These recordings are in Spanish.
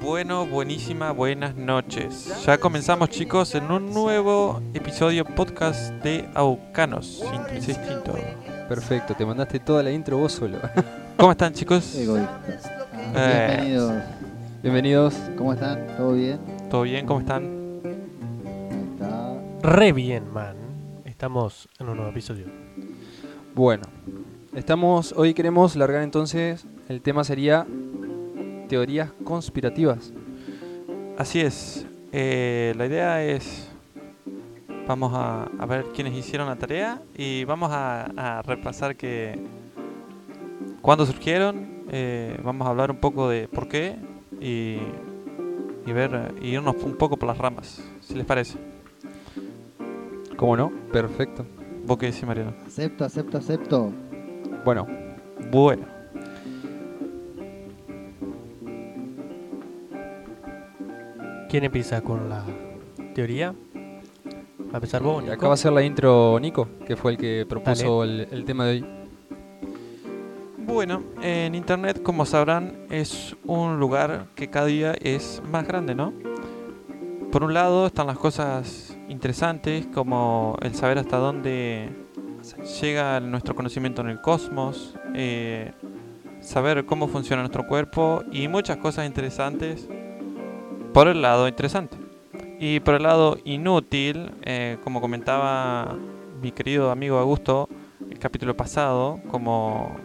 Bueno, buenísima, buenas noches. Ya comenzamos chicos en un nuevo episodio podcast de Aucanos, Instinto. Perfecto, te mandaste toda la intro vos solo. ¿Cómo están chicos? Egoístas. Ah, Eh. Bienvenidos. Bienvenidos. ¿Cómo están? ¿Todo bien? ¿Todo bien? ¿Cómo están? Ahí está. Re bien, man. Estamos en un nuevo episodio. Bueno, estamos, hoy queremos largar entonces, el tema sería teorías conspirativas. Así es. Eh, la idea es... Vamos a, a ver quiénes hicieron la tarea y vamos a, a repasar que... ¿Cuándo surgieron? eh, vamos a hablar un poco de por qué y, y ver y irnos un poco por las ramas, si les parece. ¿Cómo no? Perfecto. ¿Vos qué decís, Mariano? Acepto, acepto, acepto. Bueno, Bueno. ¿Quién empieza con la teoría? ¿Va a empezar vos, Nico? acá va a ser la intro Nico, que fue el que propuso el, el tema de hoy. Bueno, en Internet, como sabrán, es un lugar que cada día es más grande, ¿no? Por un lado están las cosas interesantes, como el saber hasta dónde llega nuestro conocimiento en el cosmos, eh, saber cómo funciona nuestro cuerpo y muchas cosas interesantes por el lado interesante. Y por el lado inútil, eh, como comentaba mi querido amigo Augusto el capítulo pasado, como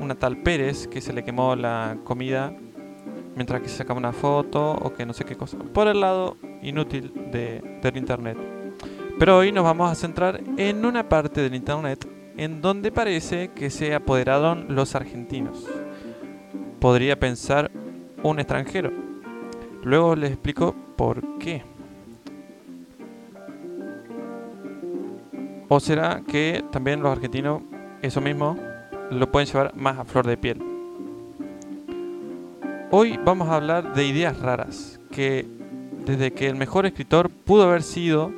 una tal Pérez que se le quemó la comida mientras que se sacaba una foto o que no sé qué cosa. Por el lado inútil de, del internet. Pero hoy nos vamos a centrar en una parte del internet en donde parece que se apoderaron los argentinos. Podría pensar un extranjero. Luego les explico por qué. ¿O será que también los argentinos eso mismo lo pueden llevar más a flor de piel? Hoy vamos a hablar de ideas raras, que desde que el mejor escritor pudo haber sido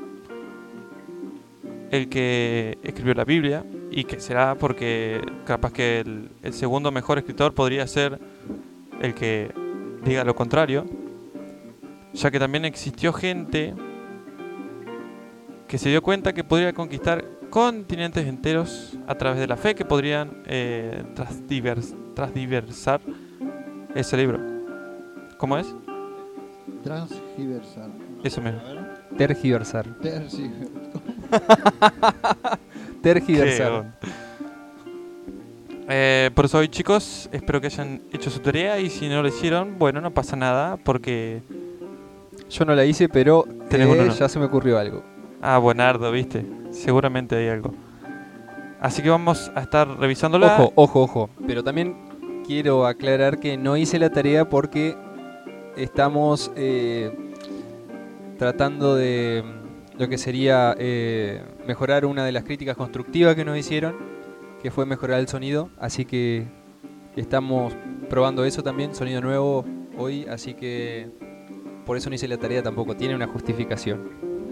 el que escribió la Biblia, y que será porque capaz que el, el segundo mejor escritor podría ser el que diga lo contrario, ya que también existió gente que se dio cuenta que podría conquistar continentes enteros a través de la fe que podrían eh, transdivers- transdiversar ese libro. ¿Cómo es? Transgiversar. Eso mismo. A ver. Tergiversar. Tergiversar. Eh, por eso hoy chicos, espero que hayan hecho su tarea y si no lo hicieron, bueno, no pasa nada porque... Yo no la hice, pero eh, uno, ¿no? ya se me ocurrió algo. Ah, buenardo, viste. Seguramente hay algo. Así que vamos a estar revisándola. Ojo, ojo, ojo. Pero también quiero aclarar que no hice la tarea porque estamos eh, tratando de mm, lo que sería eh, mejorar una de las críticas constructivas que nos hicieron, que fue mejorar el sonido. Así que estamos probando eso también, sonido nuevo hoy, así que por eso no hice la tarea tampoco. Tiene una justificación.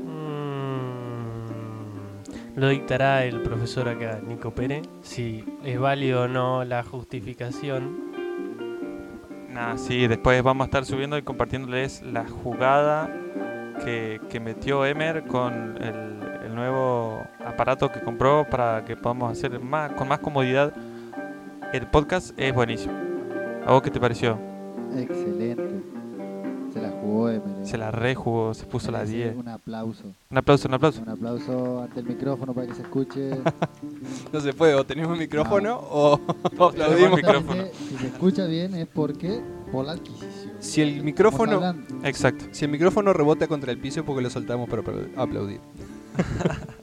Mm, lo dictará el profesor acá, Nico Pérez, si es válido o no la justificación. Nah, sí, después vamos a estar subiendo y compartiéndoles la jugada que, que metió Emer con el, el nuevo aparato que compró para que podamos hacer más, con más comodidad. El podcast es buenísimo. ¿A vos qué te pareció? Excelente. Se la jugó Emer. Se la rejugó, se puso la Merece 10. Un aplauso. Un aplauso, un aplauso. Un aplauso ante el micrófono para que se escuche. No se puede, o tenés un micrófono o Aplaudimos el Justamente, micrófono. Si se escucha bien es porque por la adquisición. si el micrófono. Exacto. Si el micrófono rebota contra el piso es porque lo soltamos para aplau- aplaudir.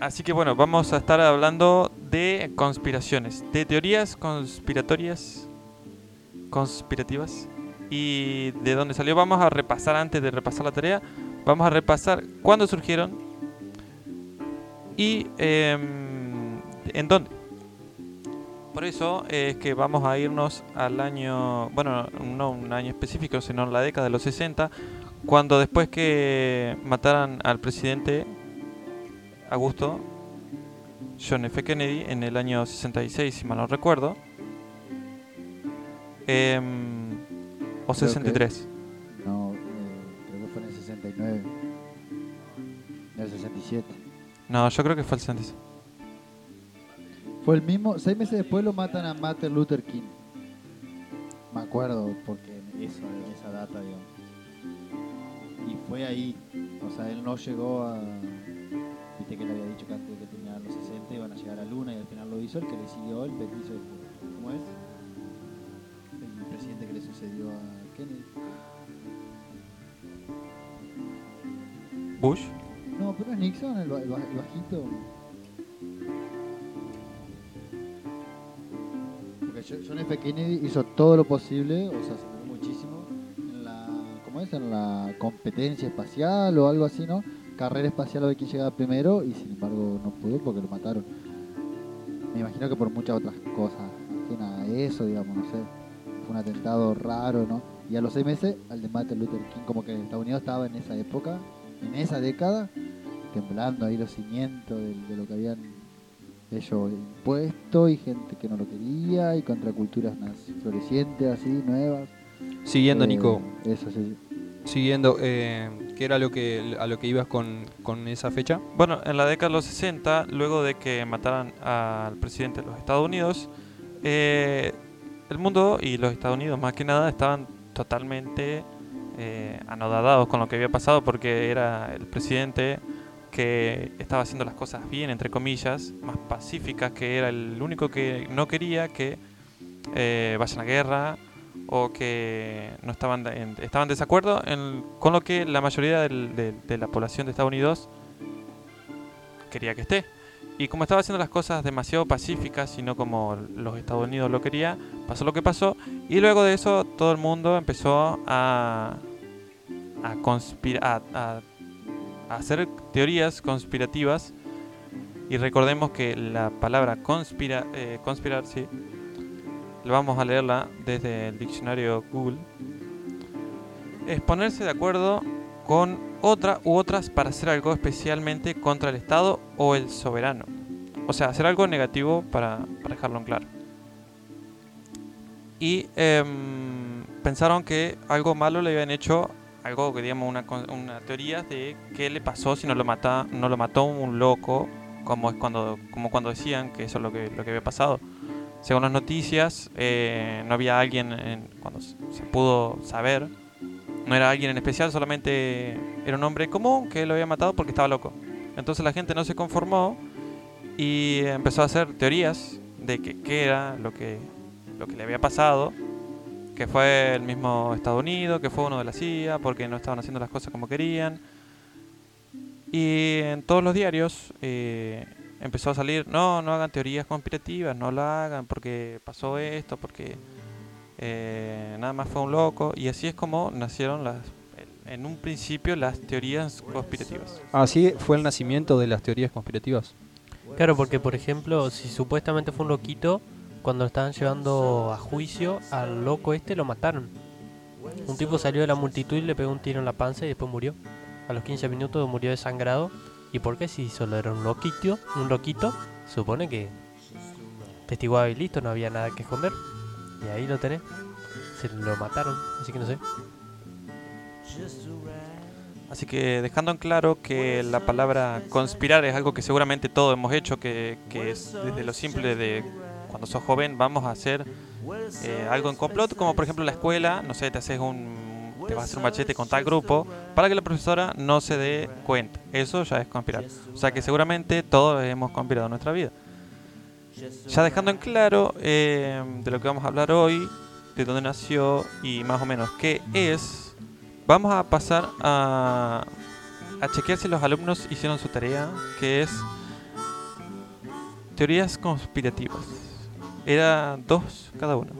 Así que bueno, vamos a estar hablando de conspiraciones, de teorías conspiratorias, conspirativas y de dónde salió. Vamos a repasar antes de repasar la tarea, vamos a repasar cuándo surgieron y em, en dónde. Por eso es que vamos a irnos al año, bueno, no un año específico, sino la década de los 60, cuando después que mataran al presidente Augusto John F. Kennedy en el año 66, si mal no recuerdo, Em, o Creo que- 63. No, eh, creo que fue en el 69. En el 67. No, yo creo que fue el 66. Fue el mismo, seis meses después lo matan a Martin Luther King. Me acuerdo, porque eso, esa data, digamos. Y fue ahí. O sea, él no llegó a. Viste que le había dicho que antes de que terminaran los 60 iban a llegar a Luna y al final lo hizo el que le siguió el petiso. ¿Cómo es? Que a Kennedy. Bush. No, pero es Nixon, el, ba- el ba- el bajito. Porque Jo- John F. Kennedy hizo todo lo posible, o sea, se murió muchísimo en la, ¿cómo es? En la competencia espacial o algo así, ¿no? Carrera espacial a ver quién llegaba primero y sin embargo no pudo porque lo mataron. Me imagino que por muchas otras cosas, ajena a eso, digamos, no sé. Fue un atentado raro, ¿no? Y a los seis meses, al de Martin Luther King, como que Estados Unidos estaba en esa época, en esa década, temblando ahí los cimientos de, de lo que habían ellos impuesto y gente que no lo quería y contraculturas más florecientes así, nuevas. Siguiendo, Eh, Nico, Eso sí. siguiendo, eh, ¿qué era lo que, a lo que ibas con, con esa fecha? Bueno, en la década de los 60, luego de que mataran al presidente de los Estados Unidos, eh, el mundo y los Estados Unidos más que nada estaban totalmente eh, anodadados con lo que había pasado porque era el presidente que estaba haciendo las cosas bien, entre comillas, más pacíficas, que era el único que no quería que eh, vayan a guerra o que no estaban en, estaban desacuerdo en- con lo que la mayoría del- de, de la población de Estados Unidos quería que esté. Y como estaba haciendo las cosas demasiado pacíficas y no como los Estados Unidos lo quería, pasó lo que pasó. Y luego de eso todo el mundo empezó a, a, conspira- a, a- hacer teorías conspirativas. Y recordemos que la palabra conspira, eh, conspirar, vamos a leerla desde el diccionario Google. Es ponerse de acuerdo con otra u otras para hacer algo especialmente contra el Estado o el soberano. O sea, hacer algo negativo para, para dejarlo en claro. Y em, pensaron que algo malo le habían hecho, algo que digamos una, teoría de qué le pasó si no lo, mata, no lo mató un loco, como es cuando, como cuando decían que eso es lo que, lo que había pasado. Según las noticias, eh, no había alguien, en- cuando se pudo saber, no era alguien en especial, solamente era un hombre común que lo había matado porque estaba loco. Entonces la gente no se conformó y empezó a hacer teorías de que qué era lo que, lo que le había pasado, que fue el mismo Estados Unidos, que fue uno de la CIA, porque no estaban haciendo las cosas como querían. Y en todos los diarios eh, empezó a salir, no, no hagan teorías conspirativas, no lo hagan porque pasó esto, porque eh, nada más fue un loco. Y así es como nacieron las, en un principio las teorías conspirativas. Así fue el nacimiento de las teorías conspirativas. Claro, porque por ejemplo, si supuestamente fue un loquito, cuando lo estaban llevando a juicio, al loco este lo mataron. Un tipo salió de la multitud y le pegó un tiro en la panza y después murió. A los 15 minutos murió desangrado. ¿Y por qué si solo era un loquito? Un loquito, supone que testiguaba y listo, no había nada que esconder. Y ahí lo tenés. Se lo mataron, así que no sé. Así que dejando en claro que la palabra conspirar es algo que seguramente todos hemos hecho, que, que es desde lo simple de cuando sos joven vamos a hacer eh, algo en complot, como por ejemplo la escuela, no sé, te haces un, te vas a hacer un machete con tal grupo para que la profesora no se dé cuenta. Eso ya es conspirar. O sea que seguramente todos hemos conspirado en nuestra vida. Ya dejando en claro eh, de lo que vamos a hablar hoy, de dónde nació y más o menos qué es, vamos a pasar a, a chequear si los alumnos hicieron su tarea, que es teorías conspirativas. Era dos cada uno.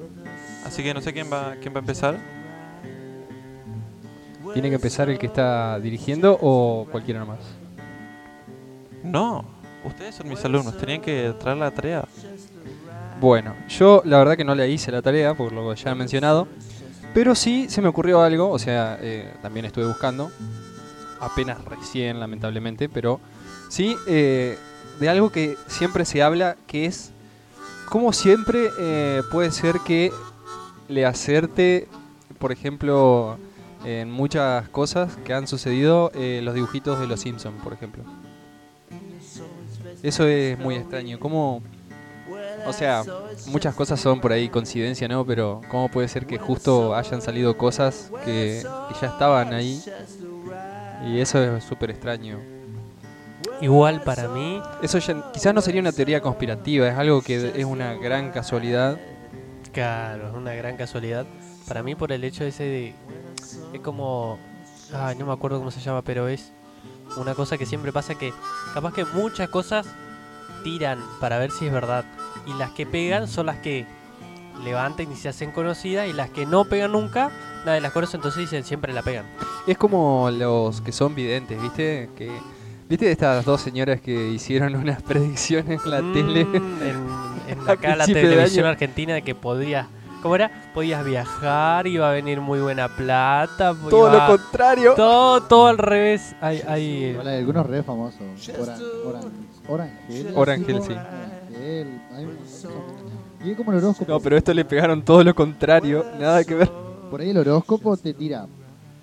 Así que no sé quién va, quién va a empezar. ¿Tiene que empezar el que está dirigiendo o cualquiera nomás? No, ustedes son mis alumnos, tenían que traer la tarea. Bueno, yo la verdad que no le hice la tarea, por lo que ya he mencionado. Pero sí se me ocurrió algo, o sea, eh, también estuve buscando. Apenas recién, lamentablemente, pero sí eh, de algo que siempre se habla, que es cómo siempre eh, puede ser que le acerte, por ejemplo, en muchas cosas que han sucedido, eh, los dibujitos de los Simpsons, por ejemplo. Eso es muy extraño. ¿Cómo.? O sea, muchas cosas son por ahí coincidencia, ¿no? Pero ¿cómo puede ser que justo hayan salido cosas que, que ya estaban ahí? Y eso es súper extraño. Igual para mí, Eso ya, quizás no sería una teoría conspirativa, es algo que es una gran casualidad. claro, es una gran casualidad. Para mí por el hecho ese de... Es como... Ay, no me acuerdo cómo se llama, pero es una cosa que siempre pasa que capaz que muchas cosas tiran para ver si es verdad. Y las que pegan son las que levantan y se hacen conocidas y las que no pegan nunca, nadie las conoce, entonces dicen siempre la pegan. Es como los que son videntes, ¿viste? Que, ¿Viste estas dos señoras que hicieron unas predicciones en la Mm, tele? En, en acá la televisión argentina de que podías. ¿Cómo era? Podías viajar, iba a venir muy buena plata. Todo iba- lo contrario. todo, todo al revés. Hay, hay, Hola, hay algunos re famosos. Oran, Oran, Orangel. Orangel, sí. como Orangel, hay un montón. Y es como el horóscopo. No, pero esto le pegaron todo lo contrario. Nada que ver. Por ahí el horóscopo te tira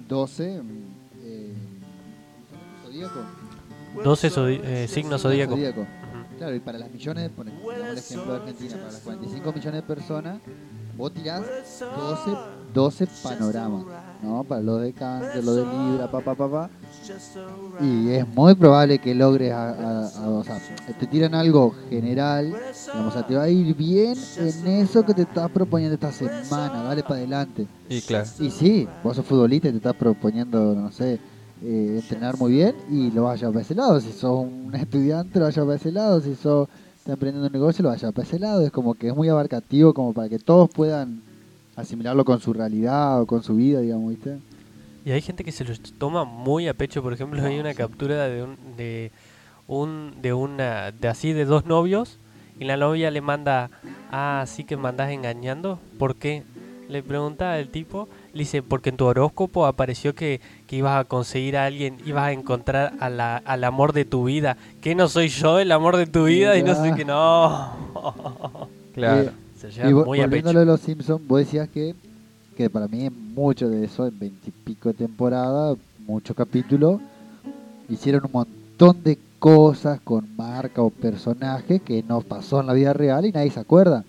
12 mm, eh, zodíaco. 12 zodi- eh, signos zodíacos. Zodíaco. Ujú. Claro, y para las millones, ponemos el ejemplo de Argentina, para las 45 millones de personas, vos tirás 12, 12 panoramas, ¿no? Para los de cáncer, los de libra, pa, pa, pa, pa. Y es muy probable que logres, a- a- a- o sea, te tiran algo general, digamos, o sea, te va a ir bien en eso que te estás proponiendo esta semana, dale para adelante. Y claro. Y sí, vos sos futbolista y te estás proponiendo, no sé, eh, entrenar muy bien y lo vas a para ese lado. Si sos un estudiante, lo vas a para ese lado. Si sos estás emprendiendo un negocio, lo vas a llevar para ese lado. Es como que es muy abarcativo como para que todos puedan asimilarlo con su realidad o con su vida, digamos, ¿viste? Y hay gente que se lo toma muy a pecho. Por ejemplo, hay una captura de un, de un, de una, de así de dos novios y la novia le manda, ah, sí que me andás engañando. ¿Por qué? Le pregunta el tipo, le dice, porque en tu horóscopo apareció que, que ibas a conseguir a alguien, ibas a encontrar a la, al amor de tu vida. ¿Que no soy yo el amor de tu vida? Y no sé qué, no. Claro. Eh, Se lleva muy a volviendo a pecho. de los Simpsons, vos decías que, que para mí es mucho de eso, en veintipico de temporada, muchos capítulos, hicieron un montón de cosas con marca o personajes que no pasó en la vida real y nadie se acuerda.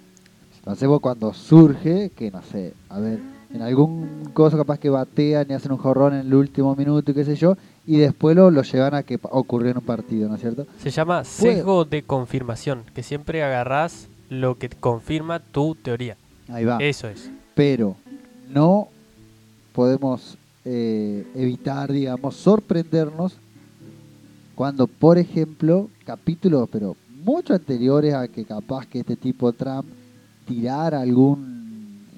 Entonces vos cuando surge, que no sé, a ver, en algún cosa capaz que batean y hacen un jorrón en el último minuto y qué sé yo, y después lo, lo llevan a que ocurrió en un partido, ¿no es cierto? Se llama sesgo de confirmación, que siempre agarrás lo que confirma tu teoría. Ahí va. Eso es. pero no podemos eh, evitar, digamos, sorprendernos cuando, por ejemplo, capítulos, pero mucho anteriores a que capaz que este tipo Trump tirara algún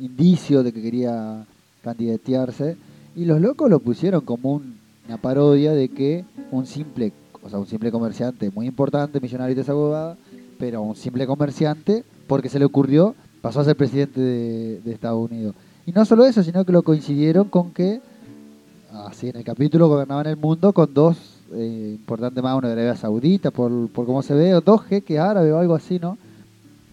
indicio de que quería candidatearse, y los locos lo pusieron como un- una parodia de que un simple, o sea, un simple comerciante muy importante, millonario de esa pero un simple comerciante, porque se le ocurrió, pasó a ser presidente de, Estados Unidos. Y no solo eso, sino que lo coincidieron con que, así en el capítulo, gobernaban el mundo con dos eh, importantes más, uno de Arabia Saudita, por, por cómo se ve, o dos jeques árabes o algo así, ¿no?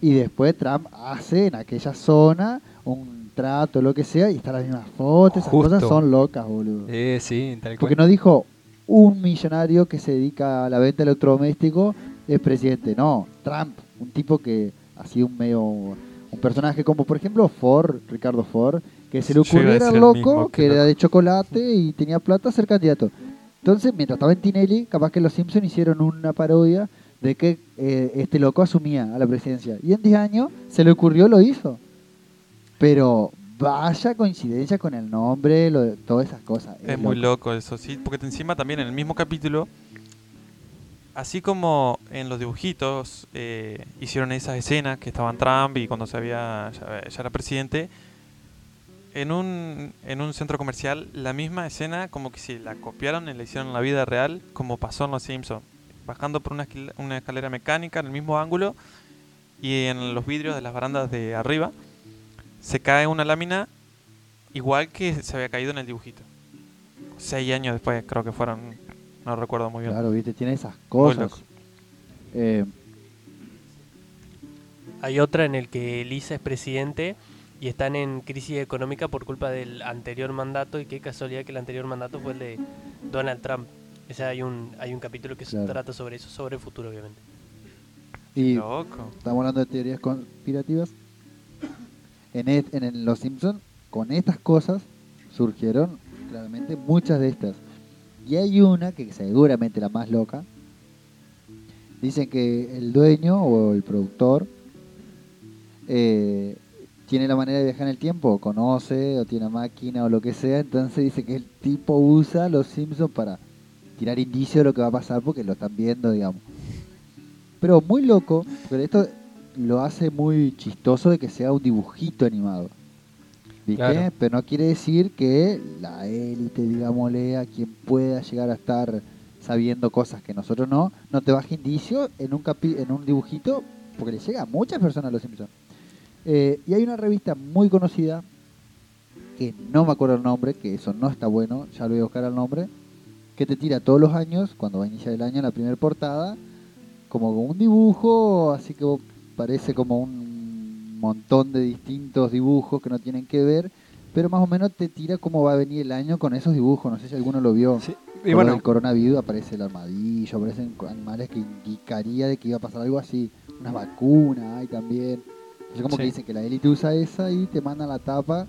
Y después Trump hace en aquella zona un trato, lo que sea, y están las mismas fotos, esas cosas son locas, boludo. Eh, sí, tal Porque no dijo un millonario que se dedica a la venta de electrodomésticos es presidente. No, Trump, un tipo que ha sido un medio un personaje como por ejemplo Ford, Ricardo Ford, que se le ocurriera el loco que era de chocolate y tenía plata a ser candidato. Entonces, mientras estaba en Tinelli, capaz que los Simpsons hicieron una parodia de que eh, este loco asumía a la presidencia. Y en 10 años se le ocurrió, lo hizo. Pero vaya coincidencia con el nombre, lo de- todas esas cosas. Es muy loco eso, sí, porque encima también en el mismo capítulo, así como en los dibujitos eh, hicieron esas escenas que estaban Trump y cuando se había ya, ya era presidente, en un, en un centro comercial la misma escena como que si la copiaron y la hicieron en la vida real como pasó en Los Simpsons, bajando por una, esquil- una escalera mecánica en el mismo ángulo y en los vidrios de las barandas de arriba se cae una lámina igual que se había caído en el dibujito. Seis años después creo que fueron, no recuerdo muy bien. Claro, viste, tiene esas cosas. Eh, Hay otra en el que Lisa es presidente y están en crisis económica por culpa del anterior mandato y qué casualidad que el anterior mandato fue el de Donald Trump. O sea, hay un, hay un capítulo que se trata sobre eso, sobre el futuro, obviamente. Y Loco. estamos hablando de teorías conspirativas. En, et- en Los Simpsons, con estas cosas, surgieron claramente muchas de estas. Y hay una que seguramente la más loca. Dicen que el dueño o el productor eh, tiene la manera de viajar en el tiempo, conoce o tiene máquina o lo que sea. Entonces dice que el tipo usa los Simpsons para tirar indicios de lo que va a pasar porque lo están viendo, digamos. Pero muy loco, porque esto lo hace muy chistoso de que sea un dibujito animado. ¿Viste? Claro. Pero no quiere decir que la élite, digámosle, a quien pueda llegar a estar sabiendo cosas que nosotros no, no te baje indicio en un, capi- en un dibujito, porque le llega a muchas personas a los Simpsons. Eh, y hay una revista muy conocida, que no me acuerdo el nombre, que eso no está bueno, ya lo voy a buscar el nombre, que te tira todos los años, cuando va a iniciar el año, la primera portada, como un dibujo, así que vos- parece como un montón de distintos dibujos que no tienen que ver, pero más o menos te tira cómo va a venir el año con esos dibujos. No sé si alguno lo vio. Sí, Y bueno, del coronavirus aparece el armadillo, aparecen animales que indicaría de que iba a pasar algo así. Unas vacunas hay también. Entonces como que dicen que la élite usa esa y te mandan la tapa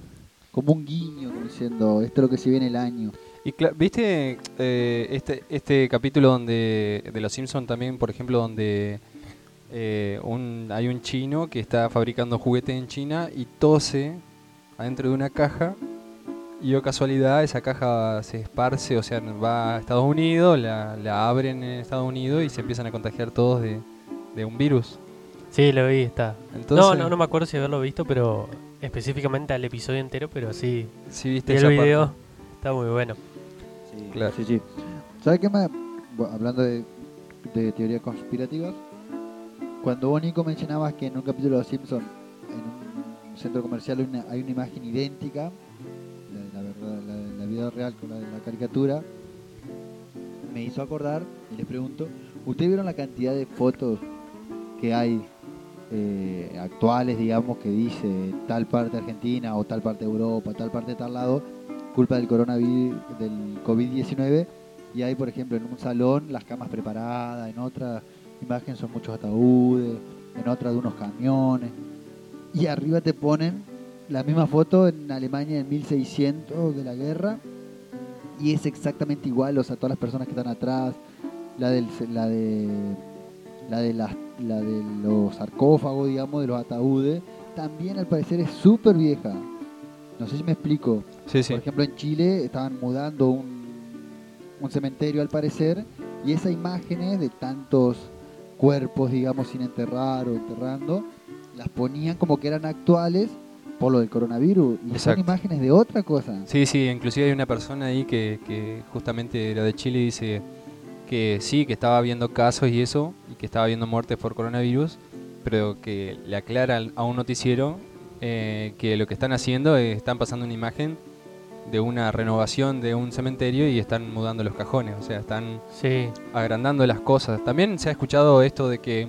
como un guiño, como diciendo, esto es lo que se viene el año. Y viste eh, este, este capítulo donde de los Simpsons también, por ejemplo, donde eh, un, hay un chino que está fabricando juguetes en China y tose adentro de una caja y o casualidad esa caja se esparce, o sea, va a Estados Unidos, la, la abren en Estados Unidos y se empiezan a contagiar todos de, de un virus. Sí, lo vi, está. Entonces, no, no, no me acuerdo si haberlo visto, pero específicamente al episodio entero, pero sí. Sí, viste el parte. video, está muy bueno. Sí, Claro. sí, sí. ¿Sabes qué más? Bueno, hablando de, de teorías conspirativas, cuando vos, Nico, mencionabas que en un capítulo de Los Simpsons, en un centro comercial, hay una, hay una imagen idéntica, la de la, la la vida real con la de la caricatura, me hizo acordar, y les pregunto, ¿ustedes vieron la cantidad de fotos que hay eh, actuales, digamos, que dice tal parte de Argentina o tal parte de Europa, tal parte de tal lado, culpa del coronavirus, del COVID-19, y hay, por ejemplo, en un salón las camas preparadas, en otra imagen son muchos ataúdes, en otra de unos camiones, y arriba te ponen la misma foto en Alemania en 1600 de la guerra, y es exactamente igual, o sea, todas las personas que están atrás, la del la de la de las la de los sarcófagos, digamos, de los ataúdes, también al parecer es súper vieja. No sé si me explico. Sí, sí. Por ejemplo, en Chile estaban mudando un, un cementerio al parecer y esas imágenes de tantos cuerpos, digamos, sin enterrar o enterrando, las ponían como que eran actuales por lo del coronavirus. Y son imágenes de otra cosa. Sí, sí, inclusive hay una persona ahí que, que justamente era de Chile y dice que sí, que estaba viendo casos y eso, y que estaba viendo muertes por coronavirus, pero que le aclara a un noticiero eh, que lo que están haciendo es están pasando una imagen de una renovación de un cementerio y están mudando los cajones, o sea, están Sí, agrandando las cosas. También se ha escuchado esto de que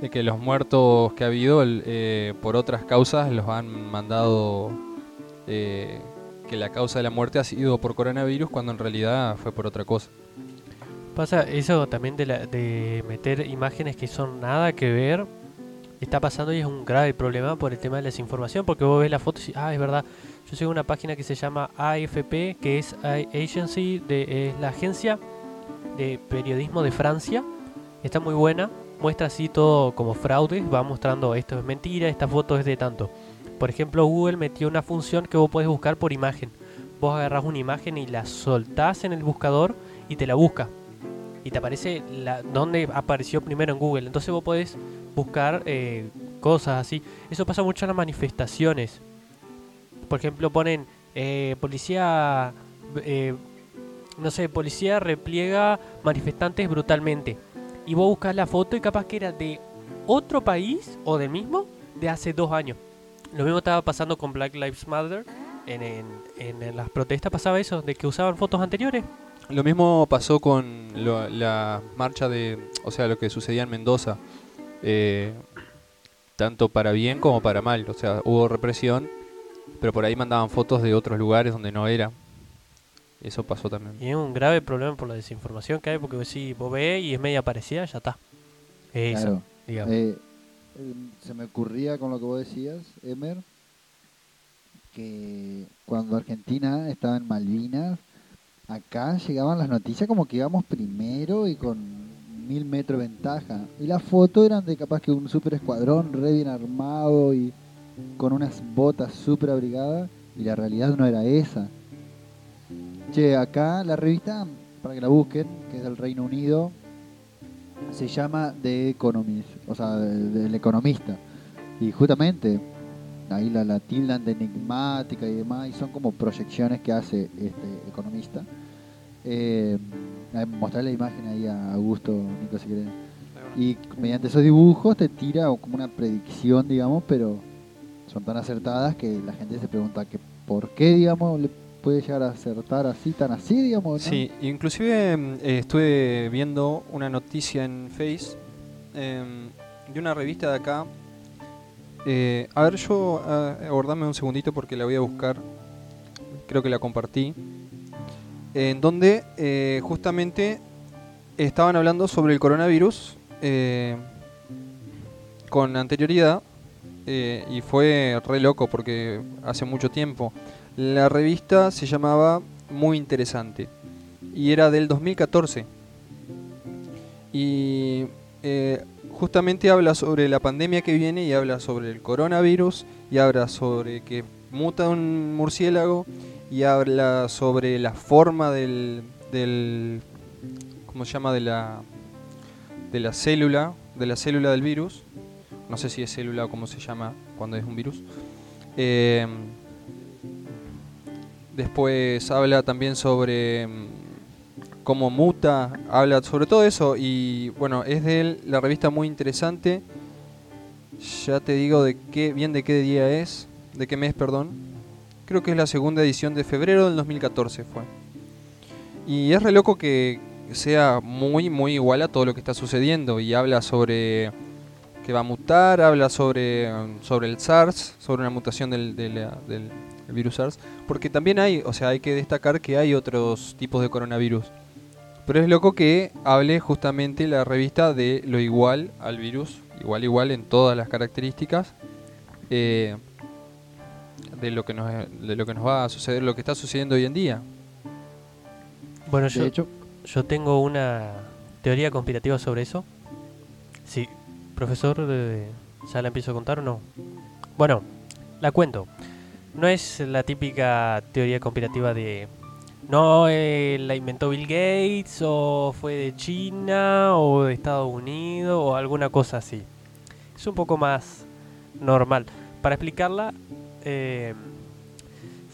de que los muertos que ha habido eh, por otras causas los han mandado eh, que la causa de la muerte ha sido por coronavirus cuando en realidad fue por otra cosa. pasa eso también de, la- de meter imágenes que son nada que ver. Está pasando y es un grave problema por el tema de la desinformación, porque vos ves la foto y ah, es verdad. Yo sigo una página que se llama AFP, que es Agency, de, es la agencia de periodismo de Francia. Está muy buena, muestra así todo como fraudes, va mostrando esto es mentira, esta foto es de tanto. Por ejemplo, Google metió una función que vos podés buscar por imagen. Vos agarrás una imagen y la soltás en el buscador y te la busca. Y te aparece la, dónde apareció primero en Google. Entonces vos podés buscar eh, cosas así. Eso pasa mucho en las manifestaciones. Por ejemplo, ponen eh, policía, eh, no sé, policía repliega manifestantes brutalmente. Y vos buscas la foto y capaz que era de otro país o del mismo de hace dos años. Lo mismo estaba pasando con Black Lives Matter. En, en- las protestas pasaba eso, de que usaban fotos anteriores. Lo mismo pasó con lo- la marcha de, o sea, lo que sucedía en Mendoza. Eh, tanto para bien como para mal. O sea, hubo represión, pero por ahí mandaban fotos de otros lugares donde no era. Eso pasó también. Y es un grave problema por la desinformación que hay, porque si vos ves y es media parecida, ya está. Es Eso, Claro. digamos. Eh, eh, se me ocurría con lo que vos decías, Emer, que cuando Argentina estaba en Malvinas, acá llegaban las noticias como que íbamos primero y con mil metros de ventaja. Y las fotos eran de capaz que un super escuadrón re bien armado y con unas botas super abrigadas, y la realidad no era esa. Che, acá la revista, para que la busquen, que es del Reino Unido, se llama The Economist, o sea, de- del economista. Y justamente ahí la, la tildan de enigmática y demás, y son como proyecciones que hace este economista. Eh, mostrar la imagen ahí a Augusto, Nico, si querés. Y mediante esos dibujos te tira como una predicción, digamos, pero son tan acertadas que la gente se pregunta que por qué, digamos, le puede llegar a acertar así, tan así, digamos. Sí, inclusive mm, eh, estuve viendo una noticia en Face em, de una revista de acá. Eh, a ver, yo, aguardame un segundito porque la voy a buscar. Creo que la compartí. En donde eh, justamente estaban hablando sobre el coronavirus con anterioridad. Eh, y fue re loco porque hace mucho tiempo. La revista se llamaba Muy Interesante y era del 2014. Y eh, justamente habla sobre la pandemia que viene y habla sobre el coronavirus y habla sobre que muta un murciélago y habla sobre la forma del, del ¿cómo se llama? de la de la célula, de la célula del virus. No sé si es célula o cómo se llama cuando es un virus. Eh, Después habla también sobre mm, cómo muta, habla sobre todo eso y bueno, es de él la revista muy interesante. Ya te digo de qué bien de qué día es, de qué mes, perdón. Creo que es la segunda edición de febrero del 2014 fue. Y es re loco que sea muy muy igual a todo lo que está sucediendo y habla sobre que va a mutar, habla sobre sobre el SARS, sobre una mutación del, del el virus SARS, porque también hay, o sea, hay que destacar que hay otros tipos de coronavirus. Pero es loco que hable justamente la revista de lo igual al virus, igual igual en todas las características, eh, de lo que nos de lo que nos va a suceder, lo que está sucediendo hoy en día. Bueno, yo, hecho, yo tengo una teoría conspirativa sobre eso. Sí, profesor, eh, ¿ya la empiezo a contar o no? Bueno, la cuento. No es la típica teoría conspirativa de... No, eh, la inventó Bill Gates o fue de China o de Estados Unidos o alguna cosa así. Es un poco más normal. Para explicarla, eh,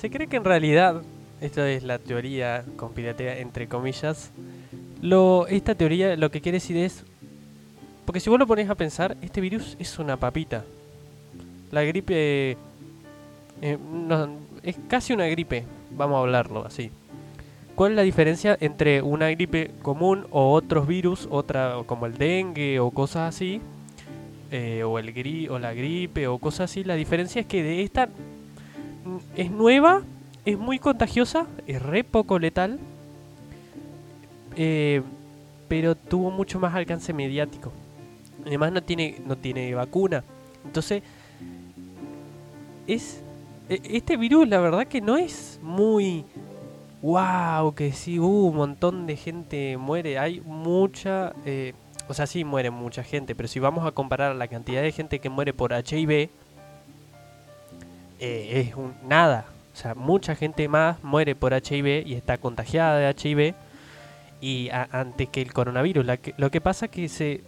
se cree que en realidad, esto es la teoría conspirativa entre comillas, esta teoría lo que quiere decir es, porque si vos lo pones a pensar, este virus es una papita. La gripe eh, no, es casi una gripe, vamos a hablarlo así. ¿Cuál es la diferencia entre una gripe común o otros virus, otra como el dengue o cosas así, eh, o el gri o la gripe o cosas así? La diferencia es que de esta mm, es nueva, es muy contagiosa, es re poco letal, eh, pero tuvo mucho más alcance mediático. Además no tiene no tiene vacuna, entonces es e- este virus la verdad que no es muy wow que sí uh, un montón de gente muere. Hay mucha eh, o sea sí muere mucha gente pero si vamos a comparar la cantidad de gente que muere por HIV eh, es un nada. O sea mucha gente más muere por HIV y está contagiada de HIV y a- antes que el coronavirus. Lo que pasa que se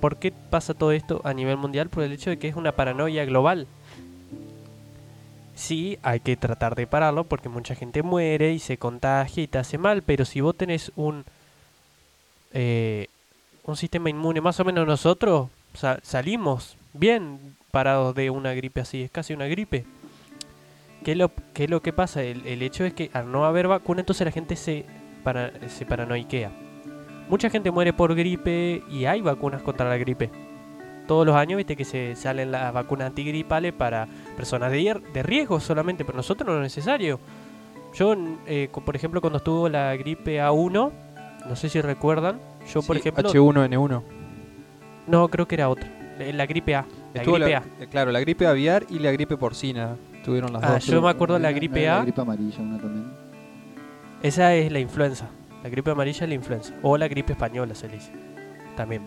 ¿por qué pasa todo esto a nivel mundial? por el hecho de que es una paranoia global sí hay que tratar de pararlo porque mucha gente muere y se contagia y te hace mal, pero si vos tenés un eh, un sistema inmune más o menos nosotros sa- salimos bien parados de una gripe así, es casi una gripe. ¿Qué es lo, qué es lo que pasa? El, hecho es que al no haber vacuna, entonces la gente se, se paranoiquea. Mucha gente muere por gripe y hay vacunas contra la gripe. todos los años, viste que se salen las vacunas antigripales para personas de, de riesgo solamente, pero nosotros no es necesario. Yo, eh, por ejemplo, cuando estuvo la gripe A1, no sé si recuerdan, yo por ejemplo... H1N1. No, creo que era otra. La, la gripe A. La Estuvo gripe la- A. eh, claro, la gripe aviar y la gripe porcina. Tuvieron las Ah, dos. yo me acuerdo de la ¿No era- gripe no A. La gripe amarilla, una también. Esa es la influenza. La gripe amarilla es la influenza. O la gripe española se le dice. También.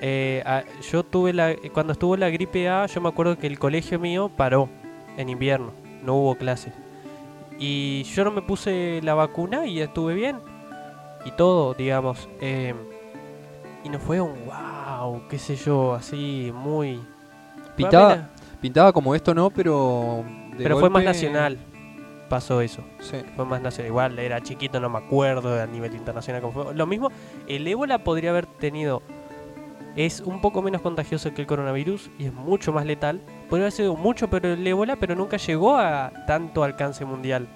Eh, ah, yo tuve la. Cuando estuvo la gripe A, yo me acuerdo que el colegio mío paró en invierno. No hubo clases. Y yo no me puse la vacuna y estuve bien. Y todo, digamos. eh, y no fue un wow, qué sé yo, así muy. Pintaba, pintaba como esto, ¿no? Pero. Pero fue más nacional. Pasó eso. Sí. Fue más nacional. Igual era chiquito, no me acuerdo a nivel internacional cómo fue. Lo mismo, el ébola podría haber tenido. Es un poco menos contagioso que el coronavirus y es mucho más letal. Podría haber sido mucho pero el ébola, pero nunca llegó a tanto alcance mundial.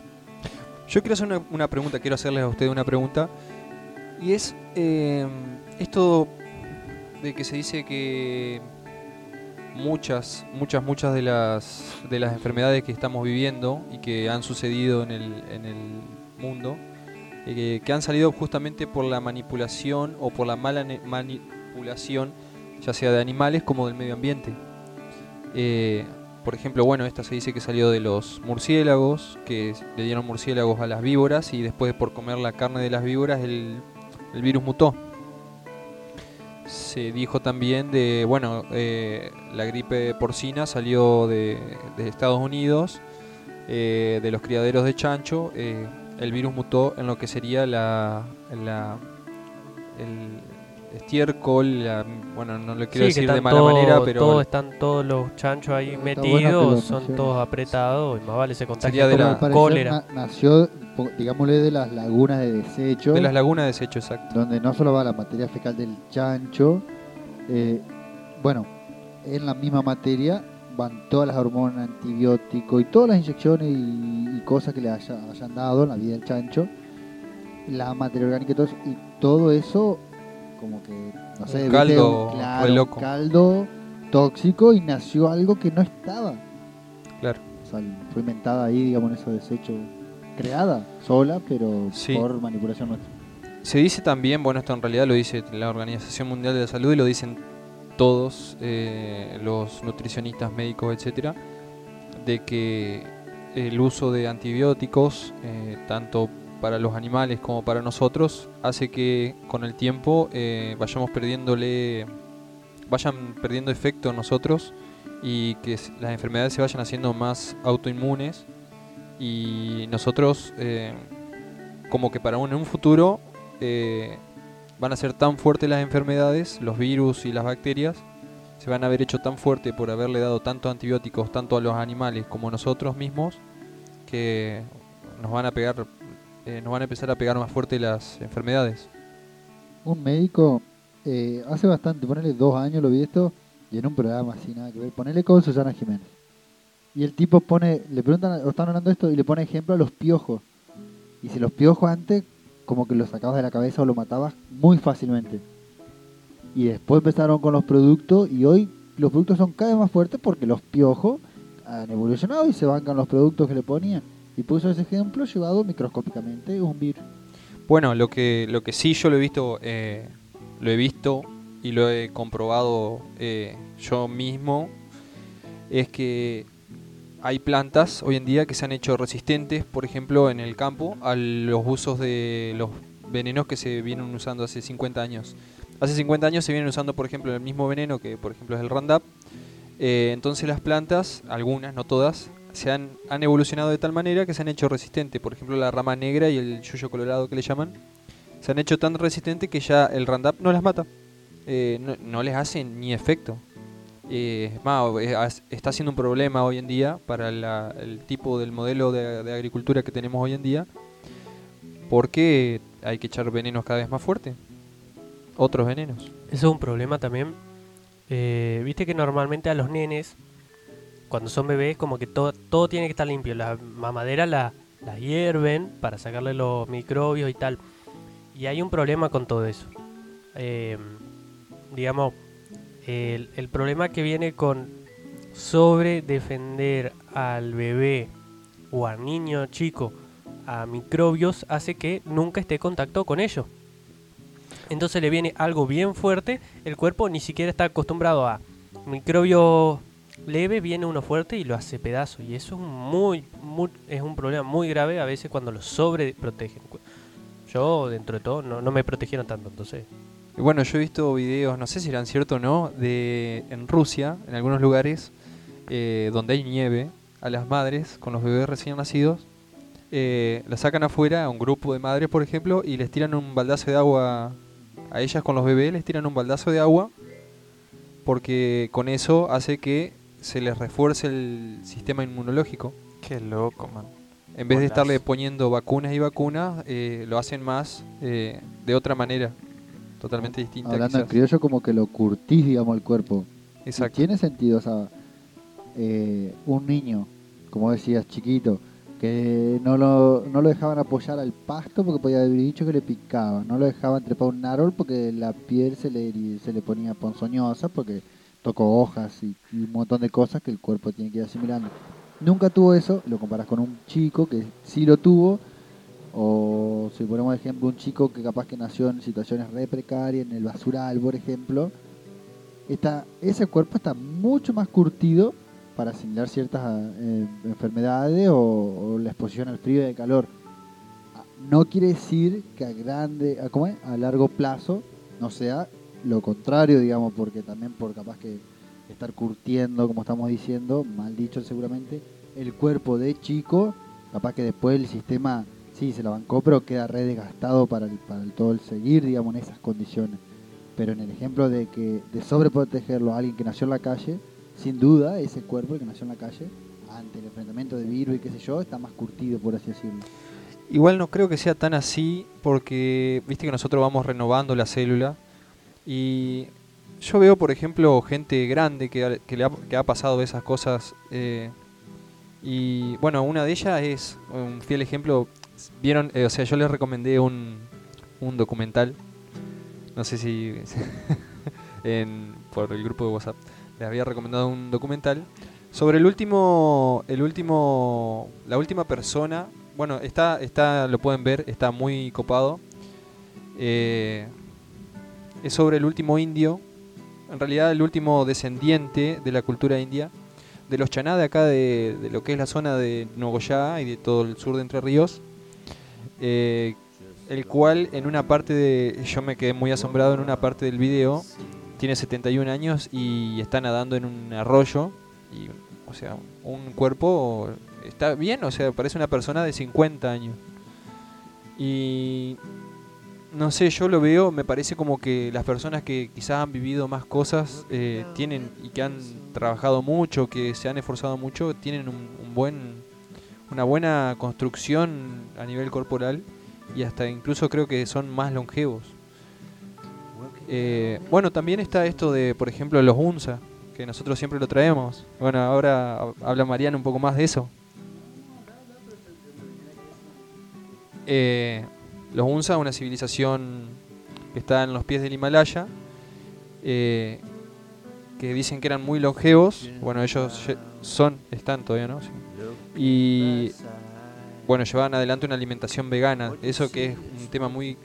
Yo quiero hacer una, una pregunta, quiero hacerles a ustedes una pregunta. Y es eh, esto de que se dice que muchas, muchas, muchas de las, de las enfermedades que estamos viviendo y que han sucedido en el, en el mundo, eh, que han salido justamente por la manipulación o por la mala manipulación, ya sea de animales como del medio ambiente. Eh, por ejemplo, bueno, esta se dice que salió de los murciélagos, que le dieron murciélagos a las víboras y después por comer la carne de las víboras el, el virus mutó. Se dijo también de, bueno, eh, la gripe porcina salió de, Estados Unidos, eh, de los criaderos de chancho, eh, el virus mutó en lo que sería la, la- el estiércol, la- bueno, no le quiero Sí, que decir de están mala todo- manera, pero todos están todos los chanchos ahí Está bueno que lo metidos, son menciones. todos apretados y más vale se Sería contagian de la al parecer cólera. na- nació, po- digámosle, de las lagunas de desecho, de las lagunas de desecho, exacto. donde no solo va la materia fecal del chancho, eh, bueno, en la misma materia van todas las hormonas, antibióticos y todas las inyecciones y, y cosas que le haya- hayan dado en la vida del chancho, la materia orgánica y todo eso, y todo eso como que, no sé, Un caldo un, claro, un loco. caldo tóxico y nació algo que no estaba. Claro. O sea, fue inventada ahí, digamos, en ese desecho, creada sola, pero Sí. por manipulación nuestra. Se dice también, bueno, esto en realidad lo dice la Organización Mundial de la Salud y lo dicen todos eh, los nutricionistas, médicos, etcétera, de que el uso de antibióticos, eh, tanto para los animales como para nosotros, hace que con el tiempo eh, vayamos perdiéndole, vayan perdiendo efecto en nosotros y que las enfermedades se vayan haciendo más autoinmunes y nosotros eh, como que para un, en un futuro eh, van a ser tan fuertes las enfermedades, los virus y las bacterias, se van a haber hecho tan fuerte por haberle dado tantos antibióticos tanto a los animales como a nosotros mismos, que nos van a pegar, eh, nos van a empezar a pegar más fuerte las enfermedades. Un médico, eh, hace bastante, ponele dos años lo vi esto, y en un programa así, nada que ver, ponele con Susana Jiménez. Y el tipo pone, le preguntan, o están hablando de esto, y le pone ejemplo a los piojos. Y si los piojos antes, como que los sacabas de la cabeza o lo matabas muy fácilmente. Y después empezaron con los productos, y hoy los productos son cada vez más fuertes porque los piojos han evolucionado y se bancan los productos que le ponían. Y puso ese ejemplo llevado microscópicamente un virus. Bueno, lo que, lo que sí yo lo he visto, eh, lo he visto y lo he comprobado eh, yo mismo, es que hay plantas hoy en día que se han hecho resistentes, por ejemplo, en el campo, a los usos de los venenos que se vienen usando hace 50 años. Hace 50 años se vienen usando, por ejemplo, el mismo veneno que, por ejemplo, es el Roundup. Eh, entonces las plantas, algunas, no todas, se han, han evolucionado de tal manera que se han hecho resistentes. Por ejemplo, la rama negra y el yuyo colorado que le llaman, se han hecho tan resistentes que ya el Roundup no las mata. Eh, no, les hace ni efecto. Eh, es más, está siendo un problema hoy en día para el tipo del modelo de, de agricultura que tenemos hoy en día, porque hay que echar venenos cada vez más fuertes. Otros venenos. Eso es un problema también. Eh, Viste que normalmente a los nenes, cuando son bebés, como que todo, todo tiene que estar limpio. La mamadera la, hierven para sacarle los microbios y tal. Y hay un problema con todo eso. Eh, digamos, El, problema que viene con sobre defender al bebé o al niño chico a microbios hace que nunca esté en contacto con ellos. Entonces le viene algo bien fuerte, el cuerpo ni siquiera está acostumbrado a microbio leve, viene uno fuerte y lo hace pedazo. Y eso es muy, muy- es un problema muy grave a veces cuando lo sobreprotegen. Yo, dentro de todo, no, me protegieron tanto, entonces. Bueno, yo he visto videos, no sé si eran ciertos o no, de en Rusia, en algunos lugares eh, donde hay nieve, a las madres con los bebés recién nacidos, eh, las sacan afuera a un grupo de madres, por ejemplo, y les tiran un baldazo de agua a ellas con los bebés, les tiran un baldazo de agua porque con eso hace que se les refuerce el sistema inmunológico. Qué loco, man. En vez de estarle poniendo vacunas y vacunas, eh, lo hacen más eh, de otra manera, totalmente distinta. Hablando en quizás. criollo, como que lo curtís, digamos, el cuerpo. Exacto. tiene sentido, o sea, eh, un niño, como decías, chiquito, que no lo, no lo dejaban apoyar al pasto porque podía haber dicho que le picaba, no lo dejaban trepar un árbol porque la piel se le, se le ponía ponzoñosa porque tocó hojas y, un montón de cosas que el cuerpo tiene que ir asimilando. Nunca tuvo eso, lo comparas con un chico que sí lo tuvo, o si ponemos ejemplo un chico que capaz que nació en situaciones re precarias, en el basural, por ejemplo, está, ese cuerpo está mucho más curtido para asimilar ciertas eh, enfermedades o, o la exposición al frío y al calor. Ah, No quiere decir que a grande, a, ¿cómo es? a largo plazo no sea lo contrario, digamos, porque también por capaz que estar curtiendo, como estamos diciendo, mal dicho seguramente, el cuerpo de chico, capaz que después el sistema sí se la bancó, pero queda re desgastado para, el, para el todo el seguir, digamos, en esas condiciones. Pero en el ejemplo de que de sobreprotegerlo a alguien que nació en la calle, sin duda ese cuerpo el que nació en la calle, ante el enfrentamiento de virus y qué sé yo, está más curtido, por así decirlo. Igual no creo que sea tan así porque viste que nosotros vamos renovando la célula y yo veo por ejemplo gente grande que, que le ha, que ha pasado esas cosas eh, y bueno, una de ellas es un fiel ejemplo, vieron, Eh, o sea, yo les recomendé un, un documental, no sé si en- por el grupo de WhatsApp, les había recomendado un documental sobre el último, el último, la última persona. Bueno, está, está, lo pueden ver, está muy copado. Eh, es sobre el último indio, en realidad el último descendiente de la cultura india, de los chaná de acá, de, lo que es la zona de Nogoyá y de todo el sur de Entre Ríos. eh, el cual en una parte de, yo me quedé muy asombrado en una parte del video, tiene 71 años y está nadando en un arroyo y o sea, un cuerpo está bien, o sea, parece una persona de 50 años. Y no sé, yo lo veo, me parece como que las personas que quizás han vivido más cosas eh, tienen y que han trabajado mucho, que se han esforzado mucho, tienen un, un buen una buena construcción a nivel corporal y hasta incluso creo que son más longevos. Eh, bueno, también está esto de, por ejemplo, los UNSA, que nosotros siempre lo traemos. Bueno, ahora hab- habla Mariana un poco más de eso. Eh, los UNSA, una civilización que está en los pies del Himalaya, eh, que dicen que eran muy longevos. Bueno, ellos son, están todavía, ¿no? Y bueno, llevaban adelante una alimentación vegana. Eso que es un tema muy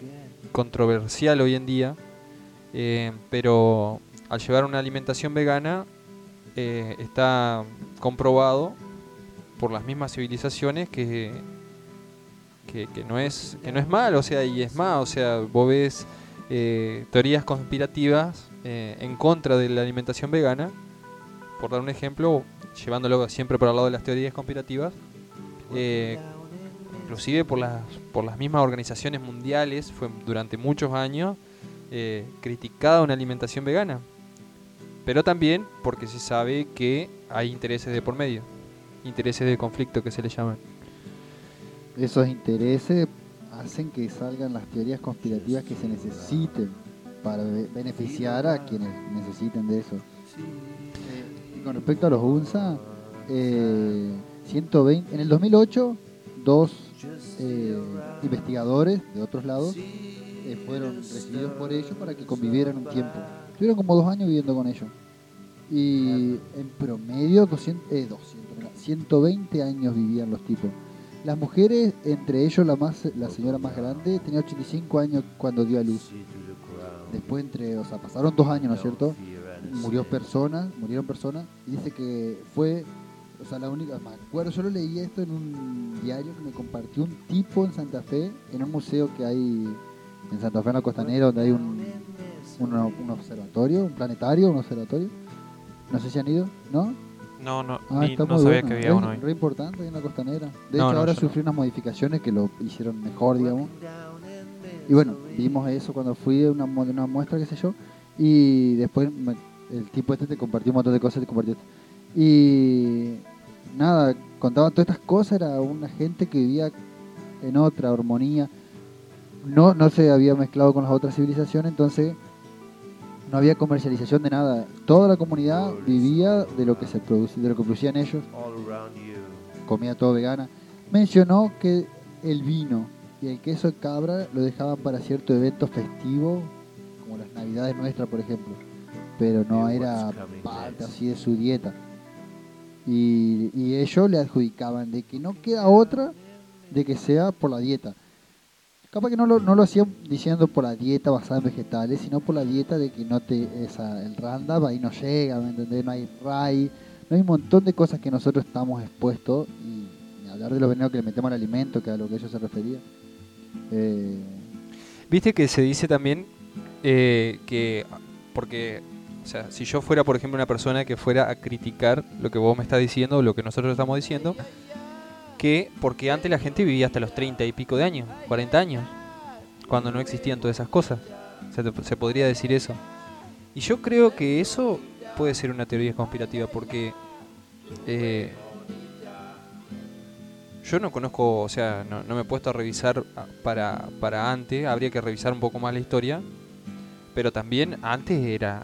controversial hoy en día. eh, pero al llevar una alimentación vegana eh, está comprobado por las mismas civilizaciones que, que, que no es que no es mal, o sea, y es más, o sea, vos ves eh, teorías conspirativas eh, en contra de la alimentación vegana, por dar un ejemplo, llevándolo siempre por el lado de las teorías conspirativas, eh, inclusive por las, por las mismas organizaciones mundiales, fue durante muchos años eh, criticada una alimentación vegana. Pero también porque se sabe que hay intereses de por medio, intereses de conflicto que se le llaman. Esos intereses hacen que salgan las teorías conspirativas que se necesiten para be- beneficiar a quienes necesiten de eso. Eh, y con respecto a los UNSA, eh, 120, en el 2008, dos eh, investigadores de otros lados eh, fueron recibidos por ellos para que convivieran un tiempo. Estuvieron como dos años viviendo con ellos. Y en promedio 200, eh, 200, mira, 120 años vivían los tipos. Las mujeres, entre ellos la más la señora más grande, tenía 85 años cuando dio a luz. Después entre, o sea, pasaron dos años, ¿no es cierto? Murió personas, murieron personas, y dice que fue, o sea, la única, me acuerdo, yo lo leí esto en un diario que me compartió un tipo en Santa Fe, en un museo que hay en Santa Fe, en la costanera, donde hay un, un, un observatorio, un planetario, un observatorio. No sé si han ido, ¿no? No, no, Ah, ni- no sabía bueno. que había Es uno ahí. re importante ahí en la costanera. De No, hecho, no, ahora sufrí unas modificaciones que lo hicieron mejor, digamos. Y bueno, vimos eso cuando fui a una, una muestra, qué sé yo. Y después me- el tipo este te compartió un montón de cosas, te compartió. Y nada, contaba todas estas cosas, era una gente que vivía en otra armonía. No, no se había mezclado con las otras civilizaciones, entonces no había comercialización de nada. Toda la comunidad vivía de lo que se producía, de lo que producían ellos, comida todo vegana. Mencionó que el vino y el queso de cabra lo dejaban para ciertos eventos festivos, como las navidades nuestras, por ejemplo. Pero no era parte así de su dieta. Y, y ellos le adjudicaban de que no queda otra de que sea por la dieta. Capaz que no lo, no lo hacían diciendo por la dieta basada en vegetales, sino por la dieta de que no te esa, el Roundup ahí no llega. No hay RAI, no hay un montón de cosas que nosotros estamos expuestos y ni hablar de los venenos que le metemos al alimento, que a lo que ellos se refería. Eh, Viste que se dice también eh, que, porque, o sea, si yo fuera, por ejemplo, una persona que fuera a criticar lo que vos me estás diciendo lo que nosotros estamos diciendo, que porque antes la gente vivía hasta los 30 y pico de años, 40 años, cuando no existían todas esas cosas. Se, te- se podría decir eso. Y yo creo que eso puede ser una teoría conspirativa porque eh, yo no conozco, o sea, no, no me he puesto a revisar ah, para, para antes, habría que revisar un poco más la historia, pero también antes era,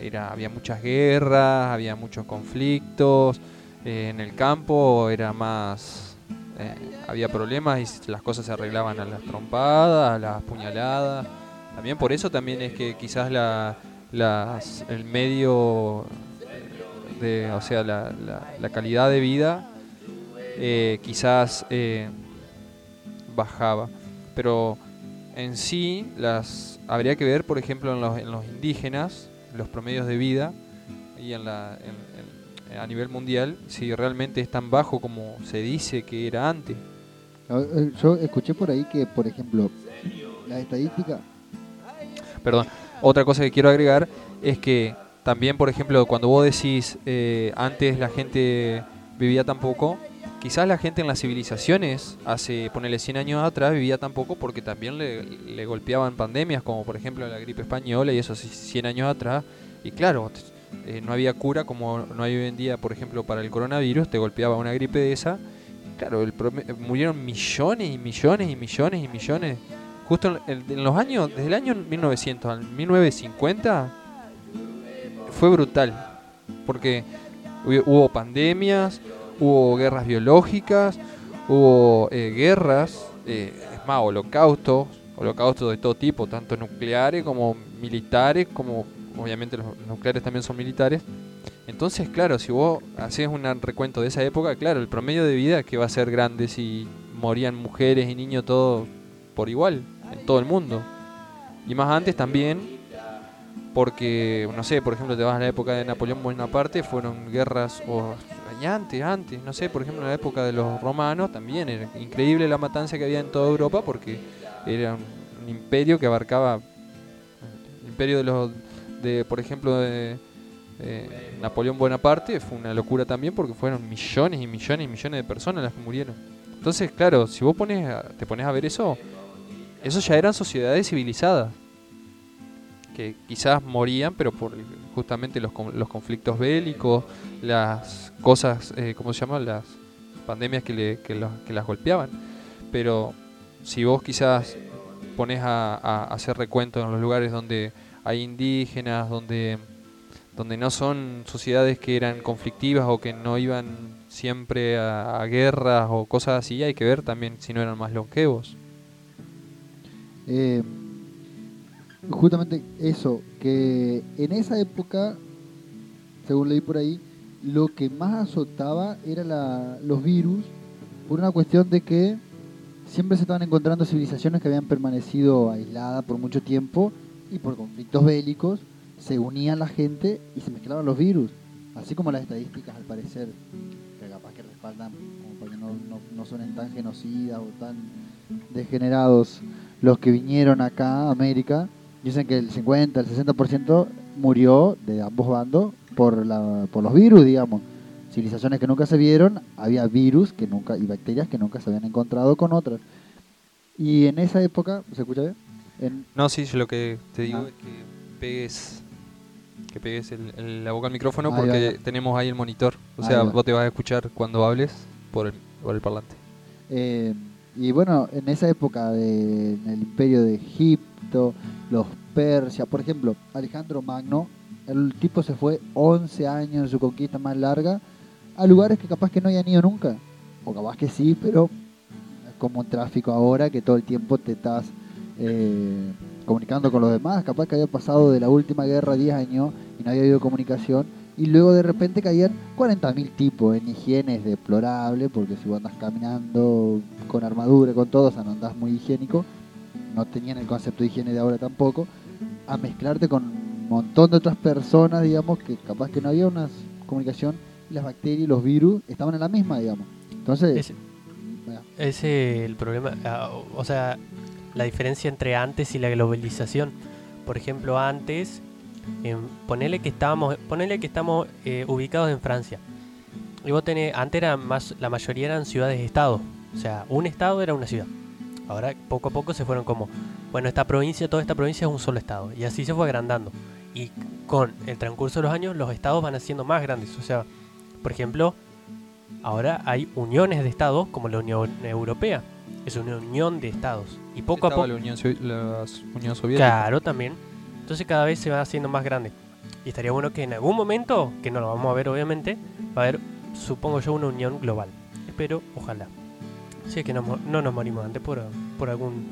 era había muchas guerras, había muchos conflictos, eh, en el campo era más, eh, había problemas y las cosas se arreglaban a las trompadas, a las puñaladas, también por eso también es que quizás la, las, el medio, de, o sea, la, la- calidad de vida eh, quizás eh, bajaba. Pero en sí las habría que ver, por ejemplo, en los, en los indígenas, los promedios de vida y en la, a nivel mundial, si realmente es tan bajo como se dice que era antes. eh, yo escuché por ahí que, por ejemplo, las estadísticas Perdón, otra cosa que quiero agregar es que también, por ejemplo, cuando vos decís eh, antes la gente vivía tan poco, quizás la gente en las civilizaciones hace, ponele 100 años atrás, vivía tan poco porque también le, le golpeaban pandemias, como por ejemplo la gripe española y eso hace 100 años atrás. Y claro, eh, no había cura como no hay hoy en día, por ejemplo, para el coronavirus, te golpeaba una gripe de esa. Claro, el murieron millones y millones y millones y millones justo en, en los años, desde el año 1900 al 1950, fue brutal. Porque hubo, hubo pandemias, hubo guerras biológicas, hubo eh, guerras, eh, es más, holocaustos, holocaustos de todo tipo, tanto nucleares como militares, como obviamente los nucleares también son militares. Entonces, claro, si vos haces un recuento de esa época, claro, el promedio de vida que va a ser grande si morían mujeres y niños todos por igual en todo el mundo. Y más antes también, porque, no sé, por ejemplo, te vas a la época de Napoleón Bonaparte, fueron guerras, o antes, antes, no sé, por ejemplo, en la época de los romanos también era increíble la matanza que había en toda Europa porque era un, un imperio que abarcaba, el imperio de los, de, por ejemplo, de eh, Napoleón Bonaparte, fue una locura también porque fueron millones y millones y millones de personas las que murieron. Entonces, claro, si vos pones a- te pones a ver eso, eso ya eran sociedades civilizadas que quizás morían, pero por justamente los, los conflictos bélicos, las cosas, eh, ¿cómo se llama? Las pandemias que, le- que, que las golpeaban. Pero si vos quizás pones a, a hacer recuento en los lugares donde hay indígenas, donde, donde no son sociedades que eran conflictivas o que no iban siempre a, guerras o cosas así, hay que ver también si no eran más longevos. Eh, justamente eso, que en esa época, según leí por ahí, lo que más azotaba era la, los virus, por una cuestión de que siempre se estaban encontrando civilizaciones que habían permanecido aisladas por mucho tiempo y por conflictos bélicos se unían la gente y se mezclaban los virus. Así como las estadísticas, al parecer, que capaz que respaldan, como para que no, no, no suenen tan genocidas o tan degenerados los que vinieron acá a América, dicen que el 50, el 60% murió de ambos bandos por, la, por los virus, digamos. Civilizaciones que nunca se vieron, había virus que nunca y bacterias que nunca se habían encontrado con otras. Y en esa época, ¿se escucha bien? En, No, sí, yo lo que te digo Ah. es que pegues, que pegues el- el- la boca al micrófono Ahí porque va. tenemos ahí el monitor. O Ahí sea, va. vos te vas a escuchar cuando hables por el, por el parlante. Eh, y bueno, en esa época de, en el imperio de Egipto, los Persia, por ejemplo, Alejandro Magno, el tipo se fue 11 años en su conquista más larga a lugares que capaz que no hayan ido nunca, o capaz que sí, pero es como un tráfico ahora que todo el tiempo te estás eh, comunicando con los demás, capaz que había pasado de la última guerra 10 años y no había habido comunicación y luego de repente caían 40.000 tipos en higienes deplorable, porque si vos andas caminando con armadura, con todo, o sea, no andás muy higiénico, no tenían el concepto de higiene de ahora tampoco, a mezclarte con un montón de otras personas, digamos, que capaz que no había una comunicación, y las bacterias y los virus estaban en la misma, digamos. Entonces, Ese, ese es el problema. ah, O sea, la diferencia entre antes y la globalización. Por ejemplo, antes, ponele que estábamos, ponele que estamos eh, ubicados en Francia. Y vos tenés, antes era más, la mayoría eran ciudades-estados. O sea, un estado era una ciudad. Ahora poco a poco se fueron como, bueno, esta provincia, toda esta provincia es un solo estado. Y así se fue agrandando. Y con el transcurso de los años, los estados van haciendo más grandes. O sea, por ejemplo, ahora hay uniones de estados como la Unión Europea. Es una unión de estados. Y poco a poco... la Unión, la Unión Soviética. Claro, también. Entonces cada vez se va haciendo más grande. Y estaría bueno que en algún momento, que no lo vamos a ver obviamente, va a haber, supongo yo, una unión global. Espero, ojalá. Si es que no, no nos morimos antes por, por algún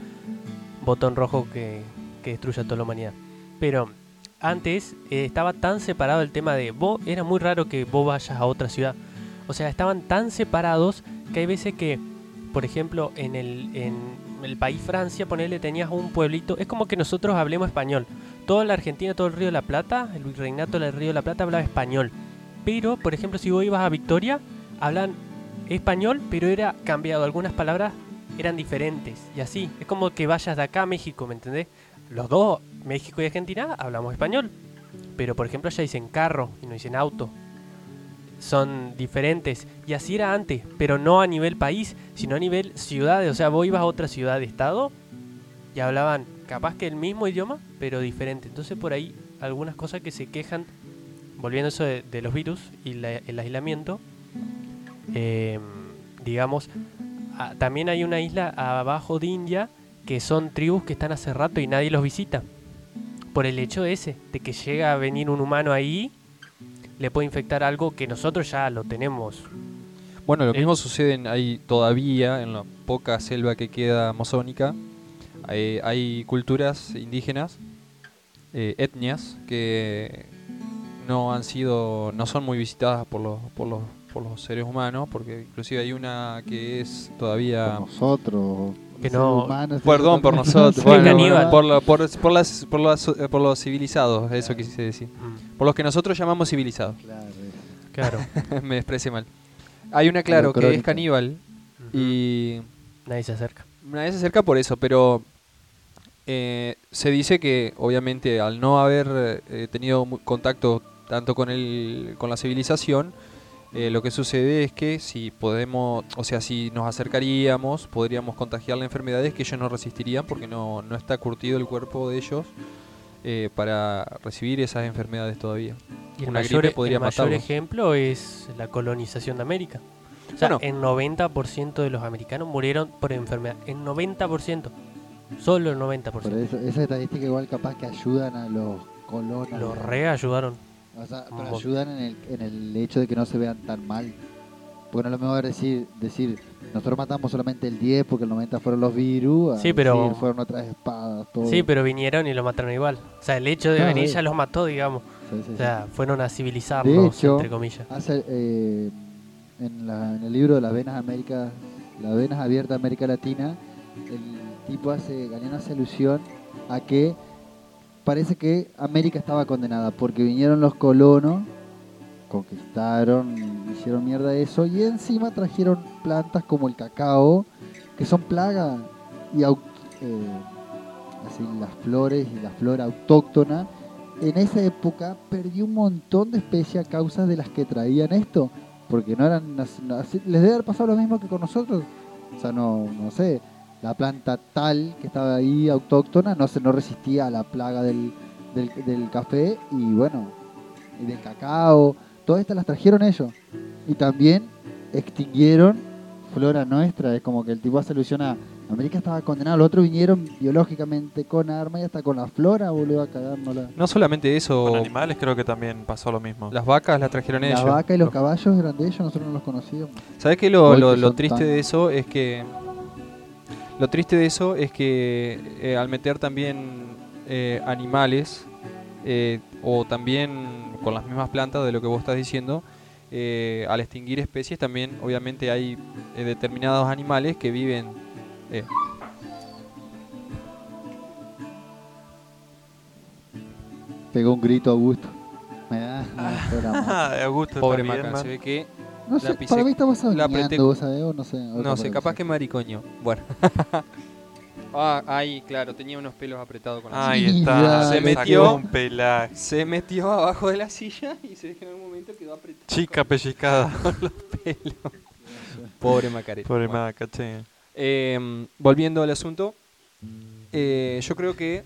botón rojo que, que destruya toda la humanidad. Pero antes eh, estaba tan separado el tema de vos, era muy raro que vos vayas a otra ciudad. O sea, estaban tan separados que hay veces que, por ejemplo, en el, país Francia, ponerle tenías un pueblito, es como que nosotros hablemos español. Toda la Argentina, todo el Río de la Plata, el virreinato del Río de la Plata hablaba español. Pero, por ejemplo, si vos ibas a Victoria, hablan español, pero era cambiado. Algunas palabras eran diferentes. Y así, es como que vayas de acá a México, ¿me entendés? Los dos, México y Argentina, hablamos español. Pero, por ejemplo, allá dicen carro y no dicen auto. Son diferentes. Y así era antes, pero no a nivel país, sino a nivel ciudades. O sea, vos ibas a otra ciudad de estado y hablaban capaz que el mismo idioma, pero diferente. Entonces por ahí algunas cosas que se quejan, volviendo eso de, los virus y el aislamiento, eh, digamos, también hay una isla abajo de India que son tribus que están hace rato y nadie los visita. Por el hecho ese, de que llega a venir un humano ahí, le puede infectar algo que nosotros ya lo tenemos. Bueno, lo Eh. mismo sucede en- ahí todavía en la poca selva que queda amazónica. Hay, hay culturas indígenas, eh, etnias, que no han sido, no son muy visitadas por los, por los, por los seres humanos, porque inclusive hay una que es todavía por nosotros, Que seres no- humanos, Perdón por nosotros, bueno, caníbal. por, lo- por, por las, por, las- eh, por los civilizados, eso quise decir. Mm, Por los que nosotros llamamos civilizados. Claro, Claro. Me expresé mal. Hay una, claro, que es caníbal y Nadie se acerca. nadie se acerca por eso, pero eh, se dice que obviamente al no haber eh, tenido contacto tanto con el, con la civilización, eh, lo que sucede es que si podemos, o sea, si nos acercaríamos, podríamos contagiarle enfermedades que ellos no resistirían porque no, no está curtido el cuerpo de ellos eh, para recibir esas enfermedades todavía. Y el Una mayor, gripe podría el mayor ejemplo es la colonización de América. O sea, Bueno. el 90% de los americanos murieron por enfermedad. El 90%. Solo el 90%. Por eso, esa estadística igual capaz que ayudan a los colonos. Los re ayudaron. O sea, pero ayudan en el, en el hecho de que no se vean tan mal. Porque no es lo mejor decir, decir, nosotros matamos solamente el 10 porque el 90 fueron los virus. Sí, pero- fueron otras espadas, todo. Sí, pero vinieron y lo mataron igual. O sea, el hecho de Claro, venir sí. ya los mató, digamos. Sí, sí, O sea, fueron a civilizarnos, hecho, entre comillas. Hace, eh, en, la- en el libro de las venas América, las venas abiertas de América Latina, el tipo hace, Galeano hace alusión a que parece que América estaba condenada porque vinieron los colonos, conquistaron, hicieron mierda eso. Y encima trajeron plantas como el cacao, que son plagas y eh, así las flores y la flora autóctona en esa época perdió un montón de especies a causa de las que traían esto, porque no eran, les debe haber pasado lo mismo que con nosotros, o sea, no, no sé, la planta tal que estaba ahí autóctona no se no resistía a la plaga del, del, del café y bueno, y del cacao, todas estas las trajeron ellos, y también extinguieron flora nuestra, es como que el tipo hace alusión a América estaba condenada, los otros vinieron biológicamente con armas y hasta con la flora, boludo, a cagárnosla. No solamente Con eso, animales creo que también pasó lo mismo. las vacas las trajeron Las ellos. vacas y los caballos eran de ellos, nosotros no los conocíamos. ¿Sabes qué? Lo, Hoy lo- que lo son triste tan- de eso es que. Lo triste de eso es que eh, al meter también eh, animales, eh, o también con las mismas plantas de lo que vos estás diciendo, eh, al extinguir especies también obviamente hay eh, determinados animales que viven. eh, Pegó un grito Augusto. Me da. Ah, Augusto pobre también, Maca, man. se ve que. No sé, para mí estamos la vos sabés, o no sé. No sé, capaz que maricoño. Bueno. ah, ahí, claro, tenía unos pelos apretados con la Ahí está. Se metió. un pelaje. Se metió abajo de la silla y se en algún momento quedó apretado. Chica pellizcada. Pobre Macarena. Pobre Bueno. Maca, che. Eh, volviendo al asunto, eh, yo creo que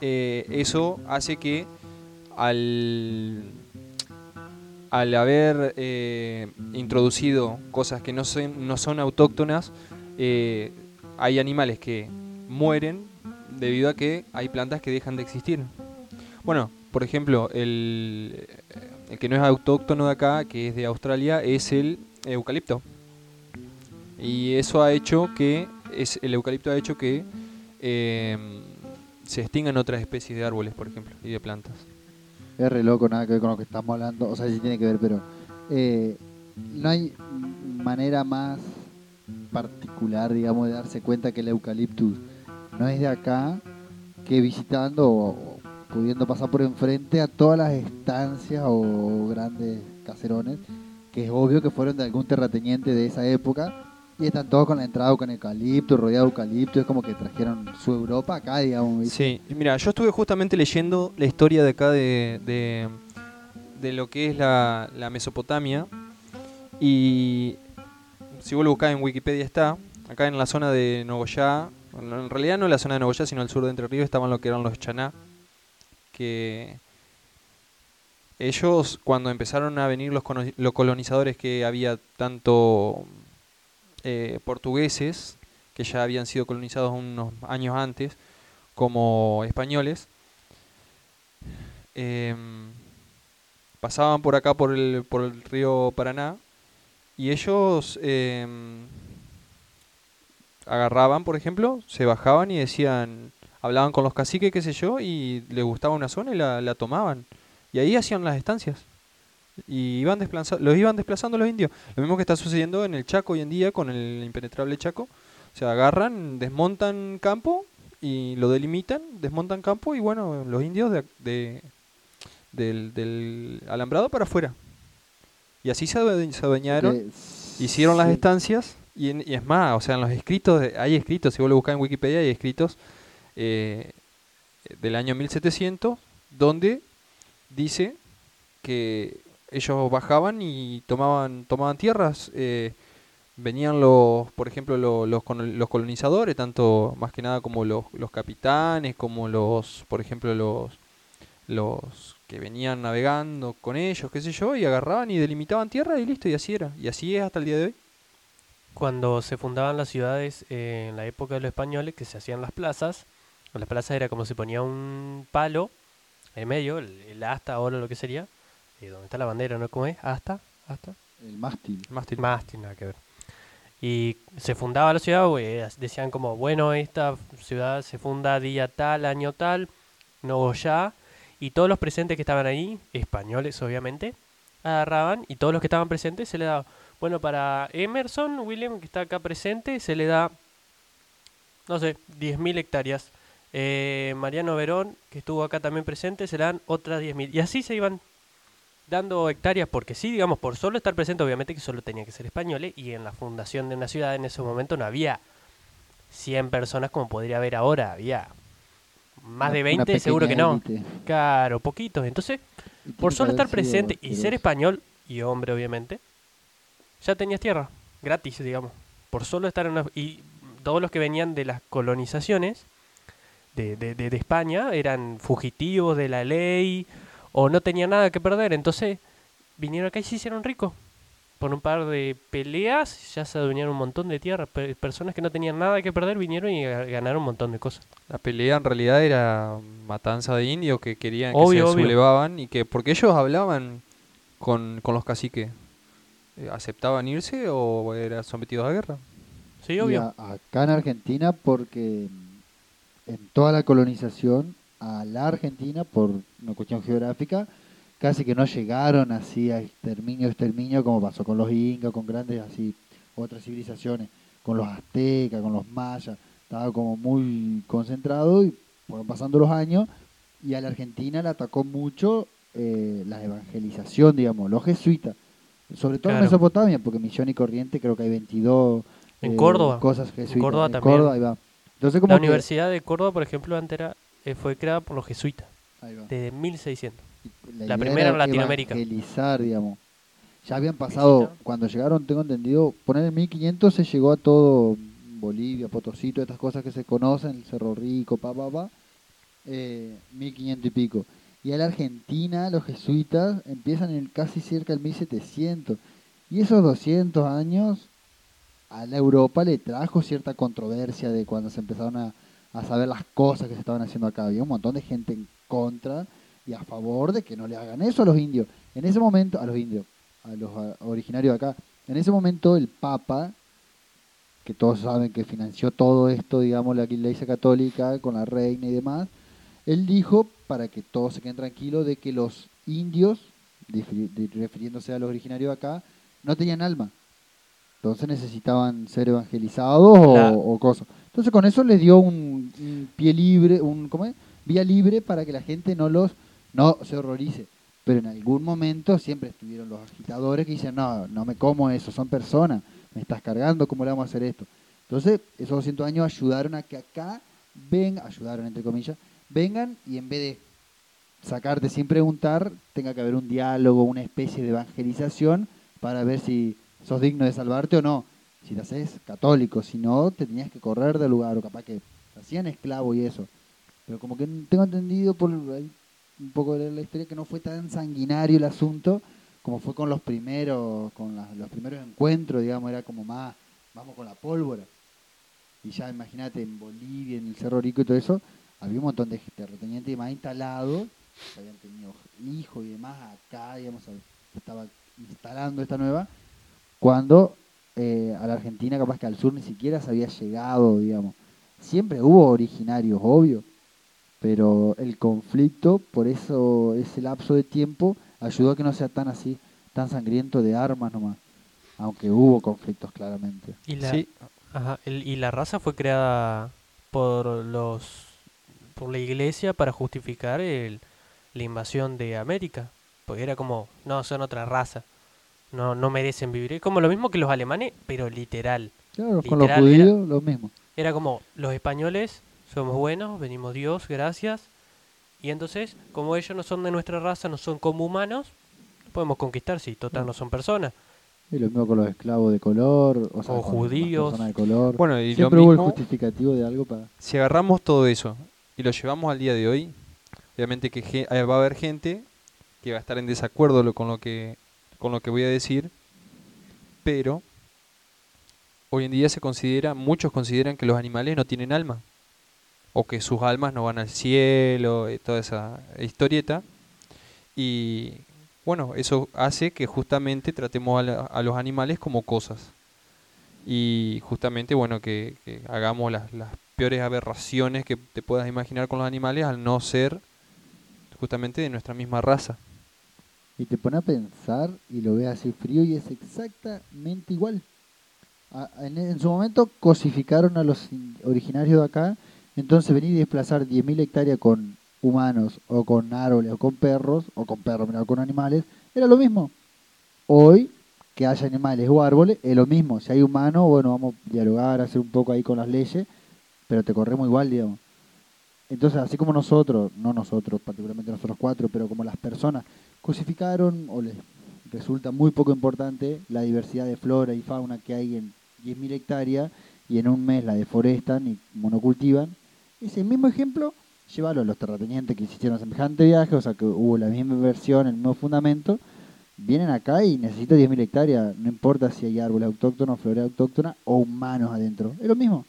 eh, eso hace que al, al haber eh, introducido cosas que no son, no son autóctonas, hay animales que mueren debido a que hay plantas que dejan de existir. Bueno, por ejemplo, el, el que no es autóctono de acá, que es de Australia, es el eucalipto. Y eso ha hecho que, es, el eucalipto ha hecho que eh, se extingan otras especies de árboles, por ejemplo, y de plantas. Es re loco, nada que ver con lo que estamos hablando. O sea, sí tiene que ver, pero. eh, no hay manera más particular, digamos, de darse cuenta que el eucaliptus no es de acá que visitando o, pudiendo pasar por enfrente a todas las estancias o grandes caserones, que es obvio que fueron de algún terrateniente de esa época. Y están todos con la entrada con eucalipto, rodeado de eucalipto, es como que trajeron su Europa acá, digamos. Sí, mira, yo estuve justamente leyendo la historia de acá de, de, lo que es la, Mesopotamia. Y si vos lo buscás en Wikipedia está, acá en la zona de Nogoyá, en realidad no en la zona de Nogoyá, sino al sur de Entre Ríos, estaban lo que eran los Chaná, que ellos cuando empezaron a venir los, los colonizadores que había tanto eh, portugueses, que ya habían sido colonizados unos años antes, como españoles, em, pasaban por acá por el, por el río Paraná y ellos em, agarraban, por ejemplo, se bajaban y decían, hablaban con los caciques, qué sé yo, y les gustaba una zona y la, la tomaban. Y ahí hacían las estancias. Y iban los iban desplazando los indios. Lo mismo que está sucediendo en el Chaco hoy en día con el impenetrable Chaco. O sea, agarran, desmontan campo y lo delimitan, desmontan campo y bueno, los indios de, de- del, del alambrado para afuera. Y así se, adue- se adueñaron, hicieron las estancias y, en- y es más, o sea, en los escritos, hay escritos, si vos lo buscas en Wikipedia, hay escritos eh, del año 1700 donde dice que ellos bajaban y tomaban tomaban tierras eh, venían los por ejemplo lo- los, colo- los colonizadores tanto más que nada como los, los capitanes como los por ejemplo los los que venían navegando con ellos qué sé yo y agarraban y delimitaban tierra y listo y así era y así es hasta el día de hoy Cuando se fundaban las ciudades eh, en la época de los españoles, que se hacían las plazas, las plazas era como si ponía un palo en medio, el, el asta ahora lo que sería, eh, donde está la bandera, ¿no? ¿Cómo es? ¿Asta? ¿Asta? El mástil. Mástil. Mástil, nada que ver. Y se fundaba la ciudad, güey, decían como, bueno, esta ciudad se funda día tal, año tal, no ya. Y todos los presentes que estaban ahí, españoles obviamente, agarraban y todos los que estaban presentes se le daba, bueno, para Emerson, William, que está acá presente, se le da, no sé, 10.000 hectáreas. Eh, Mariano Verón, que estuvo acá también presente, se le dan otras 10.000. Y así se iban dando hectáreas, porque sí, digamos, por solo estar presente, obviamente que solo tenía que ser españoles, y en la fundación de una ciudad en ese momento no había 100 personas como podría haber ahora, había más Una- de una 20, seguro que no. élite. Claro, poquitos. Entonces, por solo estar sido presente y ser español y hombre, obviamente, ya tenías tierra, gratis, digamos. Por solo estar en una... Y todos los que venían de las colonizaciones de, de, de- de España eran fugitivos de la ley o no tenían nada que perder. Entonces, vinieron acá y se hicieron ricos. Por un par de peleas ya se adueñaron un montón de tierra. Pe- personas que no tenían nada que perder vinieron y ga- ganaron un montón de cosas. La pelea en realidad era matanza de indios que querían Obvio, que se obvio. sublevaban y que porque ellos hablaban con, con los caciques. Eh, ¿Aceptaban irse o eran sometidos a guerra? Sí, obvio. a- acá en Argentina, porque en toda la colonización a la Argentina, por una cuestión geográfica, casi que no llegaron así a exterminio, exterminio, como pasó con los incas, con grandes así, otras civilizaciones, con los aztecas, con los mayas, estaba como muy concentrado y fueron pasando los años y a la Argentina le atacó mucho eh, la evangelización, digamos, los jesuitas, sobre todo en Claro. Mesopotamia, porque Misión y Corriente creo que hay 22 En eh, Córdoba. cosas jesuitas. Córdoba en también. Córdoba, ahí va. Entonces, como La que- Universidad de Córdoba, por ejemplo, antes era, eh, fue creada por los jesuitas, ahí va. desde 1600. La, La primera era en Latinoamérica. Evangelizar, digamos. Ya habían pasado, cuando llegaron, tengo entendido, poner en 1500 se llegó a todo Bolivia, Potosí, todas estas cosas que se conocen, el Cerro Rico, pa, pa, pa, eh, 1500 y pico. Y a la Argentina, los jesuitas empiezan en casi cerca del 1700. Y esos 200 años a la Europa le trajo cierta controversia de cuando se empezaron a, a saber las cosas que se estaban haciendo acá. Había un montón de gente en contra y a favor de que no le hagan eso a los indios. En ese momento, a los indios, a los originarios de acá, en ese momento el Papa, que todos saben que financió todo esto, digamos, la iglesia católica con la reina y demás, él dijo, para que todos se queden tranquilos, de que los indios, refiriéndose a los originarios de acá, no tenían alma. Entonces necesitaban ser evangelizados o cosas. Entonces con eso les dio un, un pie libre, un ¿cómo es? vía libre para que la gente no los no se horrorice. Pero en algún momento siempre estuvieron los agitadores que dicen, no, no me como eso, son personas, me estás cargando, ¿cómo le vamos a hacer esto? Entonces, esos 200 años ayudaron a que acá ven, ayudaron entre comillas, vengan y en vez de sacarte sin preguntar, tenga que haber un diálogo, una especie de evangelización para ver si sos digno de salvarte o no. Si te haces católico, si no, te tenías que correr del lugar, o capaz que te hacían esclavo y eso. Pero como que tengo entendido por un poco de la historia que no fue tan sanguinario el asunto como fue con los primeros, con la- los primeros encuentros, digamos, era como más, vamos con la pólvora. Y ya imagínate en Bolivia, en el Cerro Rico y todo eso, había un montón de terratenientes más instalados, que habían tenido hijos y demás acá, digamos, estaba instalando esta nueva, cuando eh, a la Argentina, capaz que al sur ni siquiera se había llegado, digamos. Siempre hubo originarios, obvio, pero el conflicto, por eso ese lapso de tiempo, ayudó a que no sea tan así, tan sangriento de armas nomás, aunque hubo conflictos claramente. Y la, Sí, ajá, el- y la raza fue creada por los por la iglesia para justificar el, la invasión de América. Porque era como, no, son otra raza. No, no merecen vivir. Es como lo mismo que los alemanes, pero literal. Claro, con los Literal, era- judíos lo mismo. Era como, los españoles somos buenos, venimos Dios, gracias. Y entonces, como ellos no son de nuestra raza, no son como humanos, no podemos conquistar si total no son personas. Y lo mismo con los esclavos de color, o, sea, O judíos. personas de color. bueno, y lo Siempre hubo el mismo, justificativo de algo para... si agarramos todo eso y lo llevamos al día de hoy, obviamente que eh, va a haber gente que va a estar en desacuerdo con lo que con lo que voy a decir, pero hoy en día se considera, muchos consideran que los animales no tienen alma o que sus almas no van al cielo, y toda esa historieta y bueno, eso hace que justamente tratemos a, los animales como cosas. Y justamente, bueno, que, que hagamos las, las peores aberraciones que te puedas imaginar con los animales al no ser justamente de nuestra misma raza. Y te pone a pensar y lo ves así frío y es exactamente igual. En, su momento cosificaron a los in- originarios de acá, entonces venir y desplazar 10.000 hectáreas con humanos o con árboles o con perros, o con perros, o con animales, era lo mismo. Hoy, que haya animales o árboles, es lo mismo. Si hay humanos, bueno, vamos a dialogar, hacer un poco ahí con las leyes, pero te corremos igual, digamos. Entonces, así como nosotros, no nosotros, particularmente nosotros cuatro, pero como las personas cosificaron o les resulta muy poco importante la diversidad de flora y fauna que hay en 10.000 hectáreas y en un mes la deforestan y monocultivan. Ese mismo ejemplo, llévalo a los terratenientes que hicieron semejante viaje, o sea que hubo la misma inversión, el mismo fundamento, vienen acá y necesitan 10.000 hectáreas, no importa si hay árboles autóctonos, flora autóctona o humanos adentro, es lo mismo.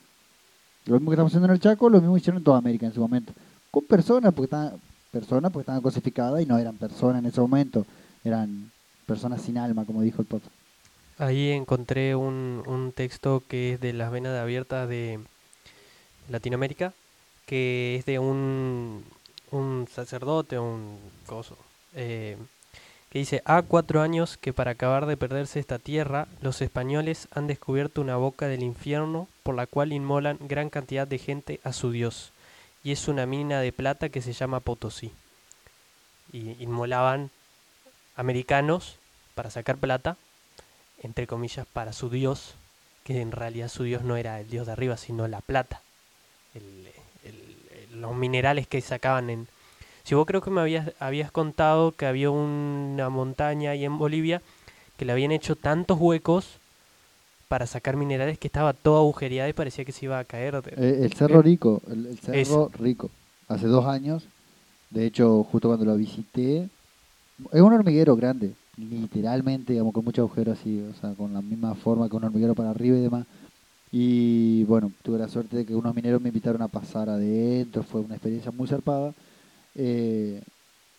Lo mismo que estamos haciendo en el Chaco, lo mismo hicieron en toda América en su momento. Con personas, porque estaban, personas porque estaban cosificadas y no eran personas en ese momento, eran personas sin alma, como dijo el Papa. Ahí encontré un, un texto que es de las venas abiertas de Latinoamérica, que es de un, un sacerdote, un coso, eh, que dice, ha cuatro años que para acabar de perderse esta tierra, los españoles han descubierto una boca del infierno por la cual inmolan gran cantidad de gente a su Dios, y es una mina de plata que se llama Potosí. Y inmolaban americanos para sacar plata entre comillas, para su dios, que en realidad su dios no era el dios de arriba, sino la plata, los minerales que sacaban en... Si vos creo que me habías, habías contado que había una montaña ahí en Bolivia que le habían hecho tantos huecos para sacar minerales que estaba toda agujereada y parecía que se iba a caer. Eh, el Cerro Eh, Rico, el, el Cerro eso. Rico, hace dos años, de hecho justo cuando lo visité, es un hormiguero grande, literalmente, digamos, con mucho agujero así, o sea, con la misma forma que un hormiguero para arriba y demás. Y bueno, tuve la suerte de que unos mineros me invitaron a pasar adentro, fue una experiencia muy zarpada. Eh,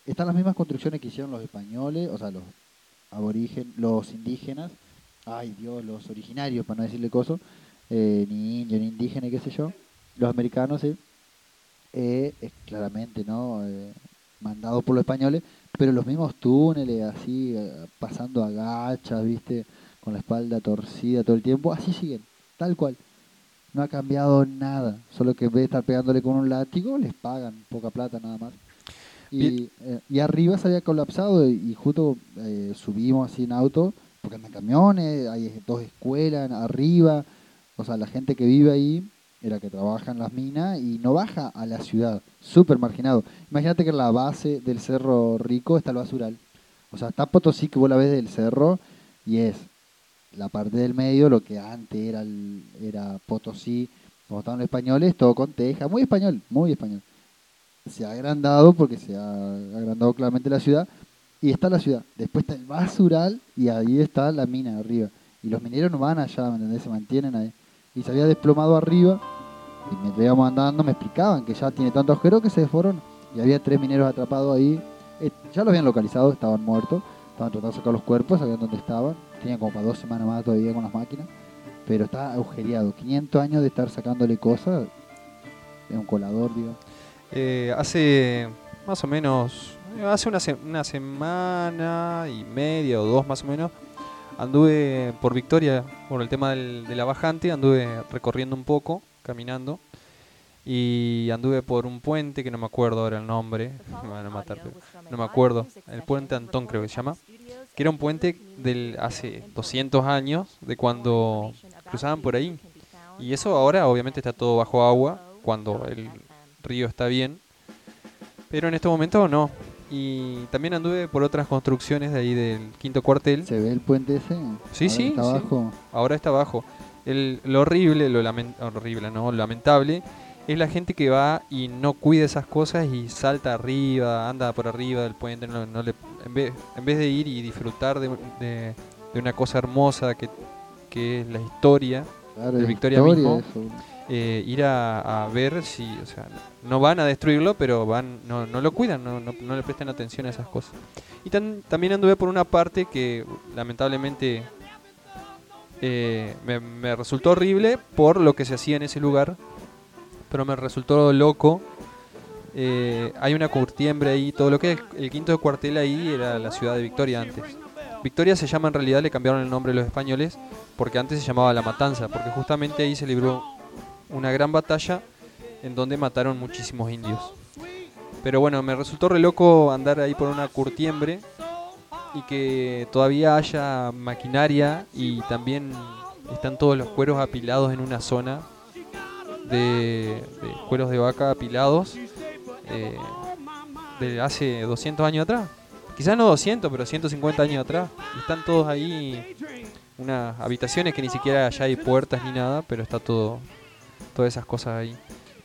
están las mismas construcciones que hicieron los españoles, o sea, los aborígenes, los indígenas, ay Dios, los originarios, para no decirle coso, eh, ni indio, indígena, qué sé yo, los americanos, eh, es claramente, ¿no? Eh, mandados por los españoles, pero los mismos túneles, así, eh, pasando agachas, ¿viste? Con la espalda torcida todo el tiempo, así siguen, tal cual. No ha cambiado nada, solo que en vez de estar pegándole con un látigo, les pagan poca plata nada más. Y, eh, y arriba se había colapsado y, y justo eh, subimos así en auto, porque andan camiones, hay dos escuelas arriba, o sea, la gente que vive ahí era que trabaja en las minas y no baja a la ciudad, súper marginado. Imagínate que en la base del Cerro Rico está el basural. O sea, está Potosí que vos la ves del cerro y es la parte del medio, lo que antes era, el- era Potosí, como estaban los españoles, todo con teja, muy español, muy español. Se ha agrandado porque se ha agrandado claramente la ciudad y está la ciudad. Después está el basural y ahí está la mina arriba. Y los mineros no van allá, ¿me entendés? Se mantienen ahí. Y se había desplomado arriba y mientras íbamos andando me explicaban que ya tiene tanto agujero que se fueron y había tres mineros atrapados ahí. Eh, ya los habían localizado, estaban muertos, estaban tratando de sacar los cuerpos, sabían dónde estaban. Tenían como para dos semanas más todavía con las máquinas, pero está agujereado. 500 años de estar sacándole cosas, es un colador, digo. Eh, hace más o menos, eh, hace una, se- una semana y media o dos más o menos, anduve por Victoria, por el tema del- de la bajante, anduve recorriendo un poco, caminando, y anduve por un puente que no me acuerdo ahora el nombre, me van a matar, pero no me acuerdo, el puente Antón creo que se llama, que era un puente del hace 200 años, de cuando cruzaban por ahí. Y eso ahora obviamente está todo bajo agua, cuando el río está bien, pero en este momento no. Y también anduve por otras construcciones de ahí del quinto cuartel. ¿Se ve el puente ese? Sí, Ahora sí, Está sí. abajo. Ahora está abajo. El, lo horrible, lo horrible, no, lamentable es la gente que va y no cuida esas cosas y salta arriba, anda por arriba del puente, no, no le, en, vez, en vez de ir y disfrutar de, de- de una cosa hermosa que, que es la historia, Claro, de Victoria mismo. eso. Eh, ir a, a ver si, o sea, no van a destruirlo, pero van, no, no lo cuidan, no, no, le prestan atención a esas cosas. Y también anduve por una parte que lamentablemente eh, me, resultó horrible por lo que se hacía en ese lugar, pero me resultó loco. Eh, hay una curtiembre ahí, todo lo que es el quinto cuartel ahí era la ciudad de Victoria antes. Victoria se llama en realidad, le cambiaron el nombre los españoles, porque antes se llamaba La Matanza, porque justamente ahí se libró una gran batalla en donde mataron muchísimos indios. Pero bueno, me resultó re loco andar ahí por una curtiembre y que todavía haya maquinaria y también están todos los cueros apilados en una zona de, de cueros de vaca apilados eh, de hace 200 años atrás. Quizás no 200, pero 150 años atrás. Están todos ahí, unas habitaciones que ni siquiera ya hay puertas ni nada, pero está todo, todas esas cosas ahí.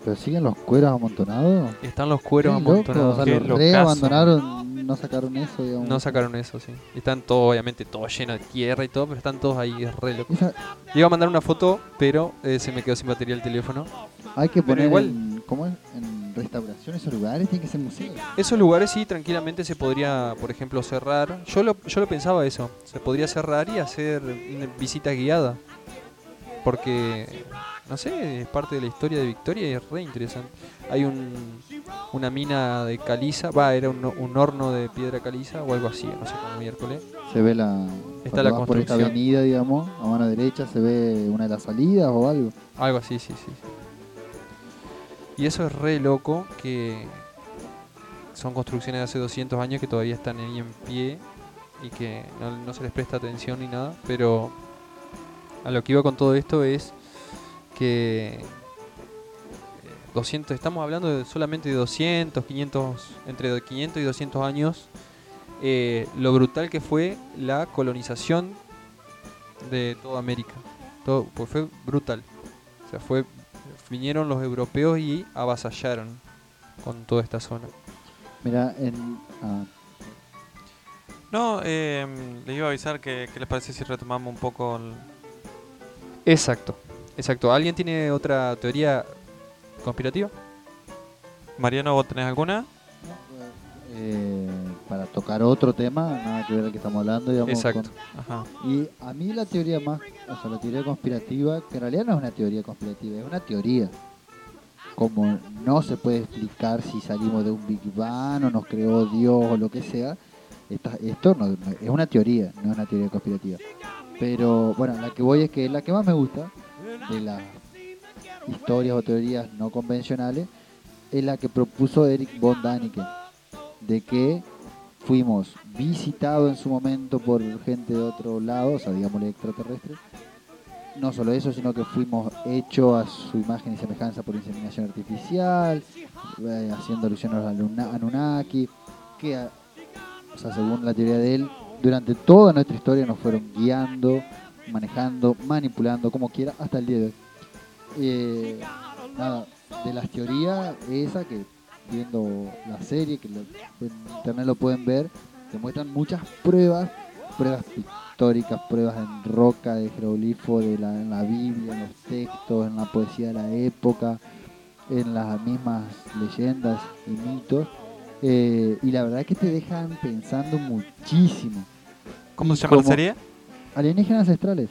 Pero siguen los cueros amontonados. Están los cueros loco, amontonados. O sea, Qué los re abandonaron, no sacaron eso, digamos. No sacaron eso, sí. Están todos, obviamente, todo lleno de tierra y todo, pero están todos ahí, es re loco. Esa- Iba a mandar una foto, pero eh, se me quedó sin batería el teléfono. hay que Pero poner igual- en, ¿cómo es? en restauración esos lugares, tiene que ser museo. Esos lugares sí, tranquilamente se podría, por ejemplo, cerrar. Yo lo, yo lo pensaba eso. Se podría cerrar y hacer una visita guiada. Porque, no sé, es parte de la historia de Victoria y es re interesante. Hay un, una mina de caliza, va, era un, un horno de piedra caliza o algo así, no sé cómo miércoles. Se ve la. Está la por esta construcción. avenida, digamos, a mano derecha se ve una de las salidas o algo. Algo así, sí, sí. sí. Y eso es re loco que son construcciones de hace 200 años que todavía están ahí en pie y que no, no se les presta atención ni nada. Pero a lo que iba con todo esto es que eh, 200, estamos hablando de solamente de 200, 500, entre 500 y 200 años. eh, lo brutal que fue la colonización de toda América. Todo, pues fue brutal. O sea, fue vinieron los europeos y avasallaron con toda esta zona. Mira, en. ah, No, eh, le iba a avisar que, que les parece si retomamos un poco el- Exacto, exacto. ¿Alguien tiene otra teoría conspirativa? Mariano, ¿vos tenés alguna? eh, para tocar otro tema, nada que ver al que estamos hablando, digamos. Exacto. Ajá. y a mí la teoría más, o sea, la teoría conspirativa, que en realidad no es una teoría conspirativa, es una teoría. Como no se puede explicar si salimos de un Big Bang o nos creó Dios o lo que sea, esta- esto no, no- es una teoría, no es una teoría conspirativa. Pero bueno, la que voy es que la que más me gusta de las historias o teorías no convencionales es la que propuso Eric von Däniken, de que fuimos visitados en su momento por gente de otro lado, o sea, digamos extraterrestres. No solo eso, sino que fuimos hechos a su imagen y semejanza por inseminación artificial, eh, haciendo alusión a Anunnaki, que, o sea, según la teoría de él, durante toda nuestra historia nos fueron guiando, manejando, manipulando, como quiera, hasta el día de hoy. Eh, nada, de las teorías, esa que viendo la serie, que lo- en internet lo pueden ver, te muestran muchas pruebas, pruebas pictóricas, pruebas en roca, de jeroglifo, de la, en la Biblia, en los textos, en la poesía de la época, en las mismas leyendas y mitos. eh, y la verdad que te dejan pensando muchísimo. ¿Cómo se llama la serie? Alienígenas ancestrales.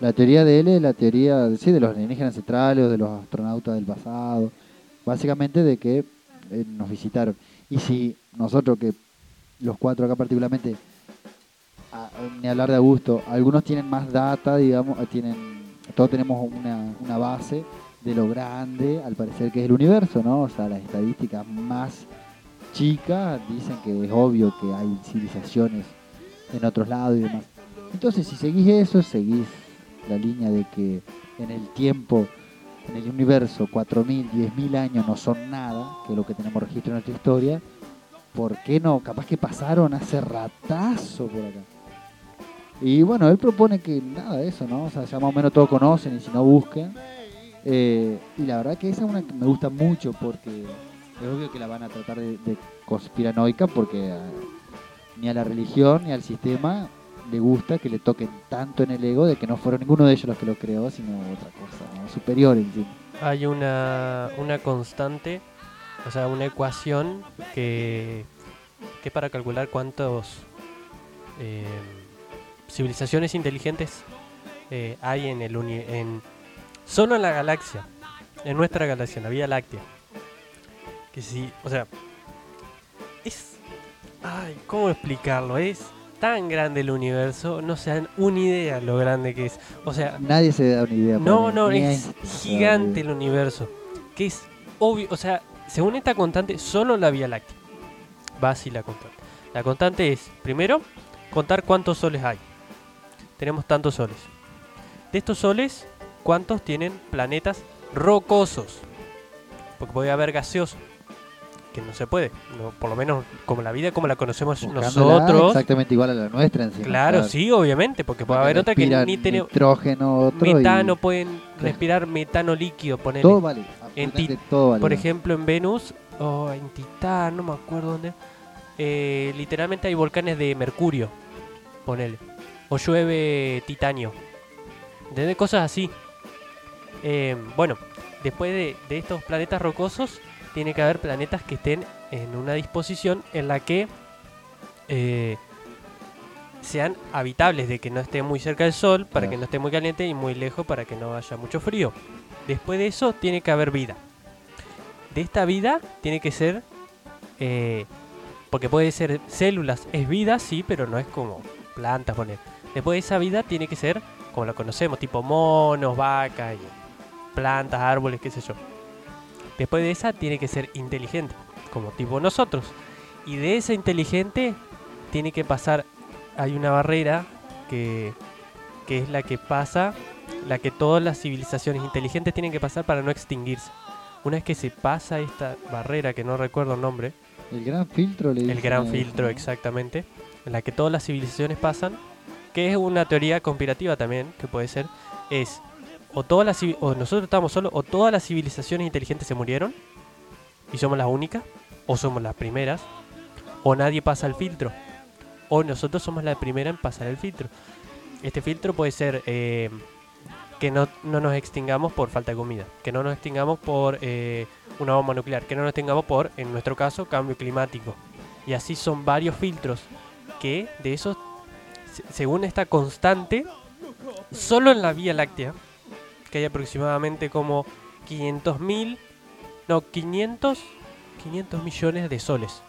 La teoría de él es la teoría sí, de los alienígenas ancestrales o de los astronautas del pasado. Básicamente de que eh, nos visitaron. Y si nosotros, que los cuatro acá particularmente, a- ni hablar de Augusto, algunos tienen más data, digamos, eh, tienen, todos tenemos una, una base de lo grande, al parecer que es el universo, ¿no? O sea, las estadísticas más chicas dicen que es obvio que hay civilizaciones en otros lados y demás. Entonces, si seguís eso, seguís la línea de que en el tiempo, en el universo, 4.000, 10.000 años no son nada, que es lo que tenemos registro en nuestra historia, ¿por qué no? Capaz que pasaron hace ratazo por acá. Y bueno, él propone que nada de eso, ¿no? O sea, ya más o menos todos conocen y si no busquen. Eh, y la verdad que esa es una que me gusta mucho porque es obvio que la van a tratar de, de conspiranoica porque ah, ni a la religión ni al sistema le gusta que le toquen tanto en el ego de que no fueron ninguno de ellos los que lo creó, sino otra cosa, superior encima. Hay una, una constante, o sea, una ecuación que que es para calcular cuántos eh, civilizaciones inteligentes eh, hay en el uni en solo en la galaxia, en nuestra galaxia, en la Vía Láctea. Que sí, o sea, es ay, ¿cómo explicarlo? Es tan grande el universo, no se dan una idea lo grande que es. O sea, Nadie se da una idea. no, no, es gigante el universo. Que es obvio, o sea, según esta constante, solo la Vía Láctea va así la constante. La constante es, primero, contar cuántos soles hay. Tenemos tantos soles. De estos soles, ¿cuántos tienen planetas rocosos? Porque puede haber gaseoso, que no se puede. no, por lo menos como la vida como la conocemos Buscándola nosotros. Exactamente igual a la nuestra encima. Claro, sí, obviamente, porque puede haber otra que ni tenemos Nitrógeno, otro. y metano, pueden respirar metano líquido, ponerle. Todo vale. En todo vale. Por ejemplo, en Venus, o en Titán, no me acuerdo dónde. eh, literalmente hay volcanes de mercurio, ponele. O llueve titanio. ¿Entendés? Cosas así. Eh, bueno, después de, de estos planetas rocosos, tiene que haber planetas que estén en una disposición en la que eh, sean habitables, de que no esté muy cerca del sol, para Claro. que no esté muy caliente, y muy lejos para que no haya mucho frío. Después de eso, tiene que haber vida. De esta vida, tiene que ser. eh, porque puede ser células, es vida, sí, pero no es como plantas, poner. Después de esa vida, tiene que ser como la conocemos, tipo monos, vacas, y plantas, árboles, qué sé yo. Después de esa, tiene que ser inteligente, como tipo nosotros. Y de esa inteligente, tiene que pasar. Hay una barrera que, que es la que pasa, la que todas las civilizaciones inteligentes tienen que pasar para no extinguirse. Una vez que se pasa esta barrera, que no recuerdo el nombre, El gran filtro le el gran filtro ¿no? exactamente, en la que todas las civilizaciones pasan, que es una teoría conspirativa también, que puede ser, es o todas las o nosotros estamos solos, o todas las civilizaciones inteligentes se murieron y somos las únicas, o somos las primeras, o nadie pasa el filtro, o nosotros somos la primera en pasar el filtro. Este filtro puede ser eh, que no, no nos extingamos por falta de comida, que no nos extingamos por eh, una bomba nuclear, que no nos extingamos por, en nuestro caso, cambio climático. Y así son varios filtros que de esos, se- según esta constante, solo en la Vía Láctea, que hay aproximadamente como 500 mil, no, 500, 500 millones de soles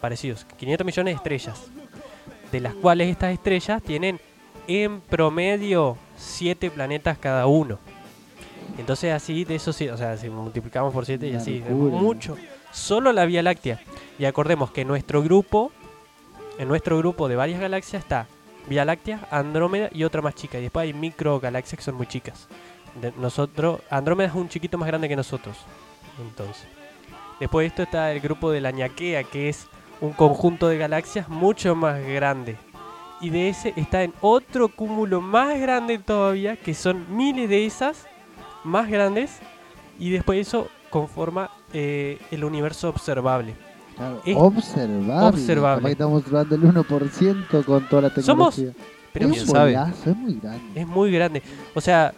parecidos, 500 millones de estrellas, de las cuales estas estrellas tienen en promedio 7 planetas cada uno. Entonces así de eso sí, o sea, si multiplicamos por 7 y así, es locura. mucho. Solo la Vía Láctea. Y acordemos que nuestro grupo, en nuestro grupo de varias galaxias está Vía Láctea, Andrómeda y otra más chica. Y después hay microgalaxias que son muy chicas. De- nosotros, Andrómeda es un chiquito más grande que nosotros. Entonces. Después de esto está el grupo de la Ñaquea, que es un conjunto de galaxias mucho más grande. Y de ese está en otro cúmulo más grande todavía, que son miles de esas más grandes. Y después de eso conforma eh, el universo observable. Claro, Es observable. observable. Estamos hablando del 1% con toda la Somos- tecnología. Pero es un bolazo, es muy grande. Es muy grande. O sea,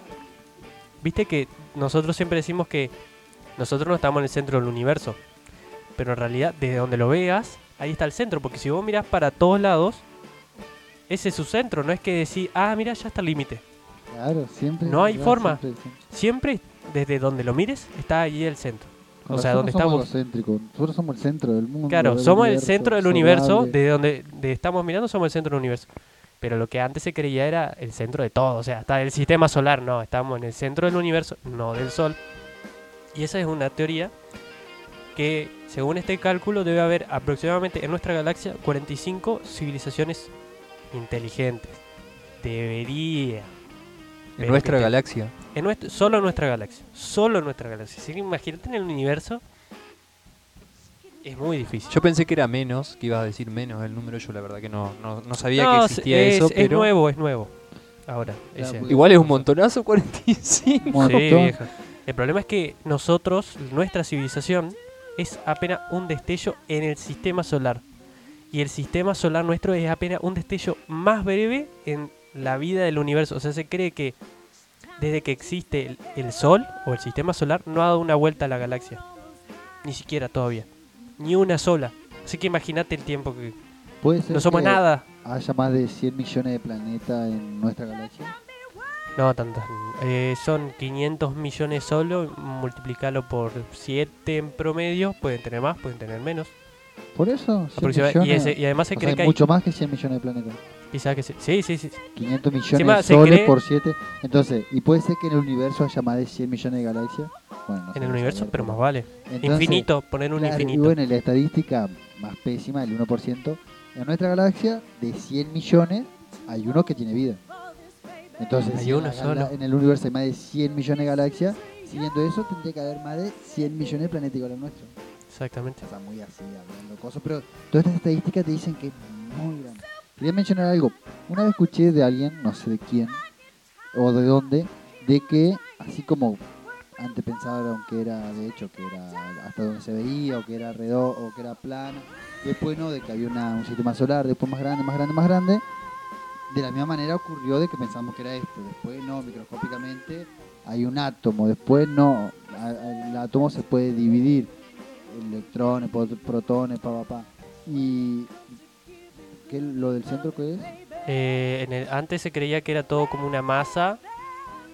viste que nosotros siempre decimos que nosotros no estamos en el centro del universo. Pero en realidad, desde donde lo veas, ahí está el centro. Porque si vos mirás para todos lados, ese es su centro. No es que decir, ah, mira, ya está el límite. Claro, siempre. No hay forma. Siempre, siempre. Siempre, desde donde lo mires, está ahí el centro. Con O sea, donde somos estamos- Nosotros somos el centro del mundo. Claro, del somos el centro del universo, observable. desde donde de estamos mirando somos el centro del universo. Pero lo que antes se creía era el centro de todo, o sea, hasta el sistema solar, no, estamos en el centro del universo, no del Sol. Y esa es una teoría que, según este cálculo, debe haber aproximadamente en nuestra galaxia 45 civilizaciones inteligentes. Debería. En nuestra galaxia. En nuestro, solo en nuestra galaxia. Solo en nuestra galaxia. Así que imagínate en el universo. Es muy difícil. Yo pensé que era menos, que ibas a decir menos el número. Yo la verdad que no, no, no sabía No, que existía es- eso, es pero nuevo, es nuevo. Ahora, pues. igual es un montonazo 45. Un montón. Sí, vieja. El problema es que nosotros, nuestra civilización, es apenas un destello en el sistema solar. Y el sistema solar nuestro es apenas un destello más breve en la vida del universo. O sea, se cree que desde que existe el, el Sol o el sistema solar no ha dado una vuelta a la galaxia. Ni siquiera todavía. Ni una sola. Así que imagínate el tiempo que Puede ser no somos que nada. haya más de 100 millones de planetas en nuestra galaxia. No, tantas. Eh, son 500 millones solo, multiplicarlo por 7 en promedio, pueden tener más, pueden tener menos. Por eso, 100 Aproxima- y, millones. ese- y además se sea, cree hay que hay, mucho más que 100 millones de planetas. quizá que sí, sí, sí, sí. 500 millones se soles cree- por 7. Entonces, ¿y puede ser que en el universo haya más de 100 millones de galaxias? Bueno, no en el universo, pero más vale. Entonces, infinito, poner un claro, infinito. Y bueno, la estadística más pésima, el 1%, en nuestra galaxia, de 100 millones, hay uno que tiene vida. Entonces, Hay si en uno la gala- solo. en el universo hay más de 100 millones de galaxias, siguiendo eso, tendría que haber más de 100 millones de planetas igual al nuestro. Exactamente. O sea, muy así, hablando cosas, pero todas estas estadísticas te dicen que es muy grande. Quería mencionar algo. Una vez escuché de alguien, no sé de quién, o de dónde, de que así como antes pensaron que era, de hecho, que era hasta donde se veía, o que era redondo, o que era plano, después no, de que había una- un sistema solar, después más grande, más grande, más grande, de la misma manera ocurrió de que pensamos que era esto, después no, microscópicamente hay un átomo, después no, el átomo se puede dividir, electrones, protones, pa, pa, pa. Y ¿qué, lo del centro qué es? Eh, en el- antes se creía que era todo como una masa.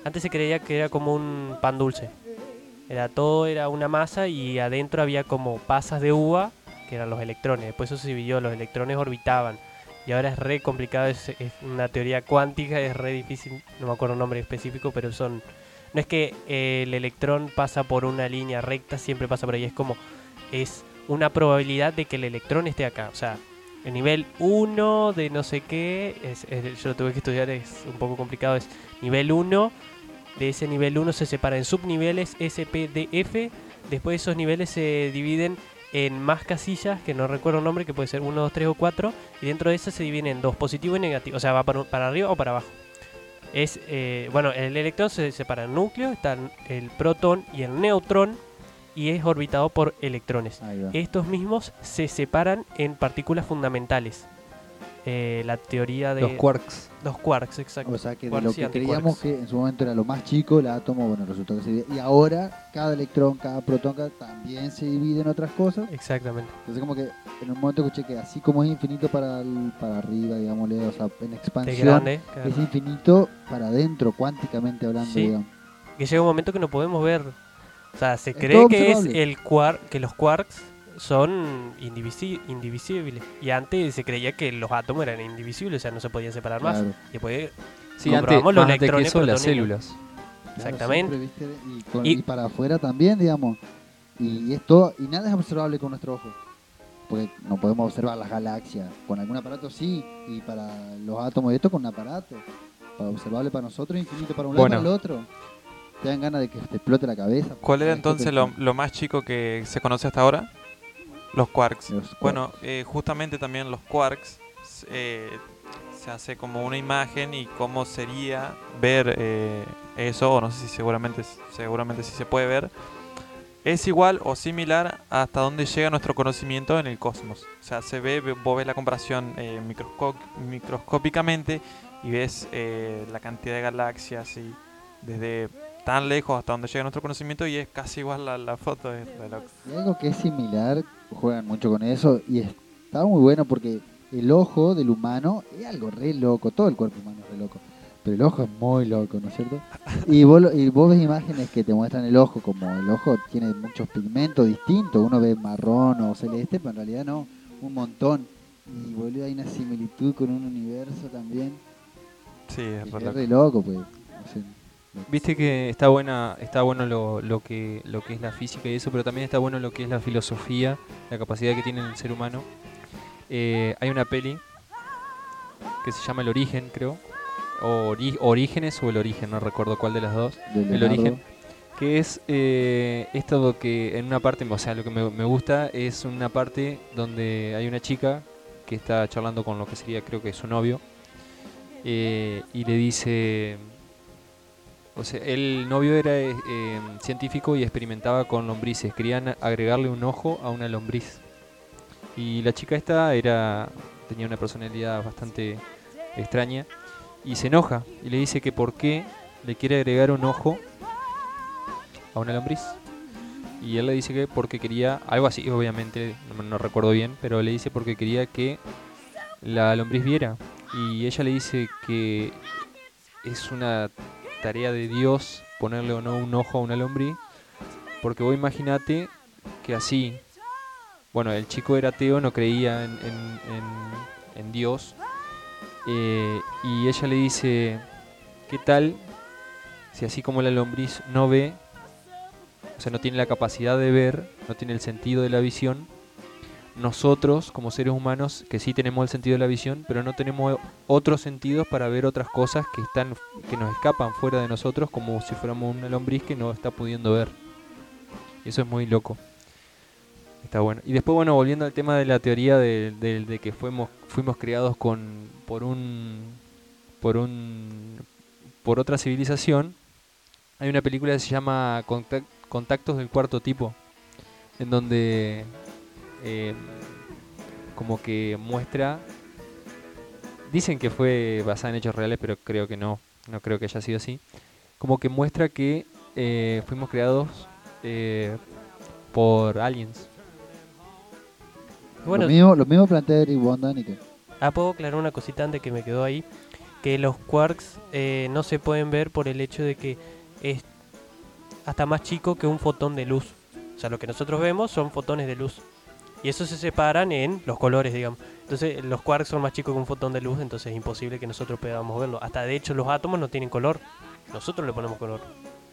Antes se creía que era como un pan dulce. Era todo era una masa y adentro había como pasas de uva que eran los electrones. Después eso se dividió, los electrones orbitaban. Y ahora es re complicado, es, es una teoría cuántica, es re difícil, no me acuerdo el nombre específico, pero son... No es que eh, el electrón pasa por una línea recta, siempre pasa por ahí, es como... Es una probabilidad de que el electrón esté acá. O sea, el nivel 1 de no sé qué, es, es- yo lo tuve que estudiar, es un poco complicado, es nivel 1, de ese nivel 1 se separa en subniveles S, P, D, F, después esos niveles se dividen en más casillas, que no recuerdo el nombre, que puede ser 1, 2, 3 o 4, y dentro de esas se dividen en dos, positivo y negativo, o sea, va para, para arriba o para abajo. Es, eh, bueno, el electrón se separa en núcleo, está el protón y el neutrón, y es orbitado por electrones. Estos mismos se separan en partículas fundamentales. Eh, la teoría de Los quarks. los quarks, exacto. O sea que de lo que creíamos que en su momento era lo más chico, el átomo, bueno, resultó que se divide. Y ahora cada electrón, cada protón también se divide en otras cosas. Exactamente. Entonces como que en un momento escuché que así como es infinito para, el- para arriba, digámosle, o sea, en expansión, grande. claro. es infinito para adentro, cuánticamente hablando, Sí. digamos. Que llega un momento que no podemos ver. O sea, se cree que es el quark, que los quarks son indivisi- indivisibles. Y antes se creía que los átomos eran indivisibles, o sea, no se podían separar más. Claro. Y después, Sí, antes, Comprobamos los más antes que electrones, las células. Claro, Exactamente. Y, con- Y- y para afuera también, digamos. Y, esto y nada es observable con nuestro ojo. Porque no podemos observar las galaxias. Con algún aparato sí. Y para los átomos y esto con un aparato. Para observable para nosotros, infinito para un lado y Bueno. para el otro. Te dan ganas de que te explote la cabeza. ¿Cuál era entonces lo, lo más chico que se conoce hasta ahora? Los quarks. Los quarks. Bueno, eh, justamente también los quarks eh, se hace como una imagen y cómo sería ver eh, eso, o no sé si seguramente, seguramente sí se puede ver. Es igual o similar hasta donde llega nuestro conocimiento en el cosmos. O sea, se ve, vos ves la comparación eh, microscópicamente y ves eh, la cantidad de galaxias y desde tan lejos hasta donde llega nuestro conocimiento y es casi igual la, la foto. Es algo que es similar, juegan mucho con eso y está muy bueno porque el ojo del humano es algo re loco, todo el cuerpo humano es re loco, pero el ojo es muy loco, ¿no es cierto? Y vos, y vos ves imágenes que te muestran el ojo como el ojo tiene muchos pigmentos distintos, uno ve marrón o celeste, pero en realidad no, un montón. Y boludo, hay una similitud con un universo también. Sí, es re loco. re loco, pues. Viste que está buena, está bueno lo, lo que lo que es la física y eso, pero también está bueno lo que es la filosofía, la capacidad que tiene el ser humano. Eh, hay una peli que se llama El Origen, creo, o Ori- Orígenes o El Origen, no recuerdo cuál de las dos. de El origen. Que es eh, esto que en una parte, o sea, lo que me, me gusta es una parte donde hay una chica que está charlando con lo que sería, creo que su novio, eh, y le dice, o sea, el novio era eh, eh, científico y experimentaba con lombrices, querían agregarle un ojo a una lombriz. Y la chica esta era tenía una personalidad bastante extraña y se enoja y le dice que por qué le quiere agregar un ojo a una lombriz. Y él le dice que porque quería, algo así, obviamente, no, no recuerdo bien, pero le dice porque quería que la lombriz viera. Y ella le dice que es una tarea de Dios ponerle o no un ojo a una lombriz, porque vos imaginate que así, bueno, el chico era ateo, no creía en, Dios, eh, y ella le dice, ¿qué tal si así como la lombriz no ve, o sea, no tiene la capacidad de ver, no tiene el sentido de la visión, nosotros como seres humanos, que sí tenemos el sentido de la visión, pero no tenemos otros sentidos para ver otras cosas que están que nos escapan fuera de nosotros, como si fuéramos una lombriz que no está pudiendo ver. Eso es muy loco. Está bueno. Y después, bueno, volviendo al tema de la teoría de, de- de que fuimos, fuimos creados con por un por un por otra civilización, hay una película que se llama Contac- Contactos del cuarto tipo, en donde eh, como que muestra dicen que fue basada en hechos reales pero creo que no no creo que haya sido así como que muestra que eh, fuimos creados eh, por aliens Bueno, lo, mismo, lo mismo plantea Eric Von Däniken. Ah, puedo aclarar una cosita antes que me quedó ahí. Que los quarks eh, no se pueden ver por el hecho de que es hasta más chico que un fotón de luz. O sea, lo que nosotros vemos son fotones de luz. Y eso se separan en los colores, digamos. Entonces, los quarks son más chicos que un fotón de luz, entonces es imposible que nosotros podamos verlo. Hasta de hecho, los átomos no tienen color. Nosotros le ponemos color.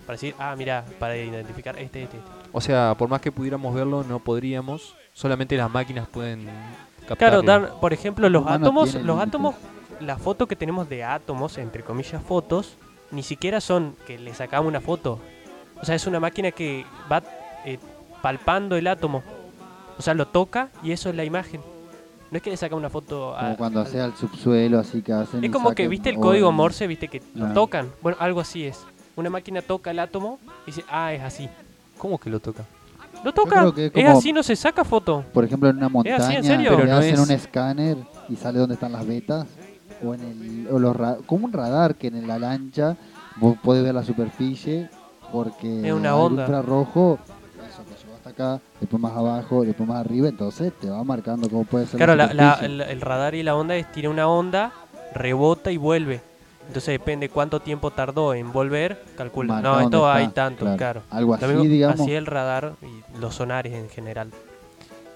Para decir, ah, mira, para identificar este, este, este. o sea por más que pudiéramos verlo no podríamos solamente las máquinas pueden captarlo. Claro, dar, por ejemplo, los átomos, los átomos, la foto que tenemos de átomos, entre comillas fotos, ni siquiera son que le sacamos una foto. O sea, es una máquina que va eh, palpando el átomo. O sea, lo toca y eso es la imagen. No es que le saca una foto a... Como cuando al- hace al subsuelo, así que hacen. Es como que, viste, el código el- Morse, viste, que lo Ah. tocan. Bueno, algo así es. Una máquina toca el átomo y dice, ah, es así. ¿Cómo que lo toca? Lo toca. creo que es es así, no se saca foto. Por ejemplo, en una así, ¿en montaña, serio? Pero no hacen es- un escáner y sale dónde están las vetas. O en el. O los ra- como un radar que en la lancha vos podés ver la superficie porque. Es una onda. infrarrojo, que llegó hasta acá, después más abajo, después más arriba, entonces te va marcando cómo puede ser Claro, la, la- la- el, radar y la onda es tiene una onda, rebota y vuelve. Entonces depende cuánto tiempo tardó en volver, calcula. Marca No, esto hay tanto, claro. Algo así, mismo- digamos. así el radar y los sonares en general.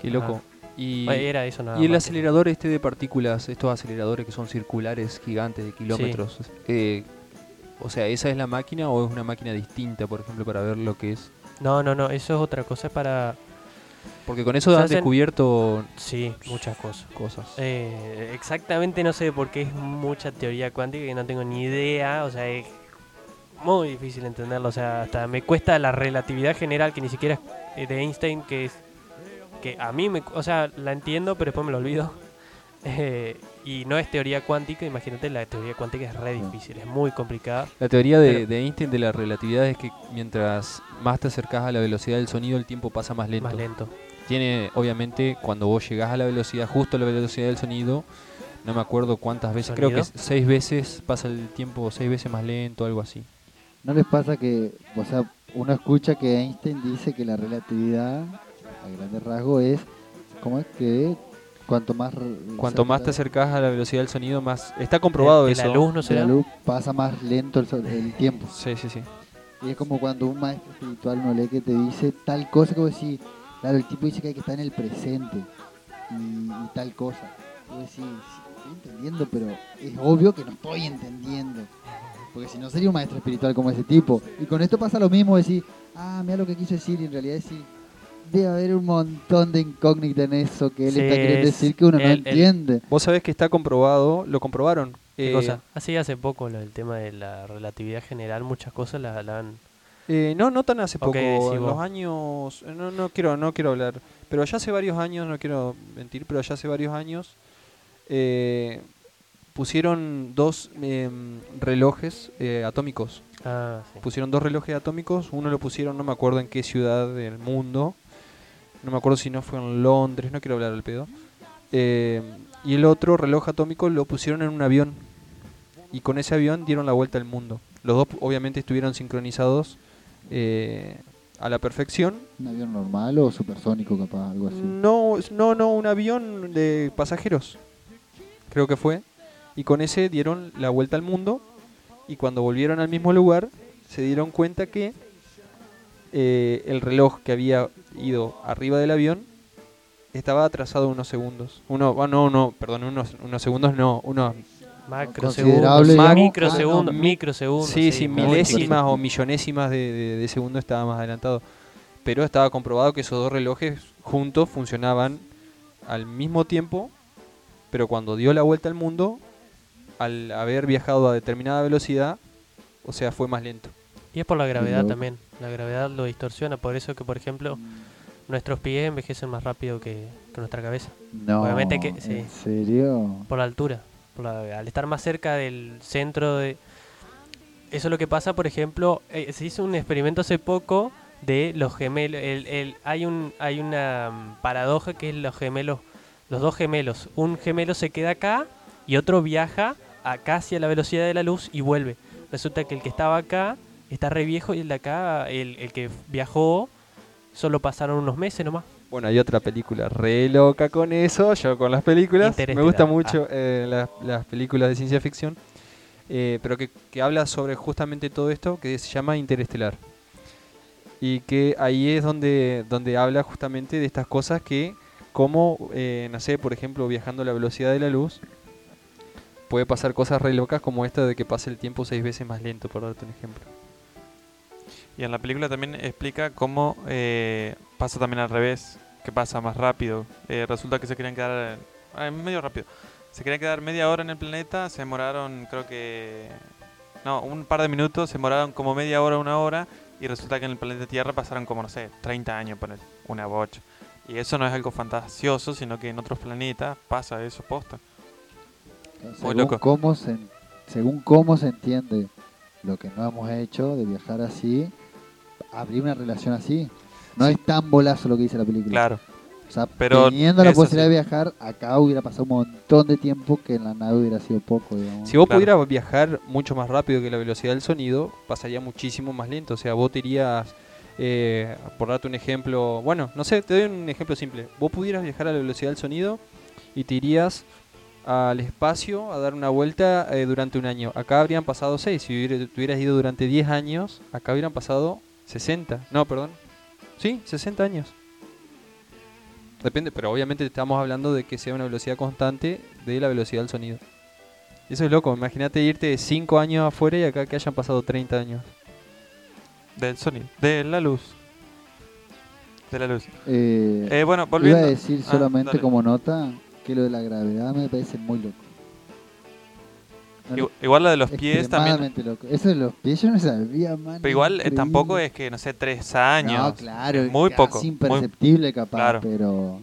Qué loco. Y, Era eso nada y el más. acelerador este de partículas, estos aceleradores que son circulares gigantes de kilómetros, eh, o sea, ¿esa es la máquina o es una máquina distinta, por ejemplo, para ver lo que es? No, no, no, eso es otra cosa para... Porque con eso han hacen- descubierto Sí, muchas cosas. cosas. Eh, exactamente no sé por qué es mucha teoría cuántica que no tengo ni idea, o sea, es muy difícil entenderlo, o sea, hasta me cuesta la relatividad general que ni siquiera es de Einstein, que es que a mí me, o sea, la entiendo, pero después me lo olvido. Eh, y no es teoría cuántica, imagínate, la teoría cuántica es re difícil, es muy complicada. La teoría de, Pero- de Einstein de la relatividad es que mientras más te acercas a la velocidad del sonido, el tiempo pasa más lento. Más lento. Tiene, obviamente, cuando vos llegás a la velocidad, justo a la velocidad del sonido, no me acuerdo cuántas veces, creo que ¿Sonido? seis veces pasa el tiempo seis veces más lento, algo así. ¿No les pasa que, o sea, uno escucha que Einstein dice que la relatividad, a grandes rasgos, es, ¿cómo es que cuanto más... Cuanto más te cerca acercas a la velocidad del sonido, más... Está comprobado de, de eso. la luz no de la será. luz, pasa más lento el, tiempo? Sí, sí, sí. Y es como cuando un maestro espiritual no lee que te dice tal cosa vos decís, claro, el tipo dice que hay que estar en el presente y, y tal cosa. Y vos decís, "Sí, estoy entendiendo, pero es obvio que no estoy entendiendo. Porque si no sería un maestro espiritual como ese tipo. Y con esto pasa lo mismo, decir, ah, mira lo que quiso decir, y en realidad decir, debe haber un montón de incógnita en eso que él Sí, está queriendo decir que uno no el- el- entiende. Vos sabés que está comprobado, lo comprobaron. ¿Qué Eh, cosa? Así hace poco lo del tema de la relatividad general, muchas cosas la, la han... eh, no, no tan hace poco, en los años, eh, no, no quiero, no quiero hablar, pero ya hace varios años, no quiero mentir, pero ya hace varios años eh, pusieron dos em, relojes eh, atómicos. Ah, sí. Pusieron dos relojes atómicos, uno lo pusieron, no me acuerdo en qué ciudad del mundo, no me acuerdo si no fue en Londres, no quiero hablar al pedo. Eh, y el otro reloj atómico lo pusieron en un avión. Y con ese avión dieron la vuelta al mundo. Los dos obviamente estuvieron sincronizados eh, a la perfección. ¿Un avión normal o supersónico capaz, algo así? No, no, no, un avión de pasajeros. Creo que fue. Y con ese dieron la vuelta al mundo. Y cuando volvieron al mismo lugar, se dieron cuenta que eh, el reloj que había ido arriba del avión estaba atrasado unos segundos. Uno, ah, no, no, perdón, unos, unos segundos no, unos Macrosegundos, digamos. microsegundos, Ah, no, microsegundos. Sí, sí, milésimas o millonésimas de, de- de segundo estaba más adelantado. Pero estaba comprobado que esos dos relojes juntos funcionaban al mismo tiempo, pero cuando dio la vuelta al mundo, al haber viajado a determinada velocidad, o sea, fue más lento. Y es por la gravedad también. La gravedad lo distorsiona, por eso que, por ejemplo, nuestros pies envejecen más rápido que, que nuestra cabeza. No, Obviamente que- sí. ¿En serio? Por la altura. por la- al estar más cerca del centro de... Eso es lo que pasa, por ejemplo, eh, se hizo un experimento hace poco de los gemelos. El, el- hay, un, hay una mm, paradoja que es los gemelos, los dos gemelos. Un gemelo se queda acá y otro viaja acá hacia la velocidad de la luz y vuelve. Resulta que el que estaba acá está re viejo y el de acá, el, el que viajó, solo pasaron unos meses nomás. Bueno, hay otra película re loca con eso, yo con las películas. Me gusta mucho Ah. eh, las, las películas de ciencia ficción, eh, pero que, que habla sobre justamente todo esto que se llama Interestelar. Y que ahí es donde, donde habla justamente de estas cosas que, como, eh, no sé, por ejemplo, viajando a la velocidad de la luz, puede pasar cosas re locas como esta de que pase el tiempo seis veces más lento, por darte un ejemplo. Y en la película también explica cómo eh, pasa también al revés, que pasa más rápido. Eh, resulta que se querían quedar eh, medio rápido. Se querían quedar media hora en el planeta, se demoraron creo que... No, un par de minutos, se demoraron como media hora, una hora, y resulta que en el planeta Tierra pasaron como, no sé, 30 años, poner una bocha. Y eso no es algo fantasioso, sino que en otros planetas pasa eso, posta. Según loco. cómo, se, según cómo se entiende lo que no hemos hecho de viajar así, abrir una relación así. No es tan bolazo lo que dice la película. Claro. O sea, Pero teniendo la posibilidad sí. de viajar, acá hubiera pasado un montón de tiempo que en la nave hubiera sido poco, digamos. Si vos Claro. pudieras viajar mucho más rápido que la velocidad del sonido, pasaría muchísimo más lento. O sea, vos te irías, eh, por darte un ejemplo, bueno, no sé, te doy un ejemplo simple. Vos pudieras viajar a la velocidad del sonido y te irías al espacio a dar una vuelta eh, durante un año. Acá habrían pasado 6. Si hubieras ido durante 10 años, acá hubieran pasado 60. No, perdón. Sí, 60 años. Depende, pero obviamente estamos hablando de que sea una velocidad constante de la velocidad del sonido. Eso es loco, imagínate irte 5 años afuera y acá que hayan pasado 30 años. Del sonido, de la luz. De la luz. Eh, Eh, bueno, iba volviendo. a decir Ah, solamente como nota que lo de la gravedad me parece muy loco. No, Igu- Igual la de los pies también. loco. Eso de los pies yo no sabía, man. Pero igual eh, increíble. tampoco es que, no sé, tres años. No, claro, es muy casi poco, muy- imperceptible capaz, claro. pero...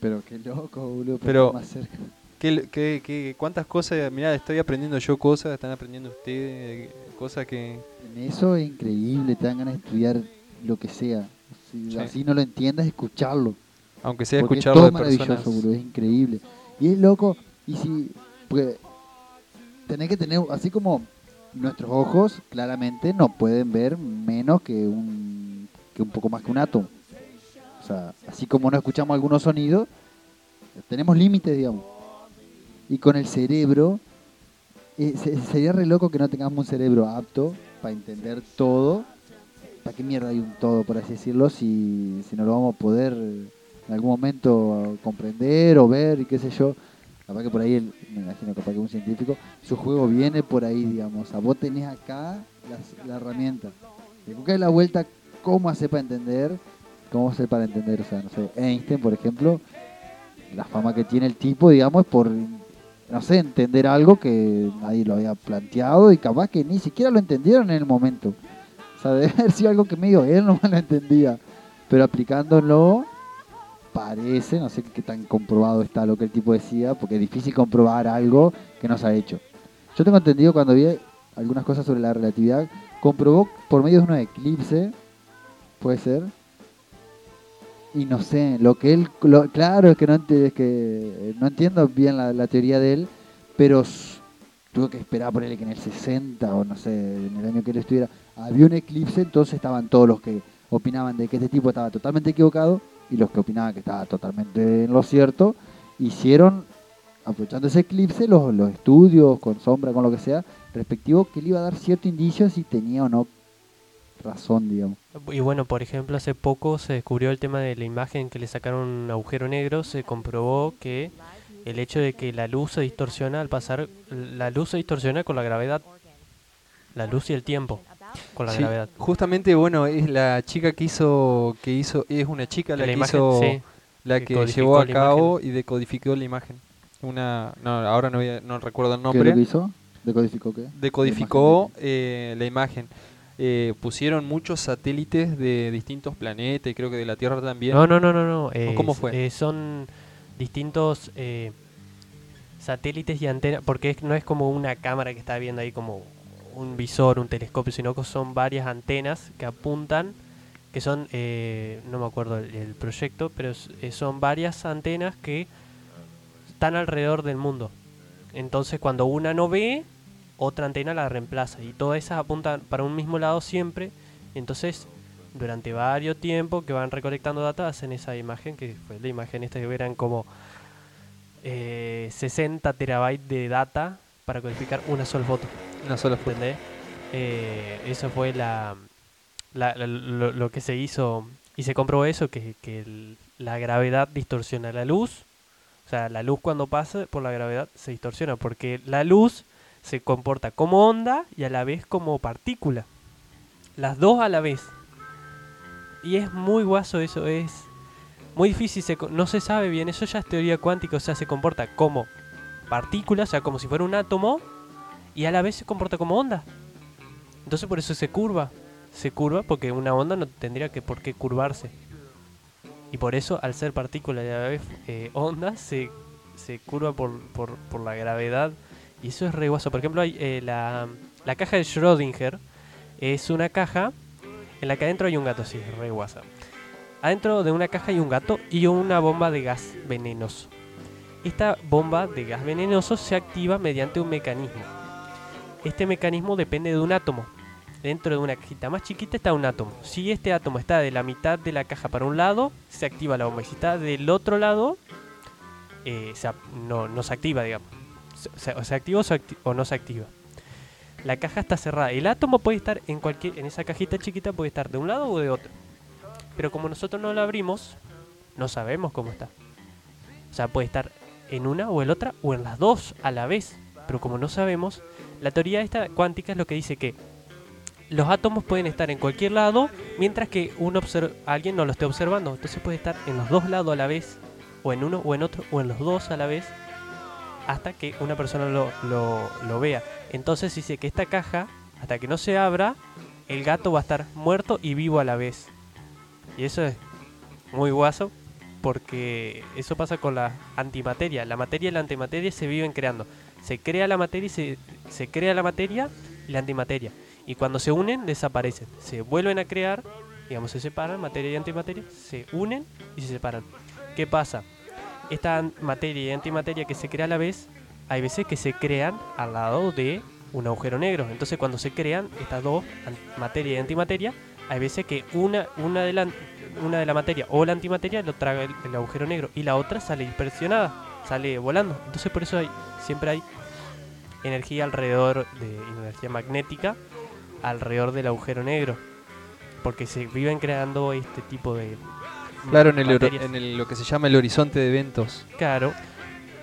Pero qué loco, boludo. Pero- más cerca. ¿Qué, qué, qué- cuántas cosas? Mirá, estoy aprendiendo yo cosas, están aprendiendo ustedes, cosas que... En eso es increíble, te dan ganas de estudiar lo que sea. Si Sí. así no lo entiendas, escucharlo. Aunque sea porque es escucharlo todo de maravilloso, personas... boludo, es increíble. Y es loco, y si... Porque tenés que tener, así como nuestros ojos claramente no pueden ver menos que un, que un poco más que un átomo. O sea, así como no escuchamos algunos sonidos, tenemos límites, digamos. Y con el cerebro, eh, se- sería re loco que no tengamos un cerebro apto para entender todo. ¿Para qué mierda hay un todo, por así decirlo, si, si no lo vamos a poder en algún momento comprender o ver y qué sé yo? Capaz que por ahí, el- me imagino, capaz que un científico, su juego viene por ahí, digamos. O sea, vos tenés acá las- la herramienta. De buscar la vuelta, cómo hacer para entender, cómo hacer para entender, o sea, no sé, Einstein, por ejemplo, la fama que tiene el tipo, digamos, es por, no sé, entender algo que nadie lo había planteado y capaz que ni siquiera lo entendieron en el momento. O sea, debe haber sido algo que medio él no lo entendía. Pero aplicándolo, parece, no sé qué tan comprobado está lo que el tipo decía, porque es difícil comprobar algo que no se ha hecho. Yo tengo entendido cuando vi algunas cosas sobre la relatividad, comprobó por medio de unos eclipses, puede ser, y no sé, lo que él, lo- claro es que no, es que eh, no entiendo bien la, la teoría de él, pero tuvo que esperar por él que en el 60 o no sé, en el año que él estuviera, había un eclipse, entonces estaban todos los que opinaban de que este tipo estaba totalmente equivocado y los que opinaban que estaba totalmente en lo cierto, hicieron, aprovechando ese eclipse, los, los estudios con sombra, con lo que sea, respectivo, que le iba a dar cierto indicio si tenía o no razón, digamos. Y bueno, por ejemplo, hace poco se descubrió el tema de la imagen que le sacaron un agujero negro, se comprobó que el hecho de que la luz se distorsiona al pasar, la luz se distorsiona con la gravedad, la luz y el tiempo con la Sí, gravedad. Justamente, bueno, es la chica que hizo, que hizo, es una chica la, La que imagen, hizo, sí. la que llevó a cabo y decodificó la imagen. Una, no, ahora no, voy a- no recuerdo el ¿Qué nombre. hizo? ¿Decodificó qué? Decodificó La imagen eh, la imagen. Eh, pusieron muchos satélites de distintos planetas y creo que de la Tierra también. No, no, no, no, no. eh, ¿Cómo fue? eh, son distintos eh, satélites y antenas, porque es- no es como una cámara que está viendo ahí como un visor, un telescopio, sino que son varias antenas que apuntan, que son, eh, no me acuerdo el, proyecto, pero eh, son varias antenas que están alrededor del mundo. Entonces cuando una no ve, otra antena la reemplaza y todas esas apuntan para un mismo lado siempre. Entonces durante varios tiempos que van recolectando data hacen esa imagen que fue la imagen esta que eran como eh, 60 terabytes de data para codificar una sola foto Una sola. ¿entendés? Eh, eso fue la, lo, que se hizo y se comprobó eso que, que la gravedad distorsiona la luz o sea la luz cuando pasa por la gravedad se distorsiona porque la luz se comporta como onda y a la vez como partícula las dos a la vez y es muy guaso eso es muy difícil se no se sabe bien eso ya es teoría cuántica o sea se comporta como partícula o sea como si fuera un átomo y a la vez se comporta como onda. Entonces por eso se curva. Se curva porque una onda no tendría que por qué curvarse. Y por eso al ser partícula y a la vez eh, onda se, se curva por, por, por la gravedad. Y eso es re. Por ejemplo, eh, la, la caja de Schrödinger es una caja en la que adentro hay un gato, sí, re guasa. Adentro de una caja hay un gato y una bomba de gas venenoso. Esta bomba de gas venenoso se activa mediante un mecanismo. Este mecanismo depende de un átomo. Dentro de una cajita más chiquita está un átomo. Si este átomo está de la mitad de la caja para un lado, se activa la bomba. Si está del otro lado, eh, no, no se activa, digamos. Se, o se activa o, o no se activa. La caja está cerrada. El átomo puede estar en cualquier, en esa cajita chiquita puede estar de un lado o de otro. Pero como nosotros no la abrimos, no sabemos cómo está. O sea, puede estar en una o en otra o en las dos a la vez. Pero como no sabemos, la teoría esta cuántica es lo que dice que los átomos pueden estar en cualquier lado mientras que alguien no lo esté observando. Entonces puede estar en los dos lados a la vez, o en uno o en otro, o en los dos a la vez, hasta que una persona lo, lo- lo vea. Entonces dice que esta caja, hasta que no se abra, el gato va a estar muerto y vivo a la vez. Y eso es muy guaso porque eso pasa con la antimateria. La materia y la antimateria se viven creando. Se crea la materia y se, se crea la materia y la antimateria. Y cuando se unen, desaparecen. Se vuelven a crear, digamos, se separan, materia y antimateria, se unen y se separan. ¿Qué pasa? Esta materia y antimateria que se crea a la vez, hay veces que se crean al lado de un agujero negro. Entonces cuando se crean estas dos, materia y antimateria, hay veces que una, una, de la, una de la materia o la antimateria lo traga el, el agujero negro y la otra sale dispersionada, sale volando. Entonces por eso hay, siempre hay energía alrededor de energía magnética alrededor del agujero negro. Porque se viven creando este tipo de... Claro, en, el, en lo que se llama el horizonte de eventos. Claro.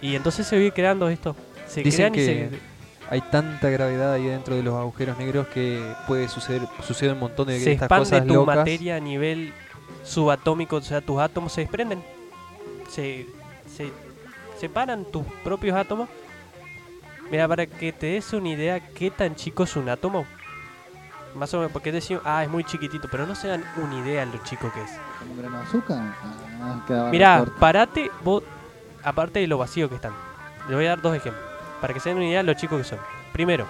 Y entonces se vive creando esto. Se Dicen crean y que se, hay tanta gravedad ahí dentro de los agujeros negros que puede suceder sucede un montón de se estas expande cosas tu locas. materia a nivel subatómico, o sea, tus átomos se desprenden. Se, se separan tus propios átomos. Mira, para que te des una idea qué tan chico es un átomo. Más o menos, porque decimos, ah, es muy chiquitito, pero no se dan una idea de lo chico que es. ¿Como un grano de azúcar? Ah, Mira, parate, vos, aparte de lo vacío que están. Le voy a dar dos ejemplos, para que se den una idea de lo chico que son. Primero,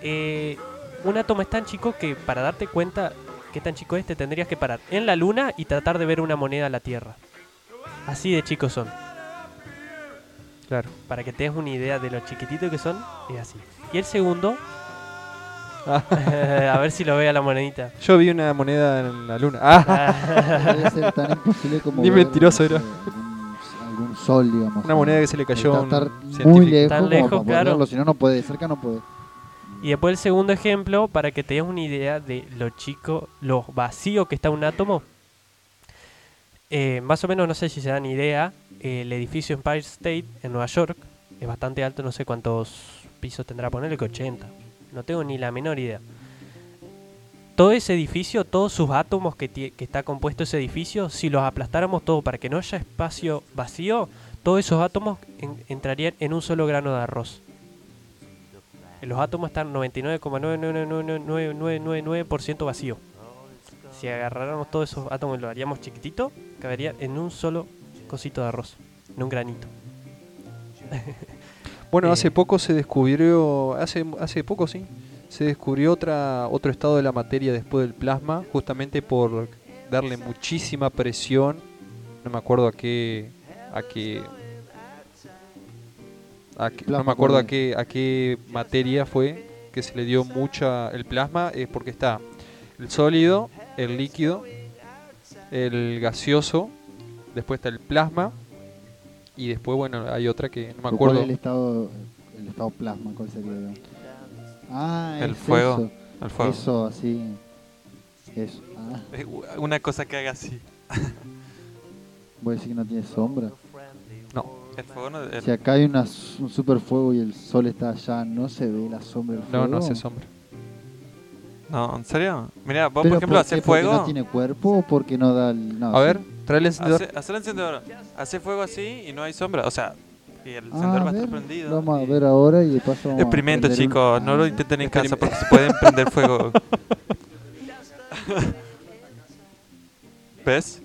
eh, un átomo es tan chico que para darte cuenta qué tan chico es, te tendrías que parar en la luna y tratar de ver una moneda a la Tierra. Así de chicos son. Claro. Para que tengas una idea de lo chiquitito que son, es así. Y el segundo, Ah, a ver si lo ve a la monedita. yo vi una moneda en la luna. Ah, Debe ser tan imposible como. Ni ver, mentiroso era. Algún, algún sol, digamos. una moneda que se le cayó a un estar muy científico. lejos, Tan como lejos, para claro. Si no, no puede. De cerca no puede. Y después el segundo ejemplo, para que tengas una idea de lo chico, lo vacío que está un átomo. Eh, más o menos, no sé si se dan idea, el edificio Empire State en Nueva York es bastante alto, no sé cuántos pisos tendrá, ponerle que 80. No tengo ni la menor idea. Todo ese edificio, todos sus átomos que, está compuesto ese edificio, si los aplastáramos todo para que no haya espacio vacío, todos esos átomos en- entrarían en un solo grano de arroz. Los átomos están 99,99999% vacío. Si agarráramos todos esos átomos y lo haríamos chiquitito, cabería en un solo cosito de arroz, en un granito. Bueno, hace Eh. poco se descubrió, hace, hace poco sí, se descubrió otra, otro estado de la materia después del plasma, justamente por darle muchísima presión, no me acuerdo a qué, a qué, a qué- no me acuerdo a ¿cuál qué, a qué materia fue que se le dio mucha, el plasma es porque está el sólido, el líquido, el gaseoso, después está el plasma y después, bueno, hay otra que no me ¿Cuál acuerdo. es el estado, el estado plasma? ¿Cuál sería? Ah, El es fuego. Eso, Al fuego. eso así. Eso. Ah, Una cosa que haga así. voy a decir que no tiene sombra. No, El fuego no. el- Si acá hay una, un super fuego y el sol está allá, ¿no se ve la sombra del no, fuego? no hace sombra. No, ¿en serio? Mira, vos ¿Pero por ejemplo haces fuego. no tiene cuerpo o porque no da el...? No, A ver, trae el encendedor. Hace, hacer el encendedor. Hace fuego así y no hay sombra. O sea, y el Ah, encendedor va a estar ver, prendido. Vamos a ver ahora y de paso Experimento, un- chicos. No lo intenten en casa porque se pueden prender fuego. ¿Ves?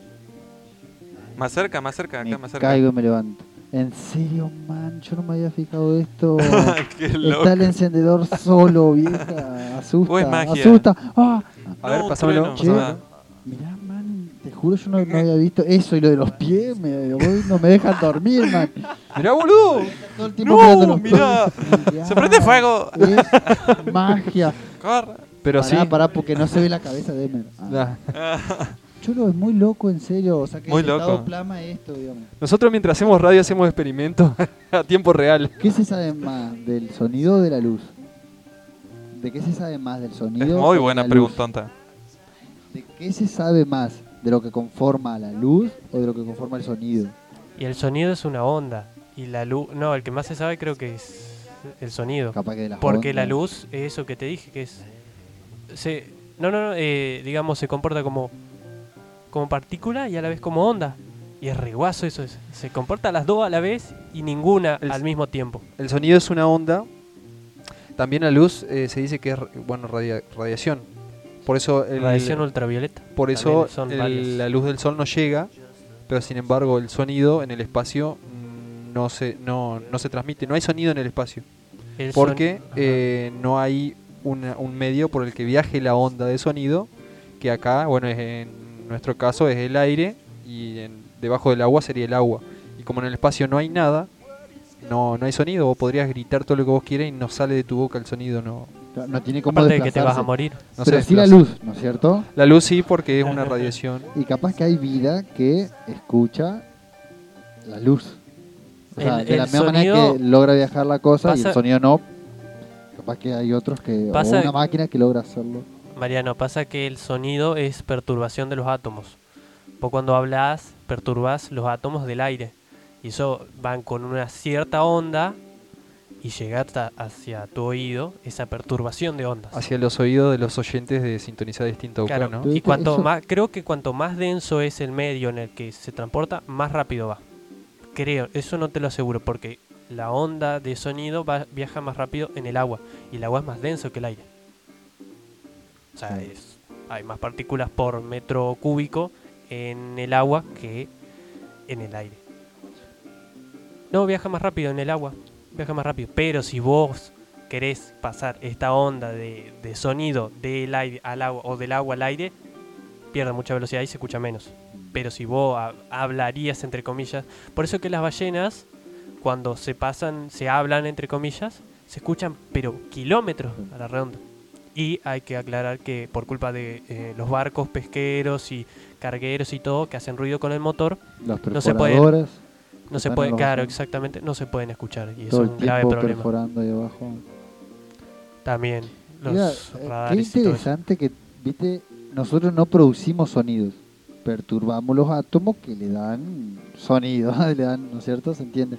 Más cerca, más cerca, acá Me más cerca. caigo y me levanto. En serio, man, yo no me había fijado esto. Qué loco. Está el encendedor solo, vieja. Asusta. Es magia. Asusta. Ah, A ver, un pásamelo. Che. ah, mirá, man, te juro yo no, no había visto eso y lo de los pies. Me, hoy no me dejan dormir, man. Mirá, boludo. Todo el tiempo ¡No! los Mirá. pies. Mirá, ¡Se prende fuego! Es magia. Corre. Pero pará, sí. pará, porque no se ve la cabeza de Emer. Ah. Chulo, es muy loco, en serio. O sea, que Muy el loco. plasma es esto, digamos. Nosotros mientras hacemos radio hacemos experimentos a tiempo real. ¿Qué se sabe más del sonido o de la luz? ¿De qué se sabe más del sonido? Es muy de buena preguntonta. ¿De qué se sabe más? ¿De lo que conforma la luz o de lo que conforma el sonido? Y el sonido es una onda. Y la luz, no, el que más se sabe creo que es el sonido. Capaz que de las Porque la luz es eso que te dije, que es... Se, no, no, no, eh, digamos, se comporta como, como partícula y a la vez como onda. Y es reguazo eso. es- se comporta las dos a la vez y ninguna El- al mismo tiempo. El sonido es una onda. También la luz eh, se dice que es bueno radia- radiación. Por eso el, Radiación ultravioleta. por eso el- la luz del sol no llega, pero sin embargo el sonido en el espacio no se no, no se transmite, no hay sonido en el espacio, porque eh, no hay una- un medio por el que viaje la onda de sonido, que acá, bueno, es en nuestro caso es el aire y en- debajo del agua sería el agua. Y como en el espacio no hay nada, no, no hay sonido, vos podrías gritar todo lo que vos quieras y no sale de tu boca el sonido, no, No tiene cómo Aparte de que te vas a morir. no Pero se sí la luz, ¿no es cierto? La luz sí, porque es una radiación. Y capaz que hay vida que escucha la luz. O sea, El- de la misma manera que logra viajar la cosa y el sonido no. Capaz que hay otros que... Pasa- o una máquina que logra hacerlo. Mariano, pasa que el sonido es perturbación de los átomos. Vos cuando hablas, perturbas los átomos del aire. Y eso van con una cierta onda y llega hasta hacia tu oído esa perturbación de ondas. Hacia los oídos de los oyentes de sintonizar distinto Claro, ¿no? Y cuanto más, creo que cuanto más denso es el medio en el que se transporta, más rápido va. Creo, eso no te lo aseguro, porque la onda de sonido va, viaja más rápido en el agua, y el agua es más denso que el aire. O sea, es- hay más partículas por metro cúbico en el agua que en el aire. No, viaja más rápido en el agua, viaja más rápido. Pero si vos querés pasar esta onda de, de sonido del aire al agua o del agua al aire, pierde mucha velocidad y se escucha menos. Pero si vos ha- hablarías, entre comillas, por eso que las ballenas, cuando se pasan, se hablan entre comillas, se escuchan pero kilómetros a la redonda. Y hay que aclarar que por culpa de eh, los barcos pesqueros y cargueros y todo que hacen ruido con el motor, Los No se puede- perforadores, no se puede, claro, barcos. exactamente, no se pueden escuchar y es todo el un grave tiempo problema. perforando ahí abajo. También los Mira, eh, qué radares y todo eso. interesante que, viste, nosotros no producimos sonidos, perturbamos los átomos que le dan sonido, le dan, ¿no es cierto? ¿Se entiende?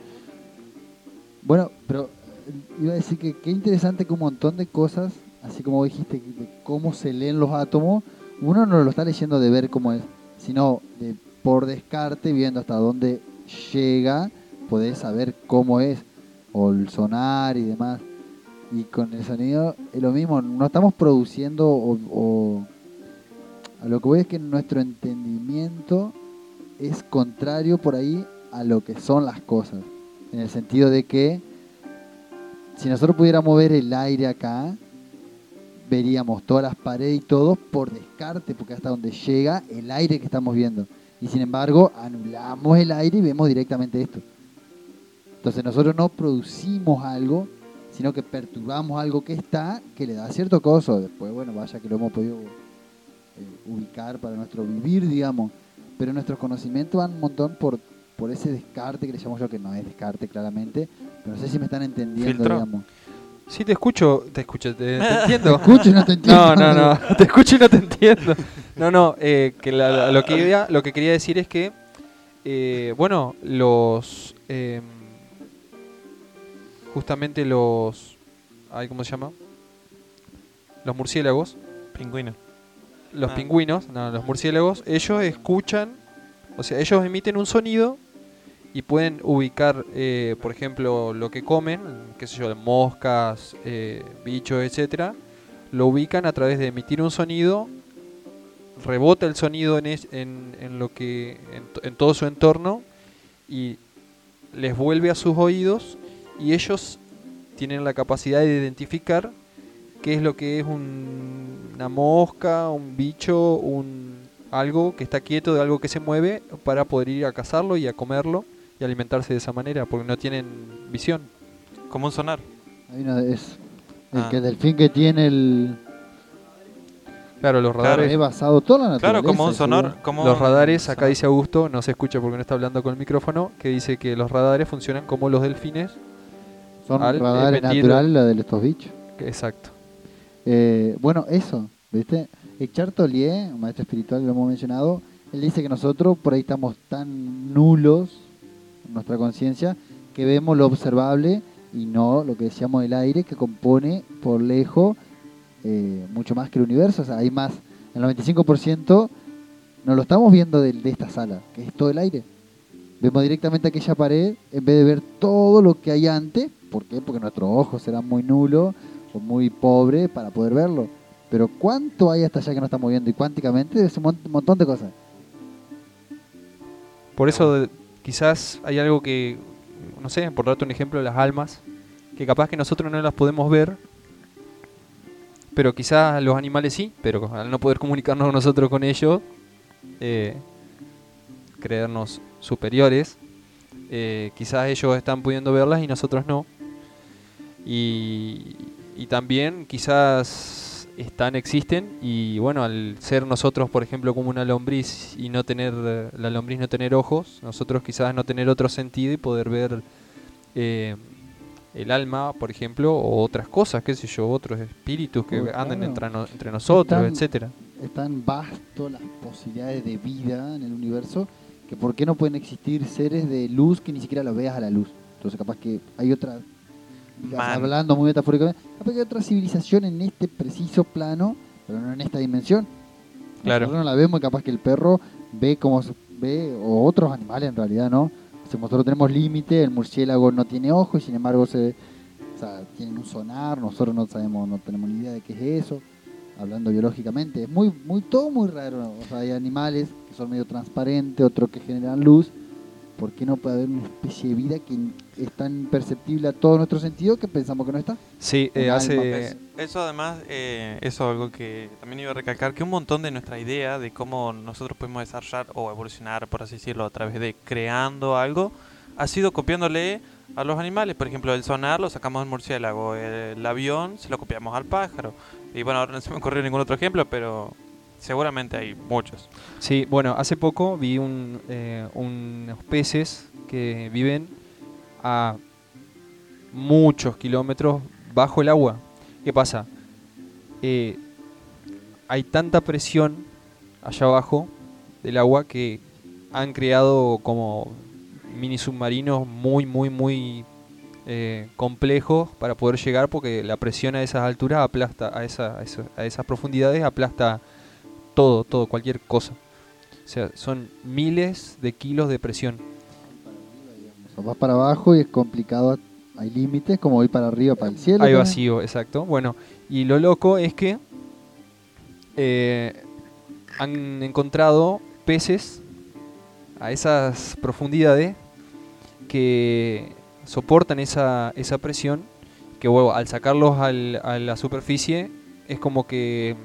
Bueno, pero eh, iba a decir que qué interesante que un montón de cosas, así como dijiste, de cómo se leen los átomos, uno no lo está leyendo de ver cómo es, sino de por descarte, viendo hasta dónde llega, podés saber cómo es, o el sonar y demás. Y con el sonido es lo mismo, no estamos produciendo o, a lo que voy es que nuestro entendimiento es contrario por ahí a lo que son las cosas. En el sentido de que si nosotros pudiéramos ver el aire acá, veríamos todas las paredes y todo por descarte, porque hasta donde llega el aire que estamos viendo. Y sin embargo, anulamos el aire y vemos directamente esto. Entonces nosotros no producimos algo, sino que perturbamos algo que está, que le da cierto coso. Después, bueno, vaya que lo hemos podido eh, ubicar para nuestro vivir, digamos. Pero nuestros conocimientos van un montón por, por ese descarte que le llamo yo, que no es descarte claramente, pero no sé si me están entendiendo, Filtro. digamos. Sí, te escucho, te escucho, te, te entiendo. Escucho y no te entiendo. No, no, no, te escucho y no te entiendo. No, no, eh, que la- la- lo, que iba- lo que quería decir es que, eh, bueno, los... eh, justamente los... ay, ¿Cómo se llama? Los murciélagos, Pingüino. los Ah. pingüinos, no, los murciélagos, ellos escuchan, o sea, ellos emiten un sonido y pueden ubicar, eh, por ejemplo, lo que comen, qué sé yo, moscas, eh, bichos, etcétera, lo ubican a través de emitir un sonido, rebota el sonido en, es- en, en lo que en, en todo su entorno y les vuelve a sus oídos y ellos tienen la capacidad de identificar qué es lo que es un- una mosca, un bicho, un algo que está quieto, de algo que se mueve para poder ir a cazarlo y a comerlo alimentarse de esa manera porque no tienen visión. Como un sonar. Hay uno de- es el Ah. que delfín que tiene el Claro, los Claro, radares he basado toda la naturaleza. Claro, como un ese, sonar. Como Los radares, acá dice Augusto, no se escucha porque no está hablando con el micrófono, que dice que los radares funcionan como los delfines. Son al radares naturales la de estos bichos. Exacto. Eh, bueno, eso, ¿viste? Echar maestro espiritual, lo hemos mencionado, él dice que nosotros por ahí estamos tan nulos nuestra conciencia que vemos lo observable y no lo que decíamos el aire que compone por lejos eh, mucho más que el universo. O sea, hay más, el 95% no lo estamos viendo de, esta sala, que es todo el aire. Vemos directamente aquella pared en vez de ver todo lo que hay antes. ¿Por qué? Porque nuestros ojos serán muy nulos o muy pobres para poder verlo. Pero ¿cuánto hay hasta allá que no estamos viendo? Y cuánticamente es un mon- montón de cosas. Por eso quizás hay algo que, no sé, por darte un ejemplo, las almas, que capaz que nosotros no las podemos ver, pero quizás los animales sí, pero al no poder comunicarnos nosotros con ellos, eh, creernos superiores, eh, quizás ellos están pudiendo verlas y nosotros no. Y, y también quizás están, existen, y bueno, al ser nosotros, por ejemplo, como una lombriz y no tener, la lombriz no tener ojos, nosotros quizás no tener otro sentido y poder ver eh, el alma, por ejemplo, o otras cosas, qué sé yo, otros espíritus que Oh, andan claro. entre, no- entre nosotros, Están- etcétera. Es tan vasto las posibilidades de vida en el universo que ¿por qué no pueden existir seres de luz que ni siquiera los veas a la luz? Entonces capaz que hay otra, Man. hablando muy metafóricamente, capaz que hay otra civilización en este preciso plano, pero no en esta dimensión. Claro. Nosotros no la vemos y capaz que el perro ve como ve, o otros animales en realidad, ¿no? O sea, nosotros tenemos límite, el murciélago no tiene ojos y sin embargo se, o sea, tienen un sonar, nosotros no sabemos, no tenemos ni idea de qué es eso, hablando biológicamente. Es muy, muy, todo muy raro. O sea, hay animales que son medio transparentes, otros que generan luz. ¿Por qué no puede haber una especie de vida que es tan imperceptible a todo nuestro sentido que pensamos que no está? Sí, eh, hace... Es- eso además, eh, eso es algo que también iba a recalcar, que un montón de nuestra idea de cómo nosotros podemos desarrollar o evolucionar, por así decirlo, a través de creando algo, ha sido copiándole a los animales. Por ejemplo, el sonar lo sacamos al murciélago, el avión se lo copiamos al pájaro. Y bueno, ahora no se me ocurrió ningún otro ejemplo, pero seguramente hay muchos. Sí, bueno, hace poco vi un, eh, unos peces que viven a muchos kilómetros bajo el agua. ¿Qué pasa? Eh, hay tanta presión allá abajo del agua que han creado como mini submarinos muy, muy, muy eh, complejos para poder llegar porque la presión a esas alturas aplasta, a, esa, a, esa- a esas profundidades aplasta todo, todo, cualquier cosa. O sea, son miles de kilos de presión. O vas para abajo y es complicado, hay límites, como ir para arriba, para el cielo. Hay vacío, exacto. Bueno, y lo loco es que eh, han encontrado peces a esas profundidades que soportan esa, esa presión, que bueno, al sacarlos al- a la superficie es como que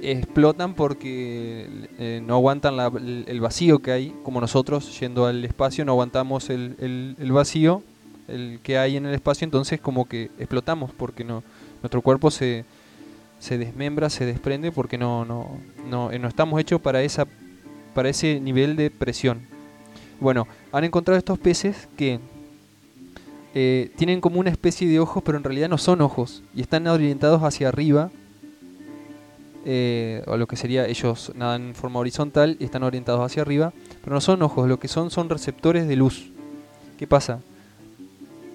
explotan porque eh, no aguantan la- el vacío que hay, como nosotros yendo al espacio no aguantamos el, el- vacío el que hay en el espacio, entonces como que explotamos porque no nuestro cuerpo se, se desmembra, se desprende porque no no no, eh, estamos hechos para esa para ese nivel de presión. Bueno, han encontrado estos peces que eh, tienen como una especie de ojos, pero en realidad no son ojos y están orientados hacia arriba. Eh, o lo que sería ellos nadan en forma horizontal y están orientados hacia arriba, pero no son ojos, lo que son son receptores de luz. ¿Qué pasa?